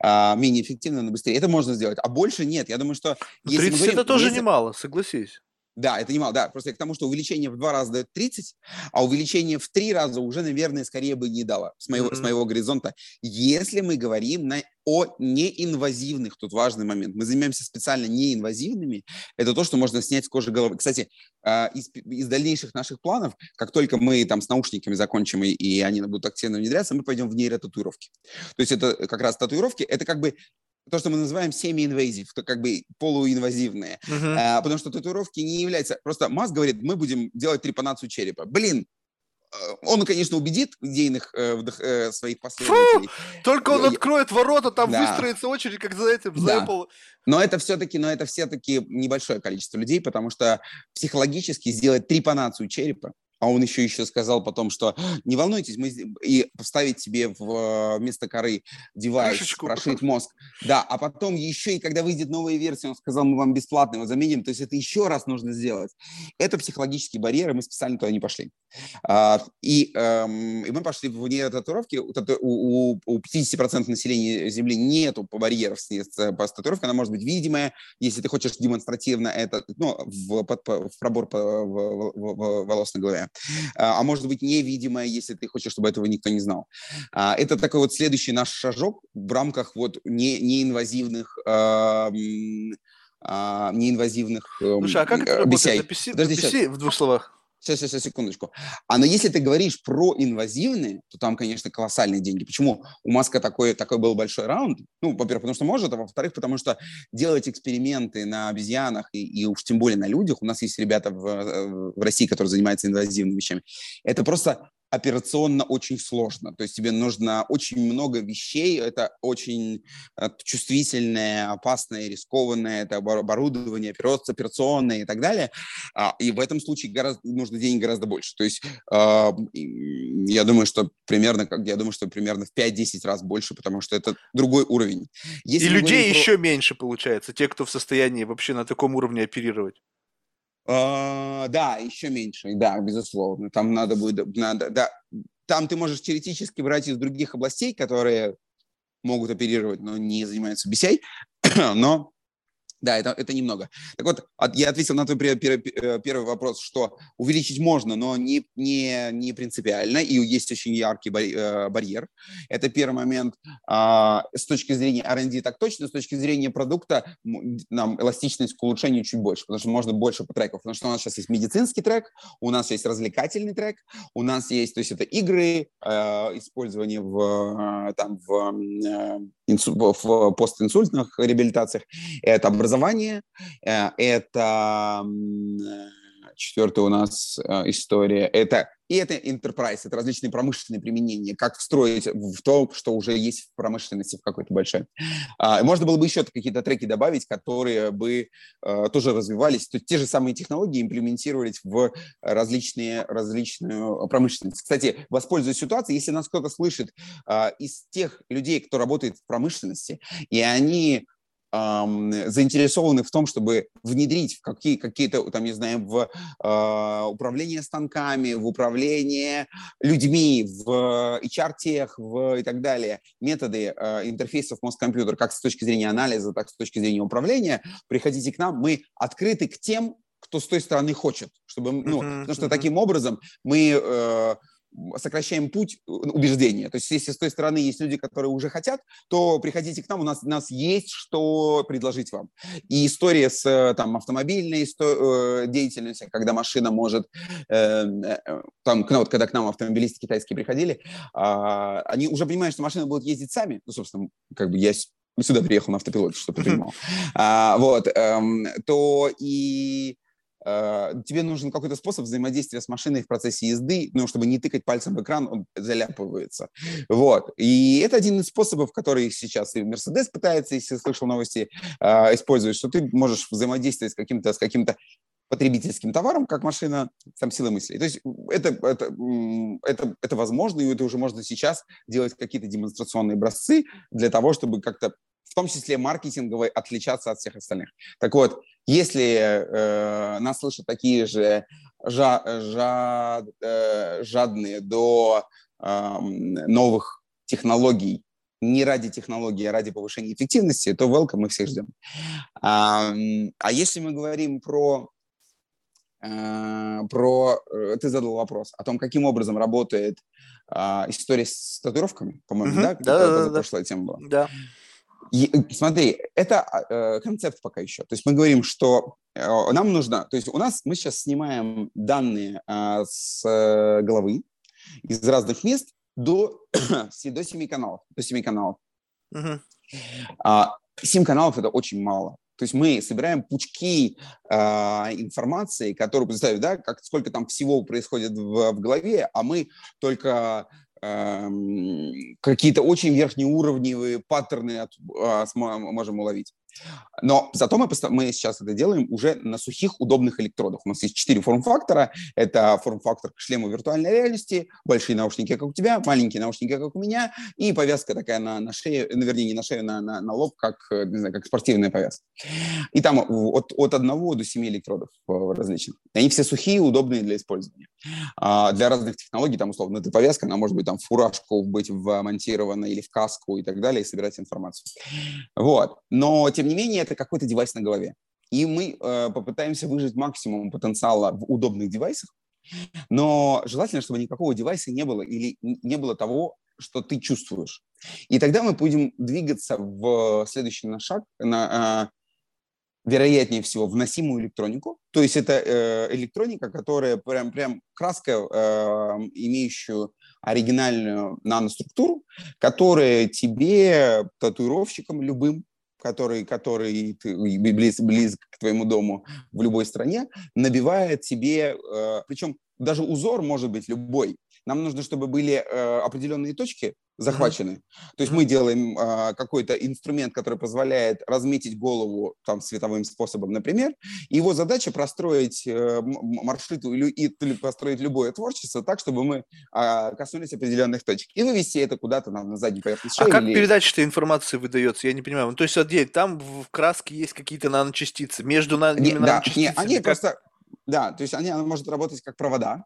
А, менее эффективно, но быстрее. Это можно сделать. А больше нет. Я думаю, что... 30 если говорим, это тоже если... немало, согласись. Да, это немало, да, просто к тому, что увеличение в два раза дает 30, а увеличение в три раза уже, наверное, скорее бы не дало, с моего, mm-hmm. с моего горизонта. Если мы говорим на, о неинвазивных, тут важный момент, мы занимаемся специально неинвазивными, это то, что можно снять с кожи головы. Кстати, а, из, из дальнейших наших планов, как только мы там с наушниками закончим, и, и они будут активно внедряться, мы пойдем в нейротатуировки. То есть это как раз татуировки, это как бы то, что мы называем semi-invasive, то как бы полуинвазивные. Uh-huh. А, потому что татуировки не являются... Просто Маск говорит, мы будем делать трепанацию черепа. Блин, э, он, конечно, убедит идейных э, э, своих последователей. Фу! Только он откроет ворота, там да. выстроится очередь, как за этим, за да. Apple. Но это все-таки, но это все-таки небольшое количество людей, потому что психологически сделать трепанацию черепа а он еще еще сказал потом, что не волнуйтесь, мы и поставить себе в, вместо коры девайс, Крышечку. прошить мозг. Да, а потом еще и когда выйдет новая версия, он сказал, мы вам бесплатно его заменим, то есть это еще раз нужно сделать. Это психологические барьеры, мы специально туда не пошли. А, и, эм, и мы пошли в нейротатуировки, у, у, у 50% населения Земли нету барьеров с, с, по татуировке, она может быть видимая, если ты хочешь демонстративно это, ну, в, под, в пробор по, в, в, в, волос на голове. А, а может быть невидимое, если ты хочешь, чтобы этого никто не знал. А, это такой вот следующий наш шажок в рамках вот не, неинвазивных а, неинвазивных Слушай, а как это работает? Подожди, Подожди, сейчас. в двух словах. Сейчас, сейчас, сейчас, секундочку. А но если ты говоришь про инвазивные, то там, конечно, колоссальные деньги. Почему у Маска такой, такой был большой раунд? Ну, во-первых, потому что может, а во-вторых, потому что делать эксперименты на обезьянах и, и уж тем более на людях, у нас есть ребята в, э, в России, которые занимаются инвазивными вещами, это просто операционно очень сложно. То есть тебе нужно очень много вещей, это очень э, чувствительное, опасное, рискованное, это оборудование, операционное и так далее. А, и в этом случае гораздо, нужно денег гораздо больше. То есть а, я думаю, что примерно, я думаю, что примерно в 5-10 раз больше, потому что это другой уровень. Если и людей про... еще меньше получается, те, кто в состоянии вообще на таком уровне оперировать. Uh, да, еще меньше, да, безусловно. Там надо будет, надо, да, там ты можешь теоретически брать из других областей, которые могут оперировать, но не занимаются BCI, [CLEARS THROAT] но да, это, это немного. Так вот, я ответил на твой э, первый вопрос, что увеличить можно, но не, не, не принципиально, и есть очень яркий э, барьер. Это первый момент. А, с точки зрения R&D так точно, с точки зрения продукта нам эластичность к улучшению чуть больше, потому что можно больше по треков. Потому что у нас сейчас есть медицинский трек, у нас есть развлекательный трек, у нас есть, то есть это игры, э, использование в, там, в в постинсультных реабилитациях, это образование, э, это э, четвертая у нас э, история, это и это enterprise, это различные промышленные применения, как встроить в то, что уже есть в промышленности в какой-то большой. А, можно было бы еще какие-то треки добавить, которые бы тоже развивались, то есть те же самые технологии имплементировать в различные, различную промышленность. Кстати, воспользуясь ситуацией, если нас кто-то слышит из тех людей, кто работает в промышленности, и они заинтересованы в том, чтобы внедрить в какие, какие-то, там, не знаю, в э, управление станками, в управление людьми, в HR-тех в, и так далее, методы э, интерфейсов мозг-компьютер, как с точки зрения анализа, так и с точки зрения управления, приходите к нам, мы открыты к тем, кто с той стороны хочет, чтобы, ну, uh-huh, потому что uh-huh. таким образом мы э, сокращаем путь э, убеждения. То есть если с той стороны есть люди, которые уже хотят, то приходите к нам, у нас, у нас есть что предложить вам. И история с э, там, автомобильной исто- э, деятельностью, когда машина может, э, там, вот, когда к нам автомобилисты китайские приходили, э, они уже понимают, что машины будут ездить сами. Ну, собственно, как бы я сюда приехал на автопилоте, чтобы ты понимал. А, вот, эм, то и тебе нужен какой-то способ взаимодействия с машиной в процессе езды, ну, чтобы не тыкать пальцем в экран, он заляпывается. Вот. И это один из способов, который сейчас и Mercedes пытается, если слышал новости, э, использовать, что ты можешь взаимодействовать с каким-то, с каким-то потребительским товаром, как машина, там, сила мысли. То есть это, это, это, это возможно, и это уже можно сейчас делать какие-то демонстрационные образцы для того, чтобы как-то в том числе маркетинговой, отличаться от всех остальных. Так вот, если э, нас слышат такие же жа, жа, э, жадные до э, новых технологий, не ради технологии, а ради повышения эффективности, то welcome, мы всех ждем. А, а если мы говорим про э, про, э, ты задал вопрос о том, каким образом работает э, история с татуировками, по-моему, mm-hmm. да? Да, да, да. Прошлая тема была. Да. И, э, смотри, это э, концепт пока еще. То есть мы говорим, что э, нам нужно, то есть у нас мы сейчас снимаем данные э, с э, головы из разных мест до, [COUGHS] до 7 каналов. До 7 каналов. Uh-huh. А, 7 каналов это очень мало. То есть мы собираем пучки э, информации, которую, представь, да, как, сколько там всего происходит в, в голове, а мы только какие-то очень верхнеуровневые паттерны от, а, можем уловить. Но зато мы, мы сейчас это делаем уже на сухих, удобных электродах. У нас есть четыре форм-фактора. Это форм-фактор к шлему виртуальной реальности, большие наушники, как у тебя, маленькие наушники, как у меня, и повязка такая на, на шее, ну, вернее, не на шею, на, на, на лоб, как, не знаю, как спортивная повязка. И там от, от одного до семи электродов э, различных. Они все сухие, удобные для использования. А для разных технологий, там, условно, эта повязка, она может быть там в фуражку быть вмонтирована или в каску и так далее, и собирать информацию. Вот. Но, тем не менее, это какой-то девайс на голове. И мы э, попытаемся выжить максимум потенциала в удобных девайсах, Но желательно, чтобы никакого девайса не было или не было того, что ты чувствуешь. И тогда мы будем двигаться в следующий наш шаг, на, а, вероятнее всего, вносимую электронику. То есть это э, электроника, которая прям, прям краска, э, имеющую оригинальную наноструктуру, которая тебе, татуировщикам любым, который, который ты, близ, близко к твоему дому в любой стране, набивает тебе, э, причем даже узор может быть любой. Нам нужно, чтобы были э, определенные точки захвачены. Mm-hmm. То есть мы делаем э, какой-то инструмент, который позволяет разметить голову там световым способом, например. И его задача простроить э, маршрут или, или построить любое творчество так, чтобы мы э, коснулись определенных точек. И вывести это куда-то на, на задней поверхности шеи. А как или... передача этой информации выдается? Я не понимаю. Ну, то есть, отдельно, там в краске есть какие-то наночастицы. Между на... не, да, наночастицами... Не, они как... просто... Да, то есть они, она может работать как провода.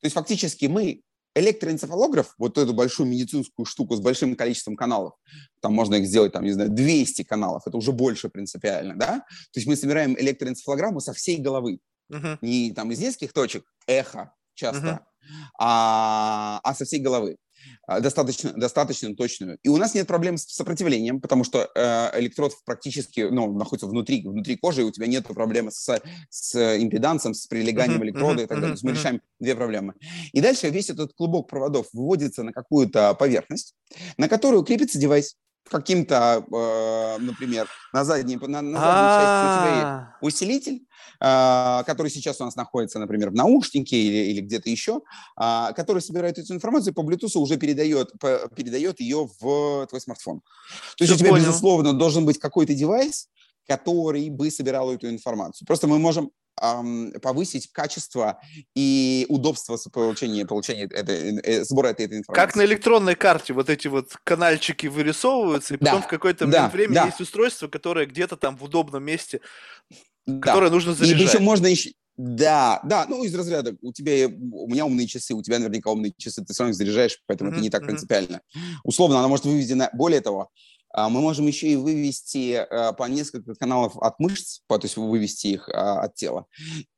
То есть фактически мы электроэнцефалограф, вот эту большую медицинскую штуку с большим количеством каналов, там можно их сделать, там, не знаю, 200 каналов, это уже больше принципиально, да? То есть мы собираем электроэнцефалограмму со всей головы, uh-huh. не там из нескольких точек, эхо часто, uh-huh. а, а со всей головы. А, достаточно, достаточно точную. И у нас нет проблем с сопротивлением, потому что э, электрод практически ну, находится внутри, внутри кожи, и у тебя нет проблемы с, с импедансом, с прилеганием электрода и так далее. То есть мы решаем две проблемы. И дальше весь этот клубок проводов выводится на какую-то поверхность, на которую крепится девайс каким-то, э, например, на задней, на, на задней части у тебя есть усилитель, а, который сейчас у нас находится, например, в наушнике или, или где-то еще, а, который собирает эту информацию по Bluetooth уже передает, передает ее в твой смартфон. То есть Все у тебя, понял. безусловно, должен быть какой-то девайс, который бы собирал эту информацию. Просто мы можем повысить качество и удобство получения, получения этой, э, сбора этой, этой информации. Как на электронной карте вот эти вот канальчики вырисовываются, и потом да, в какое-то да, время да. есть устройство, которое где-то там в удобном месте да. которое нужно заряжать. И еще можно еще... Да, да, ну из разряда у тебя, у меня умные часы, у тебя наверняка умные часы, ты все равно заряжаешь, поэтому mm-hmm, это не так mm-hmm. принципиально. Условно, она может выведена, более того, мы можем еще и вывести а, по несколько каналов от мышц, то есть вывести их а, от тела.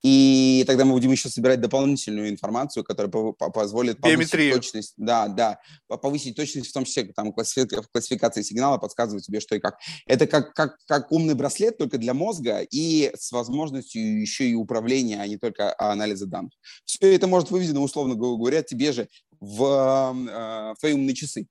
И тогда мы будем еще собирать дополнительную информацию, которая позволит повысить точность. Да, да, повысить точность, в том числе там, в классификации сигнала, подсказывать тебе, что и как. Это как, как, как умный браслет, только для мозга и с возможностью еще и управления, а не только анализа данных. Все это может выведено, условно говоря, тебе же в, в твои умные часы.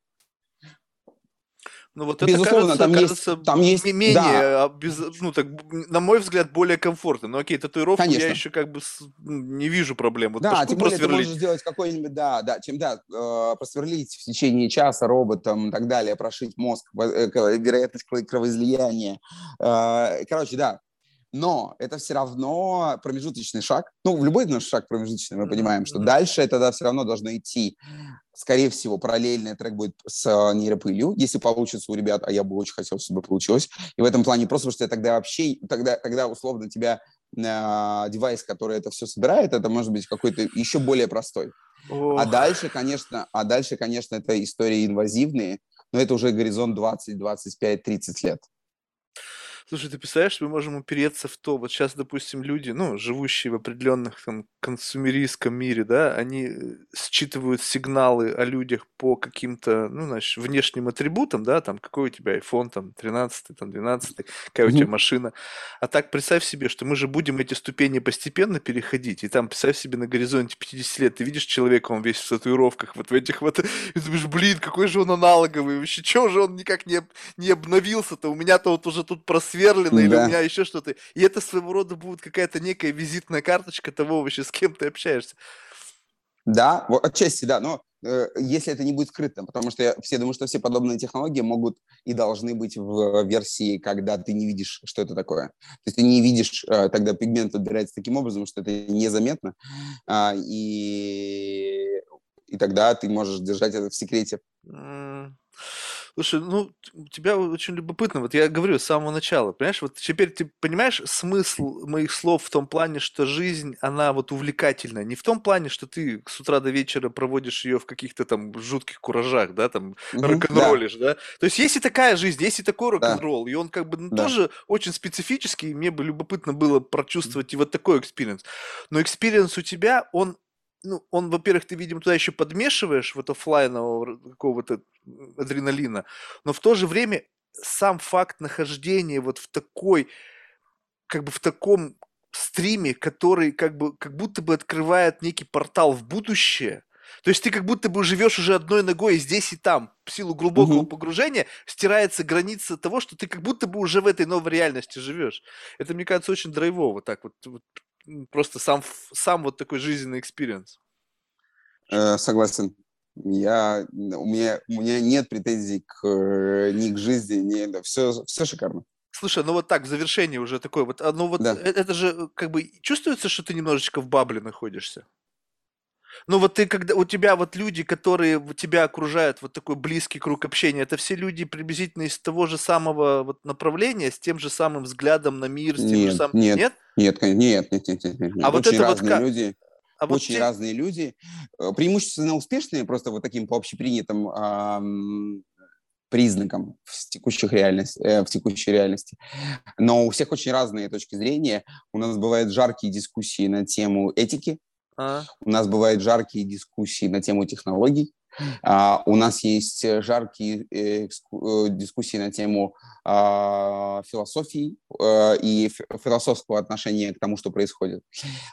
Ну вот Безусловно, это кажется, там кажется есть, там есть, менее, да. Без, ну так, на мой взгляд, более комфортно. Но окей, татуировку Конечно. я еще как бы с, ну, не вижу проблем. Вот да, тем более ты можешь сделать какой-нибудь, да, да, чем, да, э, просверлить в течение часа роботом и так далее, прошить мозг, э, вероятность кровоизлияния. Э, короче, да, но это все равно промежуточный шаг. Ну, в любой наш шаг промежуточный, мы понимаем, что дальше это да, все равно должно идти. Скорее всего, параллельный трек будет с а, нейропылью, если получится у ребят, а я бы очень хотел, чтобы получилось. И в этом плане просто, потому что тогда вообще, тогда, тогда условно тебя э, девайс, который это все собирает, это может быть какой-то еще более простой. Ох. А дальше, конечно, а дальше, конечно, это истории инвазивные, но это уже горизонт 20, 25, 30 лет. Слушай, ты представляешь, мы можем упереться в то, вот сейчас, допустим, люди, ну, живущие в определенных там консумеристском мире, да, они э, считывают сигналы о людях по каким-то, ну, значит, внешним атрибутам, да, там, какой у тебя iPhone, там, 13, там, 12, какая у тебя машина. А так представь себе, что мы же будем эти ступени постепенно переходить, и там, представь себе, на горизонте 50 лет ты видишь человека, он весь в татуировках, вот в этих вот, и думаешь, блин, какой же он аналоговый, вообще, чего же он никак не, не обновился-то, у меня-то вот уже тут просвет просверлено, или у меня еще что-то. И это своего рода будет какая-то некая визитная карточка того вообще, с кем ты общаешься. Да, вот отчасти, да, но э, если это не будет скрыто, потому что я все думаю, что все подобные технологии могут и должны быть в версии, когда ты не видишь, что это такое. То есть ты не видишь, э, тогда пигмент отбирается таким образом, что это незаметно, э, и, и тогда ты можешь держать это в секрете. Слушай, ну, у тебя очень любопытно. Вот я говорю с самого начала, понимаешь? Вот теперь ты понимаешь смысл моих слов в том плане, что жизнь, она вот увлекательная. Не в том плане, что ты с утра до вечера проводишь ее в каких-то там жутких куражах, да, там Мгм, рок-н-роллишь, да? То есть есть и такая жизнь, есть и такой да, рок-н-ролл, и он как бы ну, да. тоже очень специфический, и мне бы любопытно было прочувствовать и вот такой experience. Но experience у тебя, он ну, он, во-первых, ты, видимо, туда еще подмешиваешь вот оффлайнового какого-то адреналина, но в то же время сам факт нахождения вот в такой, как бы в таком стриме, который как бы как будто бы открывает некий портал в будущее. То есть ты как будто бы живешь уже одной ногой и здесь, и там. В силу глубокого Мгм. погружения стирается граница того, что ты как будто бы уже в этой новой реальности живешь. Это, мне кажется, очень драйвово. Так вот, вот, просто сам, сам вот такой жизненный experience. Э, согласен. Я, у меня, у меня нет претензий к, э, ни к жизни, ни, да, все, все шикарно. Слушай, ну вот так, в завершении уже такое вот, а, ну вот Да. э- это же э, как бы чувствуется, что ты немножечко в bubble находишься? Ну вот ты, когда у тебя вот люди, которые тебя окружают, вот такой близкий круг общения, это все люди приблизительно из того же самого вот направления, с тем же самым взглядом на мир, с тем же Нет, самым... нет, Нет? нет, нет, нет, нет, нет, нет, А нет. вот Очень это вот разные как? люди, А вот очень те- разные люди, э, преимущественно успешные, просто вот таким по общепринятым ам, признакам в текущих реальности, э, в текущей реальности. Но у всех очень разные точки зрения. У нас бывают жаркие дискуссии на тему этики, А, у нас бывают жаркие дискуссии на тему технологий, а, у нас есть э, жаркие э, э, дискуссии на тему а, философии э, и философского отношения к тому, что происходит.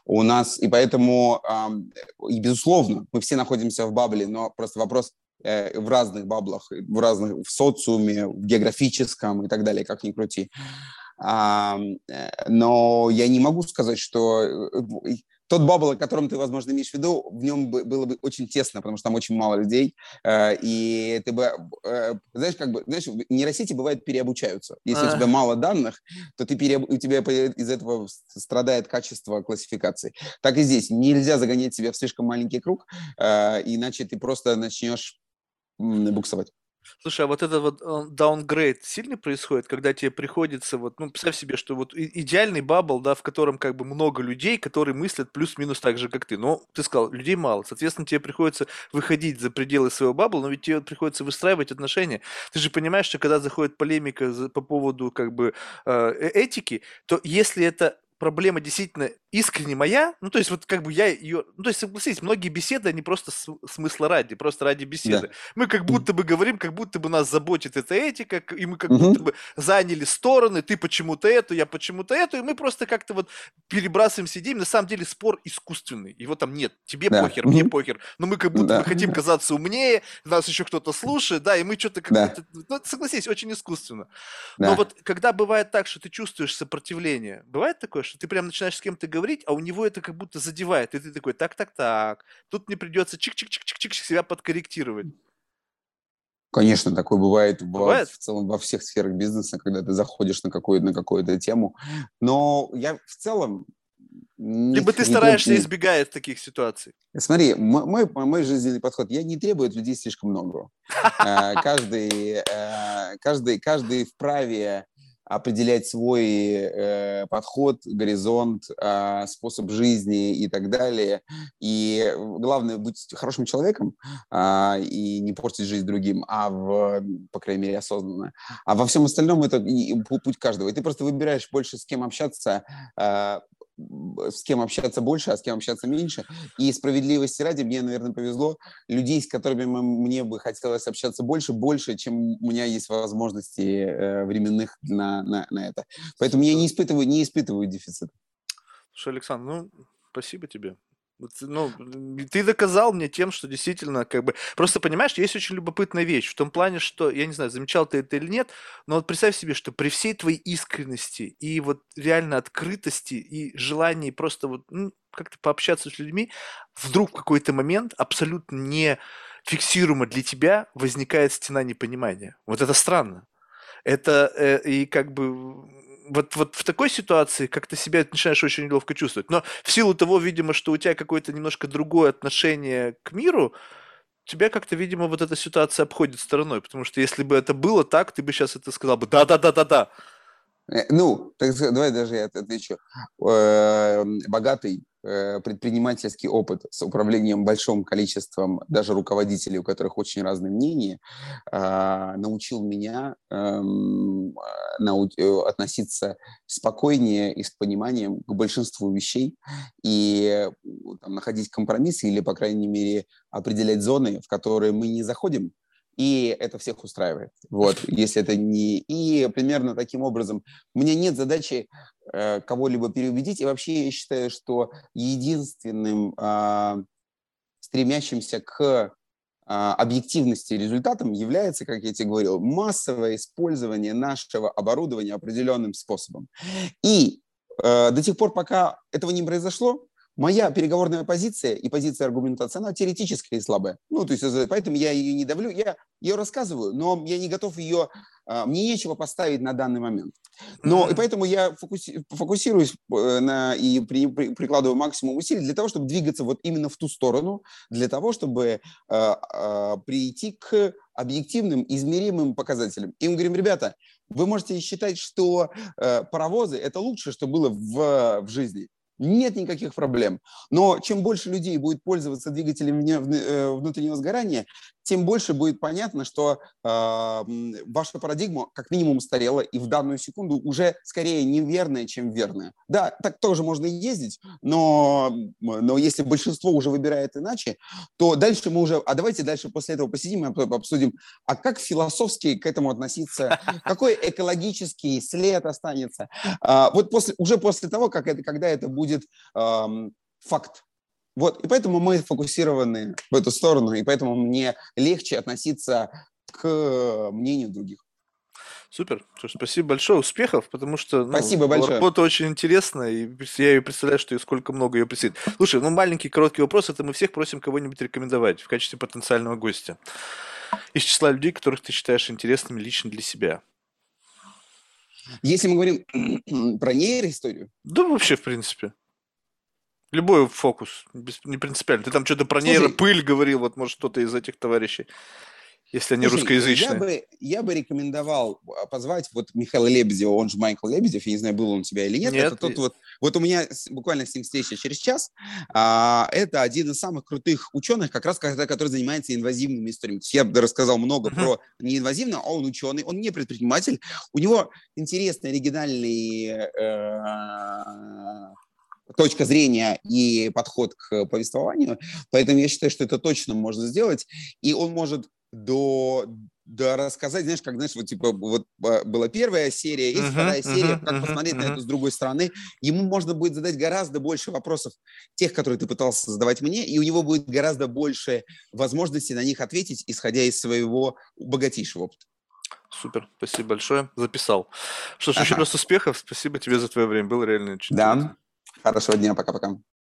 У нас, и поэтому, ам, и безусловно, мы все находимся в бабле, но просто вопрос э, в разных баблах, в разных, в социуме, в географическом и так далее, как ни крути. Э, но я не могу сказать, что э, тот бабл, о котором ты, возможно, имеешь в виду, в нем бы- было бы очень тесно, потому что там очень мало людей, э, и ты бы, э, знаешь, как бы, знаешь, в нейросети бывает переобучаются. Если у А. тебя мало данных, то ты переоб- у тебя из этого страдает качество классификации. Так и здесь. Нельзя загонять себя в слишком маленький круг, э, иначе ты просто начнешь буксовать. Слушай, а вот этот вот э, даунгрейд сильно происходит, когда тебе приходится вот, ну, представь себе, что вот идеальный бабл, да, в котором как бы много людей, которые мыслят плюс-минус так же, как ты. Но ты сказал, людей мало, соответственно, тебе приходится выходить за пределы своего бабла, но ведь тебе приходится выстраивать отношения. Ты же понимаешь, что когда заходит полемика по поводу как бы э, э- этики, то если это проблема действительно искренне моя, ну, то есть вот как бы я ее, ну, то есть согласись, многие беседы, они просто смысла ради, просто ради беседы. Мы как будто бы говорим, как будто бы нас заботит эта этика, и мы как Мгм. будто бы заняли стороны, ты почему-то эту, я почему-то эту, и мы просто как-то вот перебрасываемся идеями. На самом деле спор искусственный, его там нет. Тебе Да. похер, мне похер, но мы как будто Да. бы хотим казаться умнее, нас еще кто-то слушает, да, и мы что-то как Да. ну, согласись, очень искусственно. Но Да. вот когда бывает так, что ты чувствуешь сопротивление, бывает такое, что ты прям начинаешь с кем-то говорить, а у него это как будто задевает, и ты такой, так-так-так, тут мне придется чик-чик-чик-чик-чик себя подкорректировать. Конечно, такое бывает, Бывает? в целом во всех сферах бизнеса, когда ты заходишь на, какую, на какую-то тему. Но я в целом... Либо ты стараешься не- избегать таких ситуаций. Смотри, м- мой, мой жизненный подход, я не требую от людей слишком много. [LAUGHS] Э, Каждый, э, каждый, каждый вправе определять свой э, подход, горизонт, э, способ жизни и так далее. И главное быть хорошим человеком а, и не портить жизнь другим, а в, по крайней мере, осознанно. А во всем остальном это и- и путь каждого. И ты просто выбираешь больше с кем общаться, а, с кем общаться больше, а с кем общаться меньше. И справедливости ради, мне, наверное, повезло. Людей, с которыми мне бы хотелось общаться больше, больше, чем у меня есть возможности э, временных на, на, на это. Поэтому я не испытываю, не испытываю дефицита. Слушай, Александр, ну, спасибо тебе. Ну, м, ты доказал мне тем, что действительно, как бы, просто понимаешь, есть очень любопытная вещь в том плане, что, я не знаю, замечал ты это или нет, но вот представь себе, что при всей твоей искренности и вот реально открытости и желании просто вот ну, как-то пообщаться с людьми, вдруг в какой-то момент абсолютно не фиксируемо для тебя возникает стена непонимания. Вот это странно. Это э, и как бы вот, вот в такой ситуации как-то себя начинаешь очень неловко чувствовать. Но в силу того, видимо, что у тебя какое-то немножко другое отношение к миру, тебя как-то, видимо, вот эта ситуация обходит стороной, потому что если бы это было так, ты бы сейчас это сказал бы «да-да-да-да-да». Э, ну, так, давай даже я отвечу. Эм, богатый Э, предпринимательский опыт с управлением большим количеством даже руководителей, у которых очень разные мнения, а, научил меня эм, э, относиться спокойнее и с пониманием к большинству вещей. И там, находить компромиссы или, по крайней мере, определять зоны, в которые мы не заходим, и это всех устраивает. Вот, если это не... И примерно таким образом у меня нет задачи э, кого-либо переубедить, и вообще я считаю, что единственным э, стремящимся к э, объективности результатом является, как я тебе говорил, массовое использование нашего оборудования определенным способом. И э, до тех пор, пока этого не произошло, моя переговорная позиция и позиция аргументации, она теоретическая и слабая. Ну, то есть, поэтому я ее не давлю, я ее рассказываю, но я не готов ее, а, мне нечего поставить на данный момент. Но и поэтому я фокуси, фокусируюсь э, на, и при, при, прикладываю максимум усилий для того, чтобы двигаться вот именно в ту сторону, для того, чтобы э, э, прийти к объективным, измеримым показателям. И мы говорим, ребята, вы можете считать, что э, паровозы – это лучшее, что было в, в жизни нет никаких проблем. Но чем больше людей будет пользоваться двигателем э, внутреннего сгорания, тем больше будет понятно, что э, ваша парадигма как минимум устарела и в данную секунду уже скорее неверная, чем верная. Да, так тоже можно ездить, но, но если большинство уже выбирает иначе, то дальше мы уже, а давайте дальше после этого посидим и обсудим, а как философски к этому относиться, какой экологический след останется. А, вот после, уже после того, как это, когда это будет э, факт, вот, и поэтому мы фокусированы в эту сторону, и поэтому мне легче относиться к мнению других. Супер. Спасибо большое. Успехов, потому что ну, Спасибо большое. работа очень интересная, и я ее представляю, что и сколько много ее предстоит. Слушай, ну маленький короткий вопрос, это мы всех просим кого-нибудь рекомендовать в качестве потенциального гостя. Из числа людей, которых ты считаешь интересными лично для себя. Если мы говорим [CLEARS THROAT] про нейроисторию? Да, вообще, в принципе. Любой фокус, без, не принципиально. Ты там что-то про Слушай, нейропыль говорил, вот может кто-то из этих товарищей, если они Слушай, русскоязычные. Я бы, я бы рекомендовал а, позвать вот Михаила Лебедева, он же Майкл Лебедев, я не знаю, был он у тебя или нет. нет это тот вот, вот у меня буквально с ним встреча через час. А, это один из самых крутых ученых, как раз который занимается инвазивными историями. Я рассказал много uh-huh. про неинвазивно, а он ученый, он не предприниматель. У него интересный, оригинальный э, точка зрения и подход к повествованию. Поэтому я считаю, что это точно можно сделать. И он может до, до рассказать, знаешь, как, знаешь, вот, типа, вот а, была первая серия, есть uh-huh, вторая uh-huh, серия, как uh-huh, посмотреть uh-huh. на это с другой стороны. Ему можно будет задать гораздо больше вопросов, тех, которые ты пытался задавать мне, и у него будет гораздо больше возможностей на них ответить, исходя из своего богатейшего опыта. Супер, спасибо большое, записал. Что ж, ага. еще раз успехов, спасибо тебе за твое время, было реально очень Да. Хорошего дня, пока-пока.